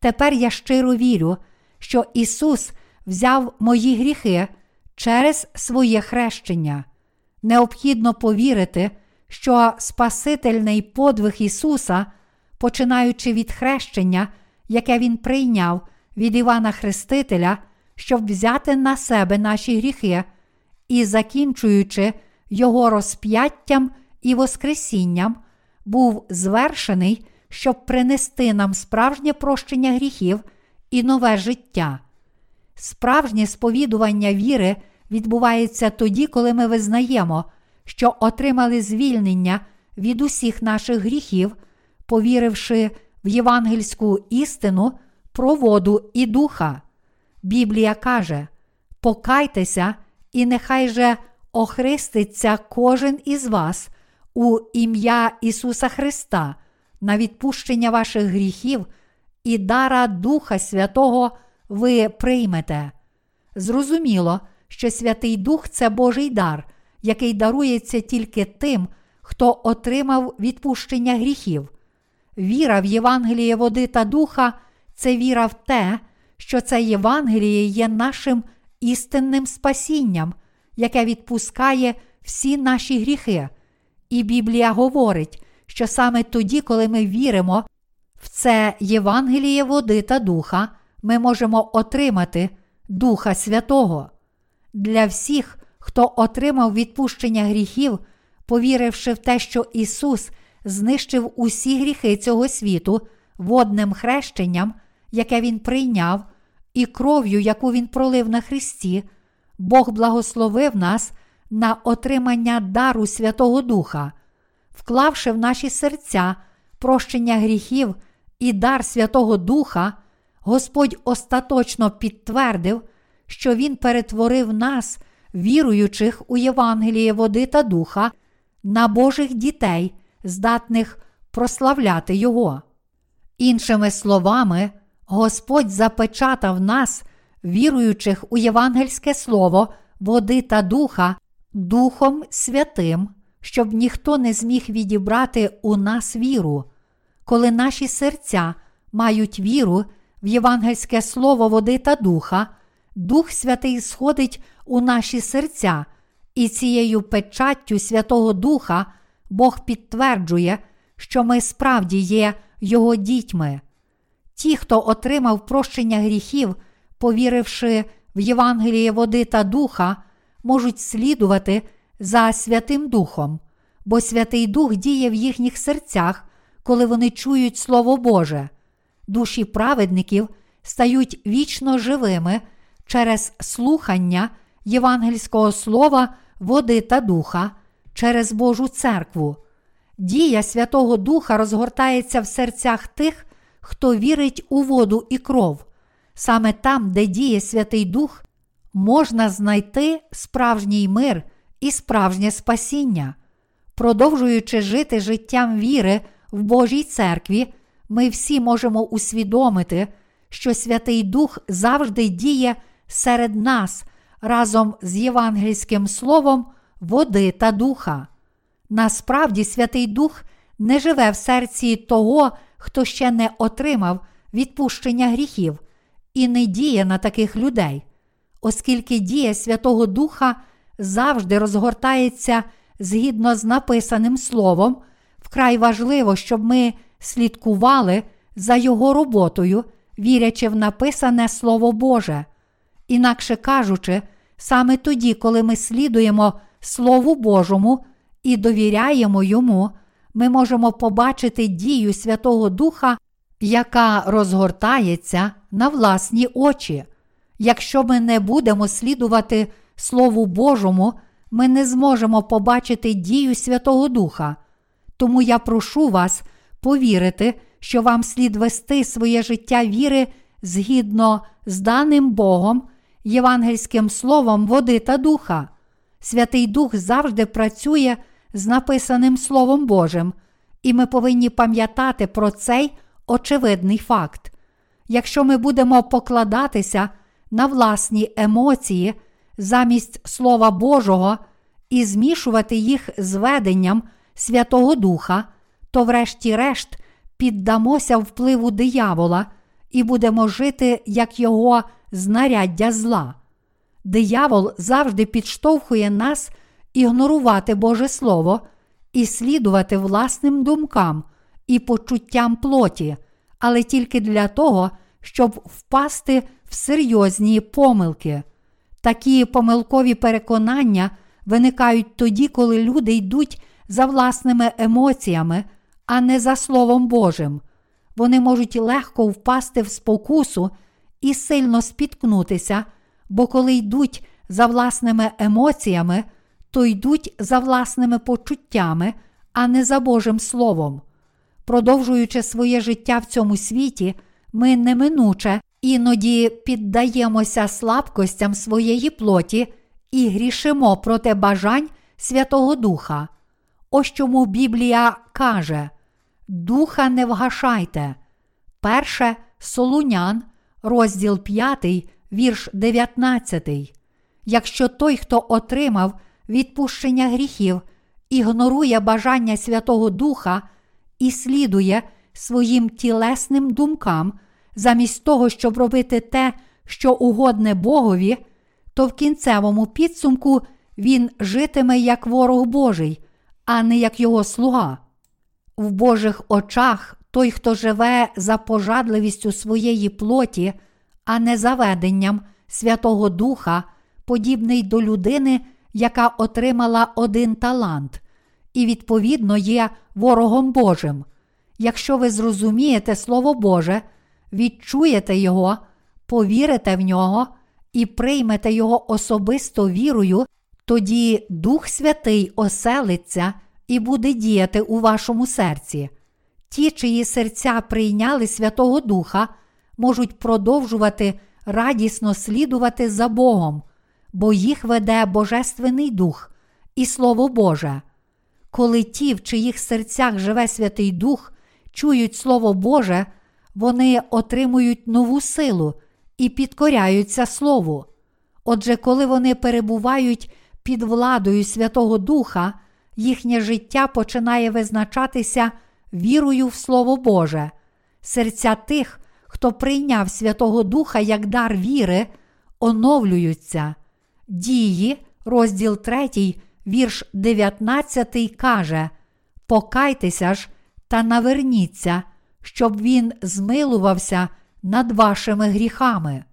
Тепер я щиро вірю, що Ісус взяв мої гріхи через своє хрещення. Необхідно повірити, що Спасительний подвиг Ісуса, починаючи від хрещення, яке Він прийняв від Івана Хрестителя, щоб взяти на себе наші гріхи, і закінчуючи Його розп'яттям і Воскресінням, був звершений, щоб принести нам справжнє прощення гріхів і нове життя. Справжнє сповідування віри відбувається тоді, коли ми визнаємо, що отримали звільнення від усіх наших гріхів, повіривши в євангельську істину про воду і духа. Біблія каже: Покайтеся, і нехай же охриститься кожен із вас у ім'я Ісуса Христа на відпущення ваших гріхів і дара Духа Святого ви приймете. Зрозуміло, що Святий Дух це Божий дар, який дарується тільки тим, хто отримав відпущення гріхів. Віра в Євангеліє води та духа це віра в те, що це Євангеліє є нашим істинним спасінням, яке відпускає всі наші гріхи. І Біблія говорить, що саме тоді, коли ми віримо в це Євангеліє води та духа, ми можемо отримати Духа Святого. Для всіх, хто отримав відпущення гріхів, повіривши в те, що Ісус знищив усі гріхи цього світу водним хрещенням, яке Він прийняв, і кров'ю, яку Він пролив на Христі, Бог благословив нас на отримання дару Святого Духа, вклавши в наші серця прощення гріхів і дар Святого Духа, Господь остаточно підтвердив, що Він перетворив нас, віруючих у Євангеліє води та духа, на Божих дітей, здатних прославляти Його. Іншими словами, Господь запечатав нас, віруючих у євангельське слово, води та духа, Духом Святим, щоб ніхто не зміг відібрати у нас віру. Коли наші серця мають віру в євангельське слово води та духа, Дух Святий сходить у наші серця, і цією печаттю Святого Духа Бог підтверджує, що ми справді є Його дітьми. Ті, хто отримав прощення гріхів, повіривши в Євангеліє води та духа, можуть слідувати за Святим Духом, бо Святий Дух діє в їхніх серцях, коли вони чують Слово Боже. Душі праведників стають вічно живими через слухання євангельського слова, води та духа, через Божу церкву. Дія Святого Духа розгортається в серцях тих, хто вірить у воду і кров. Саме там, де діє Святий Дух, можна знайти справжній мир і справжнє спасіння. Продовжуючи жити життям віри в Божій церкві, ми всі можемо усвідомити, що Святий Дух завжди діє серед нас разом з євангельським словом води та духа. Насправді, Святий Дух не живе в серці того, хто ще не отримав відпущення гріхів, і не діє на таких людей, оскільки дія Святого Духа завжди розгортається згідно з написаним словом, вкрай важливо, щоб ми слідкували за його роботою, вірячи в написане Слово Боже. Інакше кажучи, саме тоді, коли ми слідуємо Слову Божому і довіряємо йому, ми можемо побачити дію Святого Духа, яка розгортається на власні очі. Якщо ми не будемо слідувати Слову Божому, ми не зможемо побачити дію Святого Духа. Тому я прошу вас повірити, що вам слід вести своє життя віри згідно з даним Богом, євангельським словом води та духа. Святий Дух завжди працює з написаним Словом Божим, і ми повинні пам'ятати про цей очевидний факт. Якщо ми будемо покладатися на власні емоції замість Слова Божого і змішувати їх з веденням Святого Духа, то, врешті-решт, піддамося впливу диявола і будемо жити як його знаряддя зла. Диявол завжди підштовхує нас ігнорувати Боже Слово і слідувати власним думкам і почуттям плоті, але тільки для того, щоб впасти в серйозні помилки. Такі помилкові переконання виникають тоді, коли люди йдуть за власними емоціями, а не за Словом Божим. Вони можуть легко впасти в спокусу і сильно спіткнутися, бо коли йдуть за власними емоціями, то йдуть за власними почуттями, а не за Божим Словом. Продовжуючи своє життя в цьому світі, ми неминуче іноді піддаємося слабкостям своєї плоті і грішимо проти бажань Святого Духа. Ось чому Біблія каже: Духа не вгашайте. Перше Солунян, розділ 5, вірш 19. Якщо той, хто отримав відпущення гріхів, ігнорує бажання Святого Духа і слідує своїм тілесним думкам, замість того, щоб робити те, що угодне Богові, то в кінцевому підсумку він житиме як ворог Божий, а не як його слуга. В Божих очах той, хто живе за пожадливістю своєї плоті, а не заведенням Святого Духа, подібний до людини, яка отримала один талант, і, відповідно, є ворогом Божим. Якщо ви зрозумієте Слово Боже, відчуєте Його, повірите в нього і приймете Його особисто вірою, тоді Дух Святий оселиться і буде діяти у вашому серці. Ті, чиї серця прийняли Святого Духа, можуть продовжувати радісно слідувати за Богом, бо їх веде Божественний Дух і Слово Боже. Коли ті, в чиїх серцях живе Святий Дух, чують Слово Боже, вони отримують нову силу і підкоряються Слову. Отже, коли вони перебувають під владою Святого Духа, їхнє життя починає визначатися вірою в Слово Боже. Серця тих, хто прийняв Святого Духа як дар віри, оновлюються. Дії, розділ 3, вірш 19 каже: Покайтеся ж та наверніться, щоб він змилувався над вашими гріхами.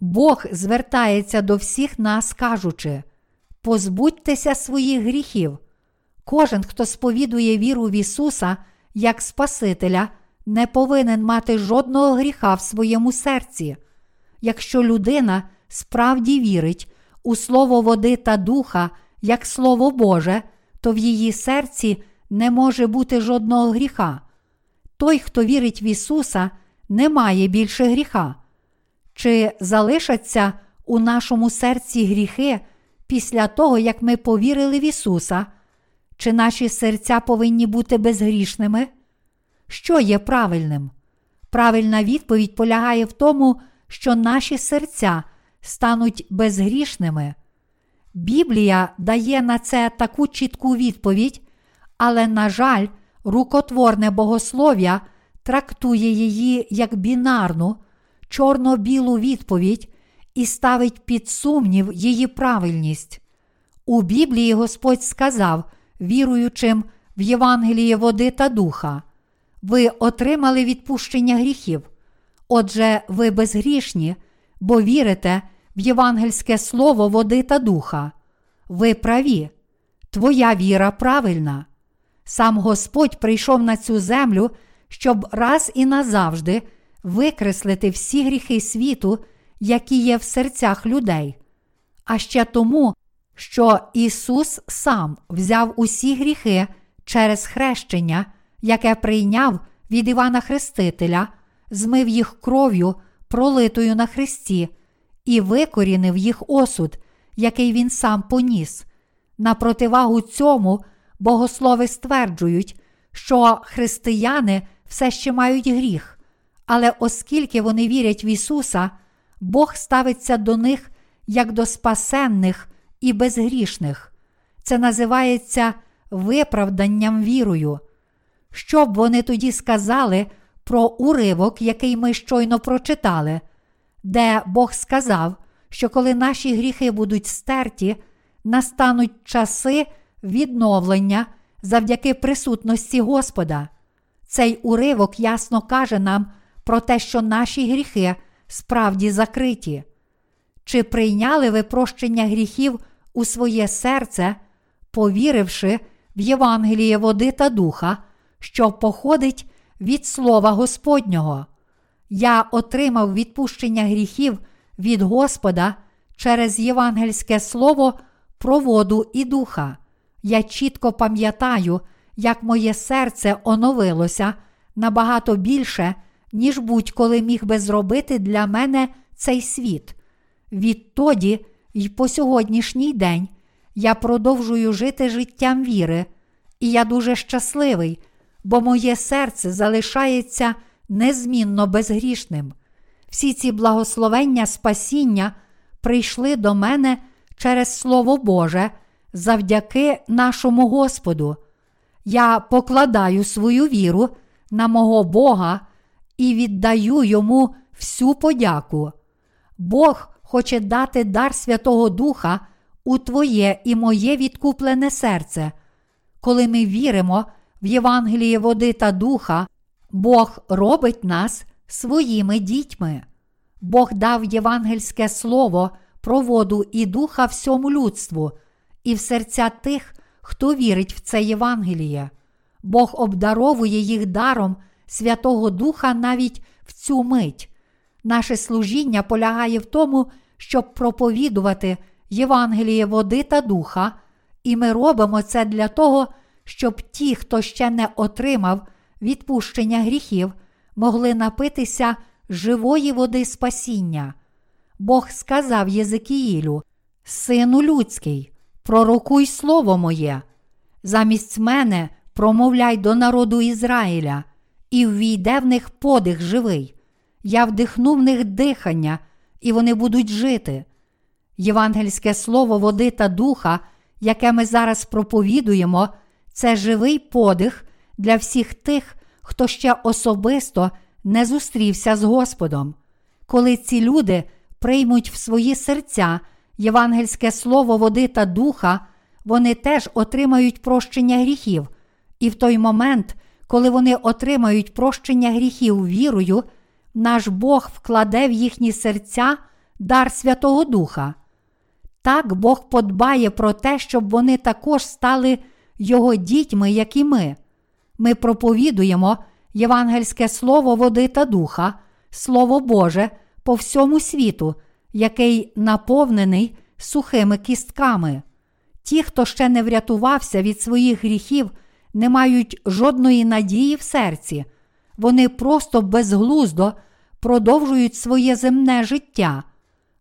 Бог звертається до всіх нас, кажучи: позбудьтеся своїх гріхів. Кожен, хто сповідує віру в Ісуса як Спасителя, не повинен мати жодного гріха в своєму серці. Якщо людина справді вірить у Слово води та духа як Слово Боже, то в її серці не може бути жодного гріха. Той, хто вірить в Ісуса, не має більше гріха. Чи залишаться у нашому серці гріхи після того, як ми повірили в Ісуса? Чи наші серця повинні бути безгрішними? Що є правильним? Правильна відповідь полягає в тому, що наші серця стануть безгрішними. Біблія дає на це таку чітку відповідь, але, на жаль, рукотворне богослов'я трактує її як бінарну, чорно-білу відповідь і ставить під сумнів її правильність. У Біблії Господь сказав, віруючим в Євангеліє води та духа, ви отримали відпущення гріхів. Отже, ви безгрішні, бо вірите в євангельське слово води та духа. Ви праві, твоя віра правильна. Сам Господь прийшов на цю землю, щоб раз і назавжди викреслити всі гріхи світу, які є в серцях людей, а ще тому, що Ісус сам взяв усі гріхи через хрещення, яке прийняв від Івана Хрестителя, змив їх кров'ю, пролитою на Христі, і викорінив їх осуд, який він сам поніс. На противагу цьому богослови стверджують, що християни все ще мають гріх, але оскільки вони вірять в Ісуса, Бог ставиться до них як до спасенних і безгрішних. Це називається виправданням вірою. Що б вони тоді сказали про уривок, який ми щойно прочитали, де Бог сказав, що коли наші гріхи будуть стерті, настануть часи відновлення завдяки присутності Господа. Цей уривок ясно каже нам про те, що наші гріхи справді закриті. Чи прийняли ви прощення гріхів у своє серце, повіривши в Євангеліє води та духа, що походить від Слова Господнього? Я отримав відпущення гріхів від Господа через євангельське слово про воду і духа. Я чітко пам'ятаю, як моє серце оновилося набагато більше, ніж будь-коли міг би зробити для мене цей світ. Відтоді й по сьогоднішній день я продовжую жити життям віри, і я дуже щасливий, бо моє серце залишається незмінно безгрішним. Всі ці благословення спасіння прийшли до мене через Слово Боже завдяки нашому Господу. Я покладаю свою віру на мого Бога і віддаю йому всю подяку. Бог хоче дати дар Святого Духа у Твоє і моє відкуплене серце. Коли ми віримо в Євангеліє води та духа, Бог робить нас своїми дітьми. Бог дав євангельське слово про воду і духа всьому людству, і в серця тих, хто вірить в це Євангеліє. Бог обдаровує їх даром Святого Духа навіть в цю мить. Наше служіння полягає в тому, щоб проповідувати Євангеліє води та духа, і ми робимо це для того, щоб ті, хто ще не отримав відпущення гріхів, могли напитися живої води спасіння. Бог сказав Єзикіїлю, Сину людський, пророкуй слово моє, замість мене промовляй до народу Ізраїля, і ввійде в них подих живий. Я вдихну в них дихання, і вони будуть жити. Євангельське слово води та духа, яке ми зараз проповідуємо, це живий подих для всіх тих, хто ще особисто не зустрівся з Господом. Коли ці люди приймуть в свої серця євангельське слово води та духа, вони теж отримають прощення гріхів, і в той момент, коли вони отримають прощення гріхів вірою, наш Бог вкладе в їхні серця дар Святого Духа. Так Бог подбає про те, щоб вони також стали Його дітьми, як і ми. Ми проповідуємо євангельське слово води та духа, Слово Боже по всьому світу, який наповнений сухими кістками. Ті, хто ще не врятувався від своїх гріхів, не мають жодної надії в серці, вони просто безглуздо продовжують своє земне життя.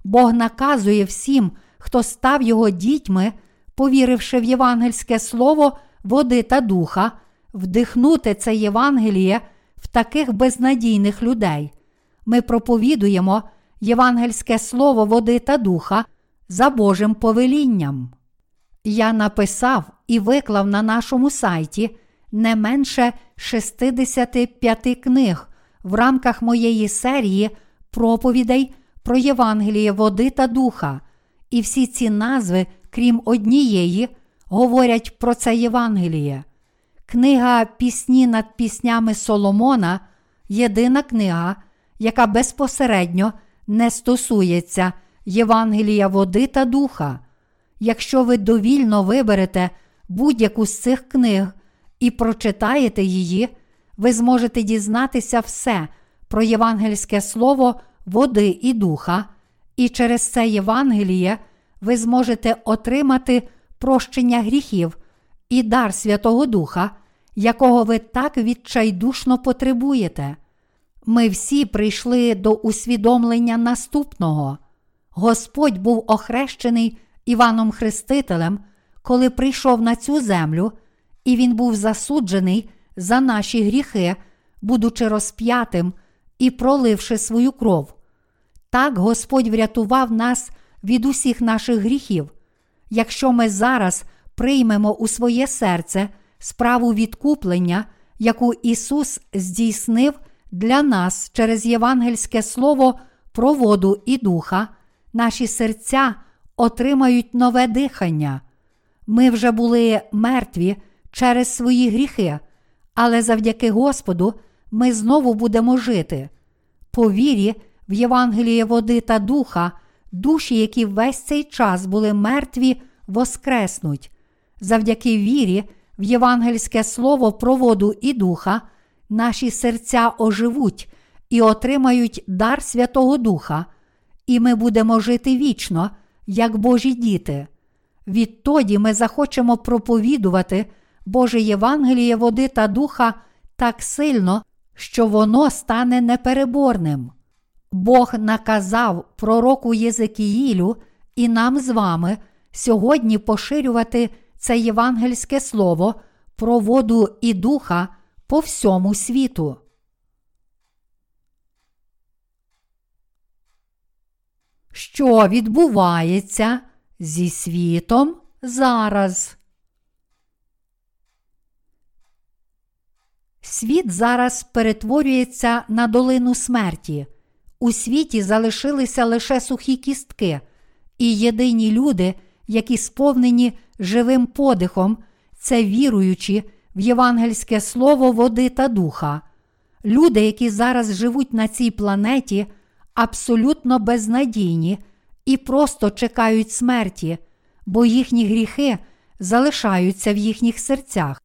Бог наказує всім, хто став його дітьми, повіривши в євангельське слово води та духа, вдихнути це Євангеліє в таких безнадійних людей. Ми проповідуємо євангельське слово води та духа за Божим повелінням. Я написав і виклав на нашому сайті не менше 65 книг в рамках моєї серії проповідей про Євангеліє води та духа, і всі ці назви, крім однієї, говорять про це Євангеліє. Книга Пісні над піснями Соломона єдина книга, яка безпосередньо не стосується Євангелія води та духа. Якщо ви довільно виберете будь-яку з цих книг і прочитаєте її, ви зможете дізнатися все про євангельське слово води і духа, і через це Євангеліє ви зможете отримати прощення гріхів і дар Святого Духа, якого ви так відчайдушно потребуєте. Ми всі прийшли до усвідомлення наступного. Господь був охрещений Іваном Хрестителем, коли прийшов на цю землю, і він був засуджений за наші гріхи, будучи розп'ятим і проливши свою кров. Так Господь врятував нас від усіх наших гріхів. Якщо ми зараз приймемо у своє серце справу відкуплення, яку Ісус здійснив для нас через євангельське слово про воду і духа, наші серця отримають нове дихання. Ми вже були мертві через свої гріхи, але завдяки Господу ми знову будемо жити. По вірі в Євангеліє води та духа, душі, які весь цей час були мертві, воскреснуть. Завдяки вірі в євангельське слово про воду і духа, наші серця оживуть і отримають дар Святого Духа, і ми будемо жити вічно, як Божі діти. Відтоді ми захочемо проповідувати Боже Євангеліє води та духа так сильно, що воно стане непереборним. Бог наказав пророку Єзекіїлю і нам з вами сьогодні поширювати це євангельське слово про воду і духа по всьому світу. Що відбувається зі світом зараз? Світ зараз перетворюється на долину смерті. У світі залишилися лише сухі кістки, і єдині люди, які сповнені живим подихом, це віруючі в євангельське слово води та духа. Люди, які зараз живуть на цій планеті, абсолютно безнадійні і просто чекають смерті, бо їхні гріхи залишаються в їхніх серцях.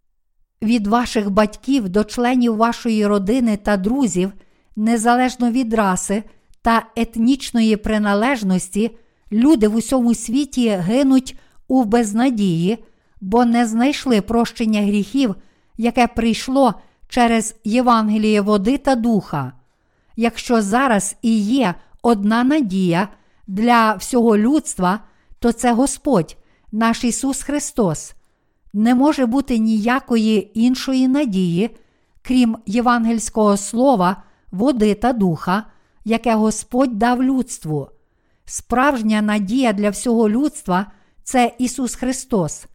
Від ваших батьків до членів вашої родини та друзів, незалежно від раси та етнічної приналежності, люди в усьому світі гинуть у безнадії, бо не знайшли прощення гріхів, яке прийшло через Євангеліє води та духа. Якщо зараз і є одна надія для всього людства, то це Господь, наш Ісус Христос. Не може бути ніякої іншої надії, крім євангельського слова, води та духа, яке Господь дав людству. Справжня надія для всього людства це Ісус Христос.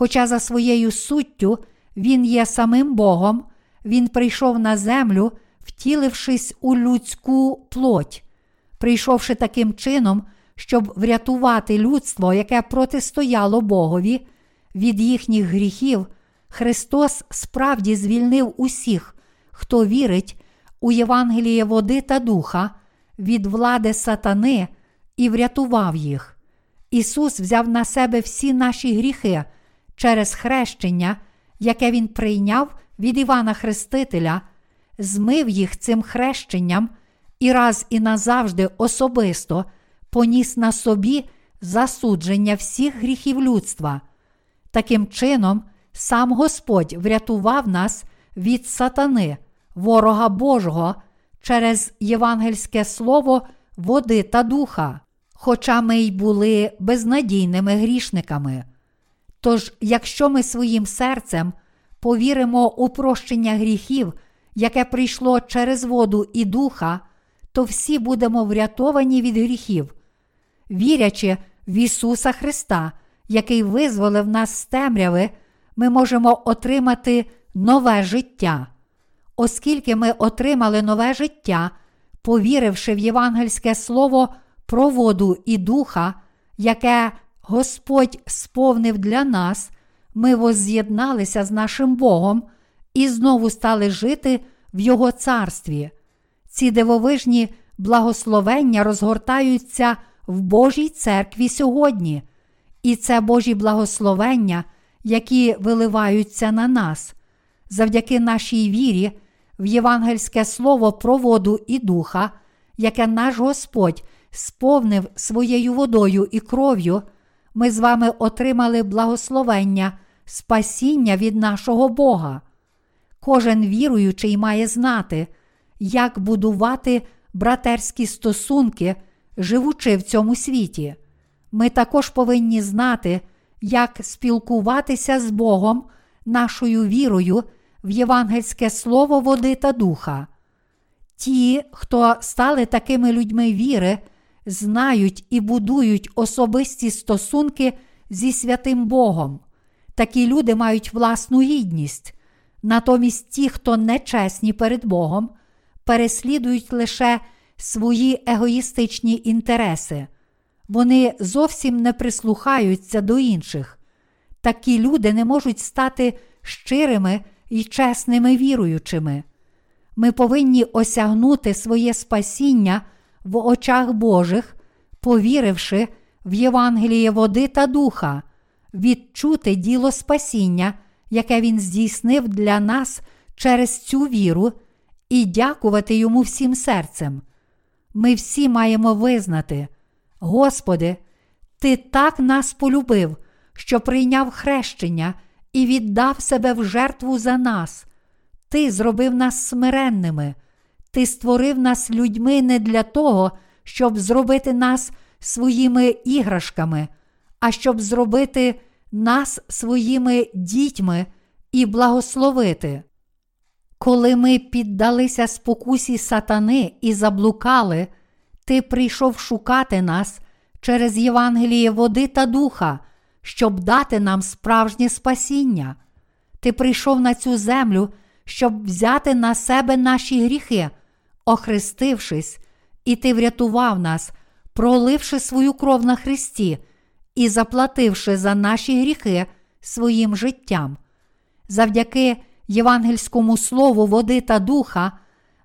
Хоча за своєю суттю Він є самим Богом, Він прийшов на землю, втілившись у людську плоть, прийшовши таким чином, щоб врятувати людство, яке протистояло Богові, від їхніх гріхів, Христос справді звільнив усіх, хто вірить у Євангеліє води та духа, від влади сатани і врятував їх. Ісус взяв на себе всі наші гріхи через хрещення, яке Він прийняв від Івана Хрестителя, змив їх цим хрещенням і раз і назавжди особисто поніс на собі засудження всіх гріхів людства. Таким чином, сам Господь врятував нас від сатани, ворога Божого, через євангельське слово води та духа, хоча ми й були безнадійними грішниками. Тож, якщо ми своїм серцем повіримо у прощення гріхів, яке прийшло через воду і духа, то всі будемо врятовані від гріхів, вірячи в Ісуса Христа, який визволив нас з темряви, ми можемо отримати нове життя. Оскільки ми отримали нове життя, повіривши в євангельське слово про воду і духа, яке Господь сповнив для нас, ми возз'єдналися з нашим Богом і знову стали жити в Його царстві. Ці дивовижні благословення розгортаються в Божій церкві сьогодні, і це Божі благословення, які виливаються на нас, завдяки нашій вірі в євангельське слово про воду і духа, яке наш Господь сповнив своєю водою і кров'ю, ми з вами отримали благословення, спасіння від нашого Бога. Кожен віруючий має знати, як будувати братерські стосунки, живучи в цьому світі. Ми також повинні знати, як спілкуватися з Богом, нашою вірою в євангельське слово води та духа. Ті, хто стали такими людьми віри, знають і будують особисті стосунки зі святим Богом. Такі люди мають власну гідність. Натомість ті, хто нечесні перед Богом, переслідують лише свої егоїстичні інтереси. Вони зовсім не прислухаються до інших. Такі люди не можуть стати щирими і чесними віруючими. Ми повинні осягнути своє спасіння в очах Божих, повіривши в Євангеліє води та духа, відчути діло спасіння, яке Він здійснив для нас через цю віру, і дякувати йому всім серцем. Ми всі маємо визнати, Господи, Ти так нас полюбив, що прийняв хрещення і віддав себе в жертву за нас. Ти зробив нас смиренними, Ти створив нас людьми не для того, щоб зробити нас своїми іграшками, а щоб зробити нас своїми дітьми і благословити. Коли ми піддалися спокусі сатани і заблукали, Ти прийшов шукати нас через Євангеліє води та духа, щоб дати нам справжнє спасіння. Ти прийшов на цю землю, щоб взяти на себе наші гріхи, охрестившись, і Ти врятував нас, проливши свою кров на Христі і заплативши за наші гріхи своїм життям. Завдяки євангельському слову води та духа,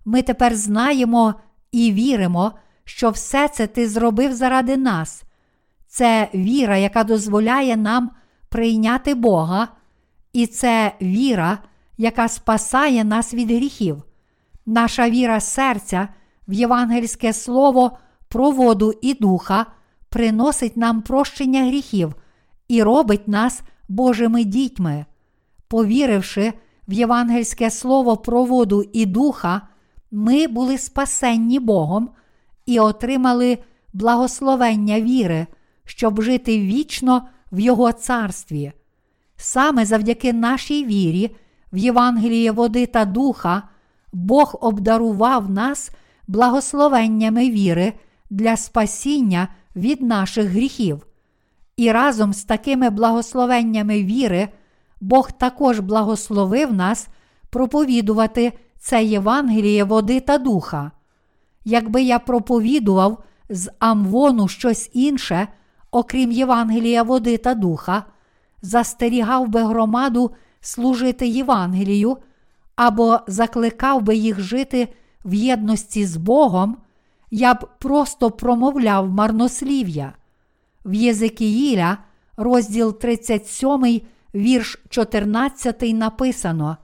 ми тепер знаємо і віримо, що все це ти зробив заради нас. Це віра, яка дозволяє нам прийняти Бога, і це віра, яка спасає нас від гріхів. Наша віра серця в євангельське слово про воду і духа приносить нам прощення гріхів і робить нас Божими дітьми. Повіривши в євангельське слово про воду і духа, ми були спасенні Богом і отримали благословення віри, щоб жити вічно в Його царстві. Саме завдяки нашій вірі, в Євангеліє води та духа, Бог обдарував нас благословеннями віри для спасіння від наших гріхів. І разом з такими благословеннями віри Бог також благословив нас проповідувати це Євангеліє води та духа. Якби я проповідував з Амвону щось інше, окрім Євангелія води та духа, застерігав би громаду служити Євангелію або закликав би їх жити в єдності з Богом, я б просто промовляв марнослів'я. В Єзикіїля, розділ 37, вірш 14 написано: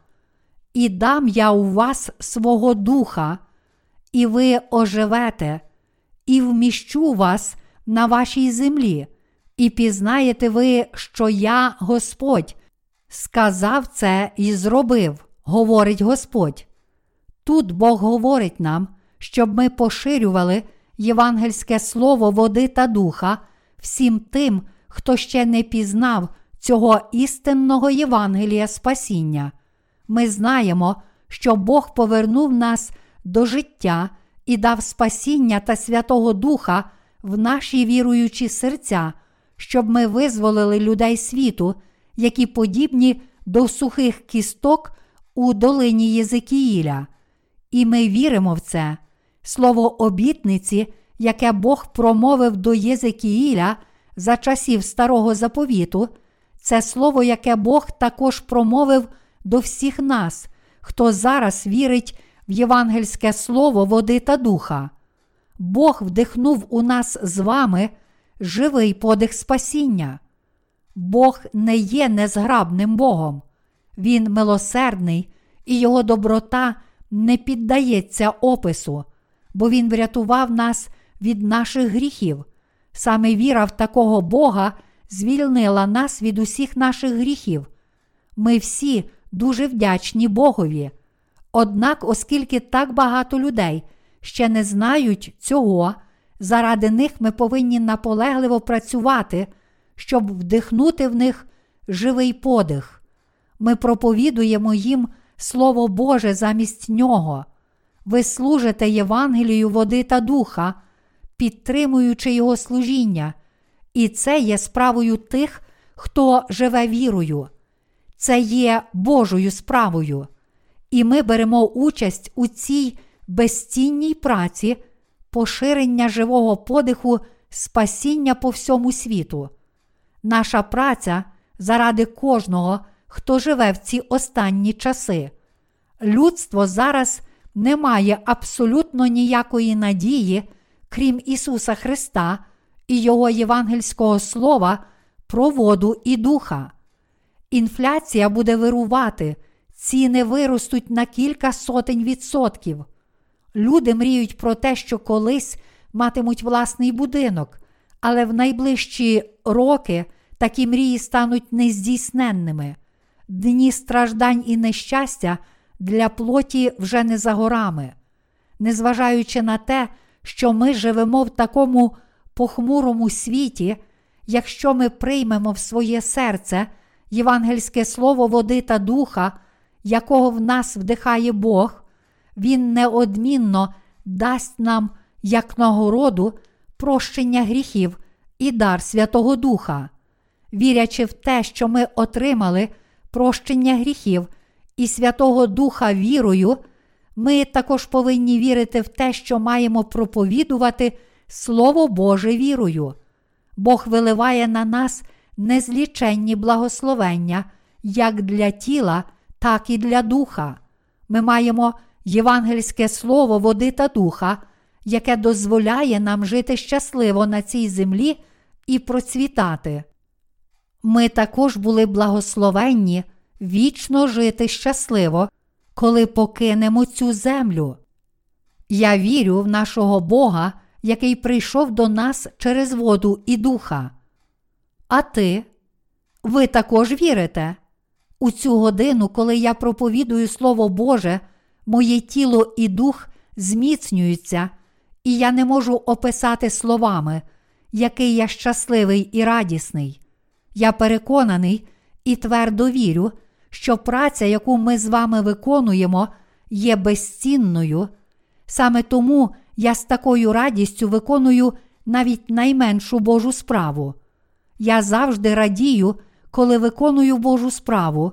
І дам я у вас свого духа, і ви оживете, і вміщу вас на вашій землі, і пізнаєте ви, що я Господь, сказав це і зробив, говорить Господь. Тут Бог говорить нам, щоб ми поширювали євангельське слово води та духа всім тим, хто ще не пізнав цього істинного Євангелія спасіння. Ми знаємо, що Бог повернув нас до життя і дав спасіння та Святого Духа в наші віруючі серця, щоб ми визволили людей світу, які подібні до сухих кісток у долині Єзикіїля. І ми віримо в це. Слово обітниці, яке Бог промовив до Єзекіїля за часів Старого Заповіту, це слово, яке Бог також промовив до всіх нас, хто зараз вірить в євангельське слово води та духа. Бог вдихнув у нас з вами живий подих спасіння. Бог не є незграбним Богом, Він милосердний, і Його доброта не піддається опису, бо Він врятував нас від наших гріхів. Саме віра в такого Бога звільнила нас від усіх наших гріхів. Ми всі дуже вдячні Богові. Однак, оскільки так багато людей ще не знають цього, заради них ми повинні наполегливо працювати, щоб вдихнути в них живий подих. Ми проповідуємо їм Слово Боже замість нього. Ви служите Євангелію води та духа, підтримуючи Його служіння, і це є справою тих, хто живе вірою. Це є Божою справою. І ми беремо участь у цій безцінній праці поширення живого подиху, спасіння по всьому світу. Наша праця заради кожного, хто живе в ці останні часи. Людство зараз не має абсолютно ніякої надії, крім Ісуса Христа і Його євангельського слова про воду і духа. Інфляція буде вирувати, ціни виростуть на кілька сотень відсотків. Люди мріють про те, що колись матимуть власний будинок, але в найближчі роки такі мрії стануть нездійсненними. Дні страждань і нещастя для плоті вже не за горами. Незважаючи на те, що ми живемо в такому похмурому світі, якщо ми приймемо в своє серце євангельське слово води та духа, якого в нас вдихає Бог, Він неодмінно дасть нам як нагороду прощення гріхів і дар Святого Духа. Вірячи в те, що ми отримали прощення гріхів і Святого Духа вірою, ми також повинні вірити в те, що маємо проповідувати Слово Боже вірою. Бог виливає на нас незліченні благословення як для тіла, так і для духа. Ми маємо євангельське слово води та духа, яке дозволяє нам жити щасливо на цій землі і процвітати. Ми також були благословенні вічно жити щасливо, коли покинемо цю землю. Я вірю в нашого Бога, який прийшов до нас через воду і духа. А ти? Ви також вірите? У цю годину, коли я проповідую Слово Боже, моє тіло і дух зміцнюються, і я не можу описати словами, який я щасливий і радісний. Я переконаний і твердо вірю, що праця, яку ми з вами виконуємо, є безцінною. Саме тому я з такою радістю виконую навіть найменшу Божу справу. Я завжди радію, коли виконую Божу справу,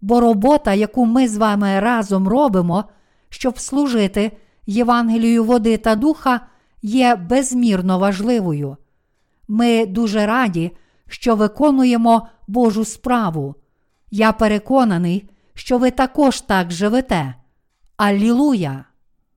бо робота, яку ми з вами разом робимо, щоб служити Євангелію води та духа, є безмірно важливою. Ми дуже раді, що виконуємо Божу справу. Я переконаний, що ви також так живете. Аллілуя!